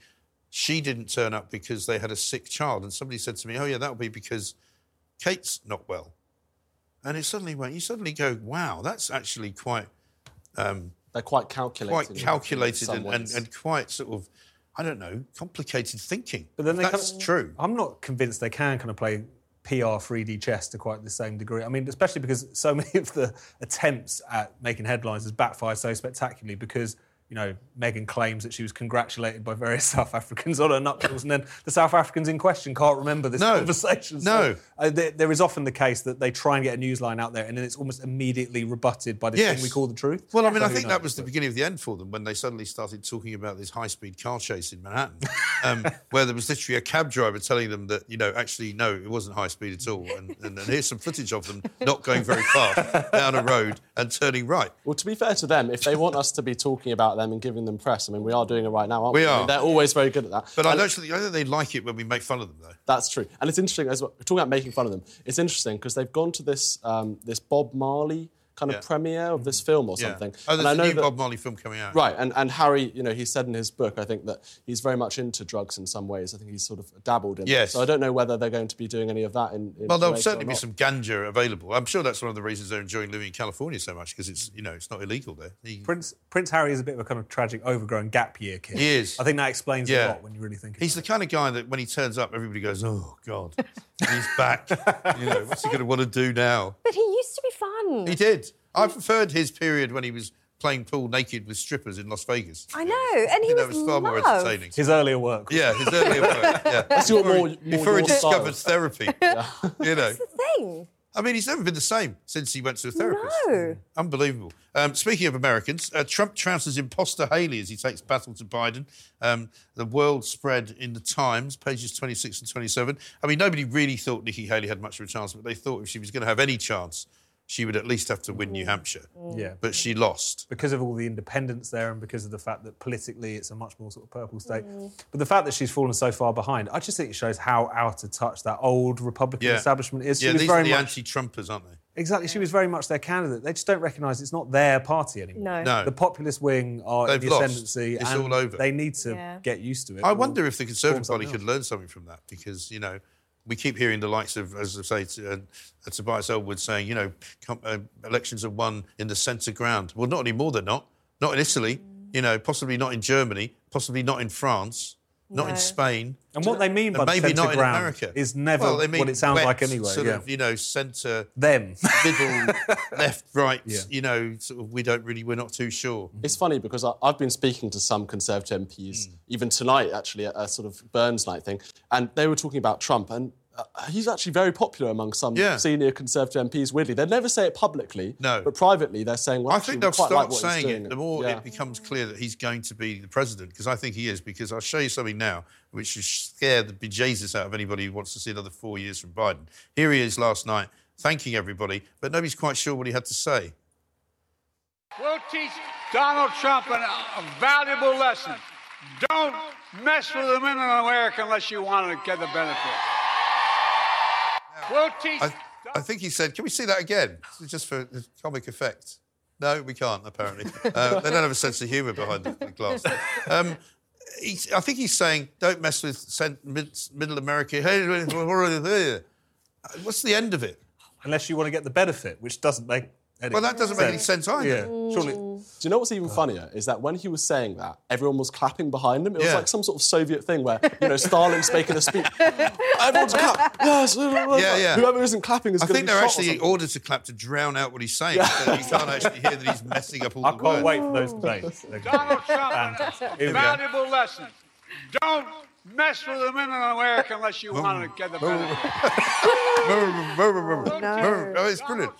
[SPEAKER 3] she didn't turn up because they had a sick child. And somebody said to me, Oh, yeah, that'll be because Kate's not well. And it suddenly went, you suddenly go, Wow, that's actually quite. Um,
[SPEAKER 13] They're quite calculated.
[SPEAKER 3] Quite
[SPEAKER 13] in
[SPEAKER 3] calculated and, and, and quite sort of, I don't know, complicated thinking.
[SPEAKER 5] But then they
[SPEAKER 3] that's
[SPEAKER 5] kind of-
[SPEAKER 3] true.
[SPEAKER 5] I'm not convinced they can kind of play PR 3D chess to quite the same degree. I mean, especially because so many of the attempts at making headlines has backfired so spectacularly because you know, Meghan claims that she was congratulated by various South Africans on her nuptials, and then the South Africans in question can't remember this
[SPEAKER 3] No.
[SPEAKER 5] conversation.
[SPEAKER 3] No.
[SPEAKER 5] uh, there, there is often the case that they try and get a news line out there, and then it's almost immediately rebutted by this
[SPEAKER 3] Yes.
[SPEAKER 5] thing we call the truth.
[SPEAKER 3] Well, I mean,
[SPEAKER 5] So
[SPEAKER 3] I
[SPEAKER 5] who
[SPEAKER 3] think that
[SPEAKER 5] knows?
[SPEAKER 3] was the beginning of the end for them when they suddenly started talking about this high-speed car chase in Manhattan, um, where there was literally a cab driver telling them that, you know, actually, no, it wasn't high speed at all. And, and, and here's some footage of them not going very fast down a road and turning right.
[SPEAKER 13] Well, to be fair to them, if they want us to be talking about them and giving them press, I mean, we are doing it right now, aren't we?
[SPEAKER 3] We
[SPEAKER 13] I mean,
[SPEAKER 3] are.
[SPEAKER 13] they're always very good at that.
[SPEAKER 3] But I
[SPEAKER 13] And-
[SPEAKER 3] don't, think, I don't think they like it when we make fun of them, though.
[SPEAKER 13] That's true, and it's interesting as well. Talking about making fun of them. It's interesting because they've gone to this um, this Bob Marley kind of
[SPEAKER 3] Yeah.
[SPEAKER 13] premiere of this film or
[SPEAKER 3] Yeah.
[SPEAKER 13] something.
[SPEAKER 3] Oh,
[SPEAKER 13] and
[SPEAKER 3] there's
[SPEAKER 13] I
[SPEAKER 3] a
[SPEAKER 13] know
[SPEAKER 3] new
[SPEAKER 13] that-
[SPEAKER 3] Bob Marley film coming out.
[SPEAKER 13] Right, and, and Harry, you know, he said in his book, I think that he's very much into drugs in some ways. I think he's sort of dabbled in. it.
[SPEAKER 3] Yes.
[SPEAKER 13] So I don't know whether they're going to be doing any of that in. in
[SPEAKER 3] Well, there'll certainly
[SPEAKER 13] or
[SPEAKER 3] be some ganja available. I'm sure that's one of the reasons they're enjoying living in California so much because it's, you know, it's not illegal there. He-
[SPEAKER 5] Prince Prince Harry is a bit of a kind of tragic, overgrown gap year kid.
[SPEAKER 3] He is.
[SPEAKER 5] I think that explains
[SPEAKER 3] Yeah.
[SPEAKER 5] a lot when you really think. Of it.
[SPEAKER 3] He's the kind of guy that when he turns up, everybody goes, "Oh God, he's back." you know, what's he going to want to do now?
[SPEAKER 6] But he used to be fun.
[SPEAKER 3] He did. I preferred his period when he was playing pool naked with strippers in Las Vegas.
[SPEAKER 6] I know, and he
[SPEAKER 3] You know,
[SPEAKER 6] was,
[SPEAKER 3] it was far more entertaining.
[SPEAKER 5] His earlier work.
[SPEAKER 3] Yeah, his earlier work. Yeah.
[SPEAKER 13] That's your
[SPEAKER 3] before
[SPEAKER 13] more-
[SPEAKER 3] he,
[SPEAKER 13] more
[SPEAKER 3] before he
[SPEAKER 13] your
[SPEAKER 3] discovered
[SPEAKER 13] style.
[SPEAKER 3] therapy. You know.
[SPEAKER 6] That's the thing.
[SPEAKER 3] I mean, he's never been the same since he went to a therapist.
[SPEAKER 6] No.
[SPEAKER 3] Unbelievable. Um, speaking of Americans, uh, Trump trounces imposter Haley as he takes battle to Biden. Um, the world spread in the Times, pages 26 and 27. I mean, nobody really thought Nikki Haley had much of a chance, but they thought if she was going to have any chance, she would at least have to win New mm. Hampshire. Mm.
[SPEAKER 5] Yeah.
[SPEAKER 3] But she lost.
[SPEAKER 5] because of all the independence there and because of the fact that politically it's a much more sort of purple state. Mm. But the fact that she's fallen so far behind, I just think it shows how out of touch that old Republican
[SPEAKER 3] Yeah.
[SPEAKER 5] establishment is. She
[SPEAKER 3] yeah,
[SPEAKER 5] was
[SPEAKER 3] these
[SPEAKER 5] very
[SPEAKER 3] are the
[SPEAKER 5] much
[SPEAKER 3] anti-Trumpers, aren't they?
[SPEAKER 5] exactly. She was very much their candidate. They just don't recognise it's not their party anymore.
[SPEAKER 6] No.
[SPEAKER 3] No.
[SPEAKER 5] The populist wing are in
[SPEAKER 3] They've
[SPEAKER 5] the
[SPEAKER 3] lost.
[SPEAKER 5] ascendancy,
[SPEAKER 3] It's
[SPEAKER 5] and
[SPEAKER 3] all over.
[SPEAKER 5] They need to
[SPEAKER 6] Yeah.
[SPEAKER 5] get used to it.
[SPEAKER 3] I wonder if the Conservative Party
[SPEAKER 5] something
[SPEAKER 3] could learn something from that because, you know, we keep hearing the likes of, as I say, to, uh, uh, Tobias Ellwood saying, you know, com- uh, elections are won in the centre ground. Well, not anymore, they're not. Not in Italy, you know, possibly not in Germany, possibly not in France, not in Spain.
[SPEAKER 5] And what they mean by the
[SPEAKER 3] maybe
[SPEAKER 5] centre
[SPEAKER 3] not in America.
[SPEAKER 5] is never
[SPEAKER 3] well, they mean
[SPEAKER 5] what it sounds
[SPEAKER 3] wet,
[SPEAKER 5] like anyway,
[SPEAKER 3] Sort
[SPEAKER 5] yeah.
[SPEAKER 3] of, you know, centre,
[SPEAKER 5] them.
[SPEAKER 3] middle, left, right.
[SPEAKER 5] Yeah.
[SPEAKER 3] You know, sort of, we don't really, we're not too sure.
[SPEAKER 13] It's funny because I, I've been speaking to some Conservative MPs,
[SPEAKER 3] Hmm.
[SPEAKER 13] even tonight, actually, at a sort of Burns night thing, and they were talking about Trump, and Uh, he's actually very popular among some
[SPEAKER 3] Yeah.
[SPEAKER 13] senior Conservative MPs. Weirdly, they never say it publicly,
[SPEAKER 3] No.
[SPEAKER 13] but privately they're saying, "Well,
[SPEAKER 3] I
[SPEAKER 13] actually,
[SPEAKER 3] think they'll
[SPEAKER 13] quite
[SPEAKER 3] start
[SPEAKER 13] like
[SPEAKER 3] saying it the more
[SPEAKER 13] Yeah.
[SPEAKER 3] it becomes clear that he's going to be the president, because I think he is. Because I'll show you something now, which should scare the bejesus out of anybody who wants to see another four years from Biden. Here he is last night, thanking everybody, but nobody's quite sure what he had to say.
[SPEAKER 26] We'll teach Donald Trump an, a valuable lesson. Don't mess with the men in America unless you want to get the benefit. We'll.
[SPEAKER 3] I, I think he said, "Can we see that again, just for the comic effect?" No, we can't. Apparently, uh, they don't have a sense of humour behind the, the glass. Um, he's, I think he's saying, "Don't mess with cent- mid, Middle America." What's the end of it?
[SPEAKER 5] Unless you want to get the benefit, which doesn't make any
[SPEAKER 3] Well, that doesn't make any sense either.
[SPEAKER 5] Yeah, surely.
[SPEAKER 13] Do you know what's even funnier is that when he was saying that, everyone was clapping behind him. It was
[SPEAKER 3] Yeah.
[SPEAKER 13] like some sort of Soviet thing where you know Stalin's making a speech. Everyone's clap. Yes.
[SPEAKER 3] Yeah, yeah.
[SPEAKER 13] Whoever isn't clapping is
[SPEAKER 3] I
[SPEAKER 13] going
[SPEAKER 3] think
[SPEAKER 13] to be
[SPEAKER 3] they're
[SPEAKER 13] shot
[SPEAKER 3] actually ordered to clap to drown out what he's saying, so you can't actually hear that he's messing up all
[SPEAKER 5] I
[SPEAKER 3] the
[SPEAKER 5] can't wait for those debates. They're good.
[SPEAKER 26] Donald Trump
[SPEAKER 5] Fantastic.
[SPEAKER 26] an
[SPEAKER 5] Here we go.
[SPEAKER 26] valuable lesson. Don't mess with the men in America unless you want to get the benefit.
[SPEAKER 3] Oh, it's brilliant.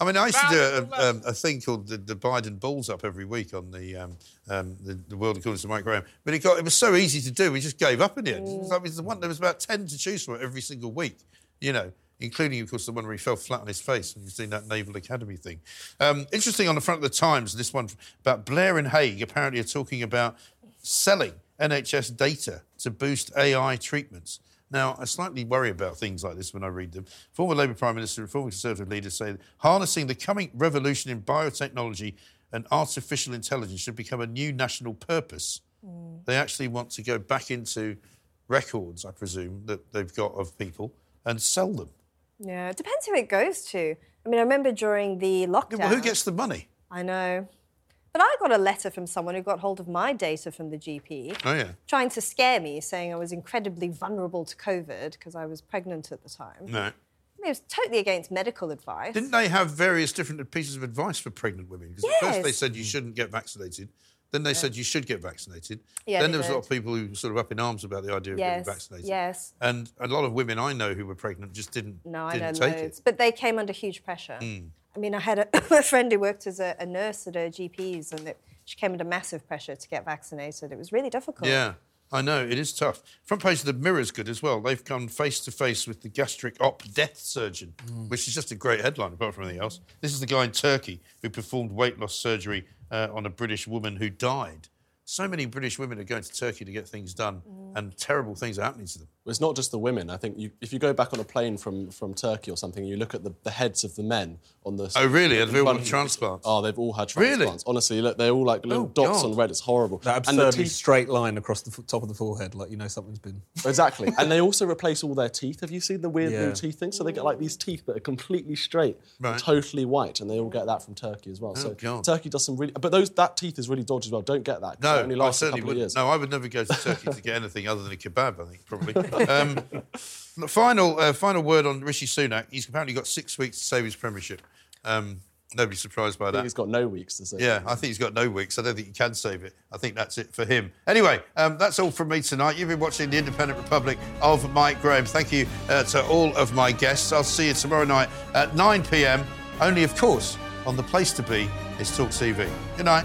[SPEAKER 3] I mean, I used to do a, um, a thing called the, the Biden Balls Up every week on the um, um, the, the World According to Mike Graham, but it got it was so easy to do, we just gave up in the end. It like, it was the one, there was about ten to choose from every single week, you know. Including, of course, the one where he fell flat on his face when you've seen that Naval Academy thing. Um, interesting on the front of the Times, this one about Blair and Hague apparently are talking about selling NHS data to boost AI treatments. Now, I slightly worry about things like this when I read them. Former Labour Prime Minister and former Conservative leaders say harnessing the coming revolution in biotechnology and artificial intelligence should become a new national purpose. Mm. They actually want to go back into records, I presume, that they've got of people and sell them.
[SPEAKER 6] Yeah, it depends who it goes to. I mean, I remember during the lockdown.
[SPEAKER 3] Well, who gets the money?
[SPEAKER 6] I know. But I got a letter from someone who got hold of my data from the GP,
[SPEAKER 3] Oh, yeah.
[SPEAKER 6] trying to scare me, saying I was incredibly vulnerable to COVID because I was pregnant at the time.
[SPEAKER 3] No.
[SPEAKER 6] I mean, it was totally against medical advice.
[SPEAKER 3] Didn't they have various different pieces of advice for pregnant women? Because at first they said you shouldn't get vaccinated. Then they said you should get vaccinated.
[SPEAKER 6] Yeah,
[SPEAKER 3] then there was a lot of people who were sort of up in arms about the idea of
[SPEAKER 6] Yes,
[SPEAKER 3] getting vaccinated.
[SPEAKER 6] yes.
[SPEAKER 3] And a lot of women I know who were pregnant just didn't,
[SPEAKER 6] No, I know
[SPEAKER 3] didn't take
[SPEAKER 6] loads,
[SPEAKER 3] it.
[SPEAKER 6] but they came under huge pressure.
[SPEAKER 3] Mm.
[SPEAKER 6] I mean, I had a, a friend who worked as a, a nurse at a GP's, and it, she came under massive pressure to get vaccinated. It was really difficult.
[SPEAKER 3] Yeah, I know it is tough. Front page of the Mirror is good as well. They've come face to face with the gastric op death surgeon, which is just a great headline apart from anything else. This is the guy in Turkey who performed weight loss surgery uh, on a British woman who died. So many British women are going to Turkey to get things done, and terrible things are happening to them.
[SPEAKER 13] Well, It's not just the women. I think you, if you go back on a plane from, from Turkey or something, you look at the, the heads of the men on the.
[SPEAKER 3] Oh, really? Have they all had transplants?
[SPEAKER 13] Oh, they've all had transplants.
[SPEAKER 3] Really?
[SPEAKER 13] transplants. Honestly, look, they're all like little
[SPEAKER 3] Oh,
[SPEAKER 13] dots
[SPEAKER 3] God.
[SPEAKER 13] on red. It's horrible.
[SPEAKER 5] That
[SPEAKER 13] And the
[SPEAKER 5] absurdly
[SPEAKER 13] teeth-
[SPEAKER 5] straight line across the f- top of the forehead, like you know something's been.
[SPEAKER 13] Exactly. and they also replace all their teeth. Have you seen the weird
[SPEAKER 5] Yeah.
[SPEAKER 13] new teeth thing? So they get like these teeth that are completely straight,
[SPEAKER 3] Right.
[SPEAKER 13] totally white, and they all get that from Turkey as well.
[SPEAKER 3] Oh,
[SPEAKER 13] so
[SPEAKER 3] God.
[SPEAKER 13] Turkey does some really, but those that teeth is really dodgy as well. Don't get that.
[SPEAKER 3] No,
[SPEAKER 13] it only
[SPEAKER 3] I
[SPEAKER 13] lasts a
[SPEAKER 3] certainly
[SPEAKER 13] couple of
[SPEAKER 3] wouldn't.
[SPEAKER 13] years.
[SPEAKER 3] No, I would never go to Turkey to get anything other than a kebab. I think probably. Um, final, uh, final word on Rishi Sunak. He's apparently got six weeks to save his premiership. Um, nobody's surprised by
[SPEAKER 13] I think
[SPEAKER 3] that.
[SPEAKER 13] he's got no weeks to save.
[SPEAKER 3] Yeah, I think he's got no weeks. I don't think he can save it. I think that's it for him. Anyway, um, that's all from me tonight. You've been watching The Independent Republic of Mike Graham. Thank you uh, to all of my guests. I'll see you tomorrow night at 9 pm, only, of course, on the place to be is Talk TV. Good night.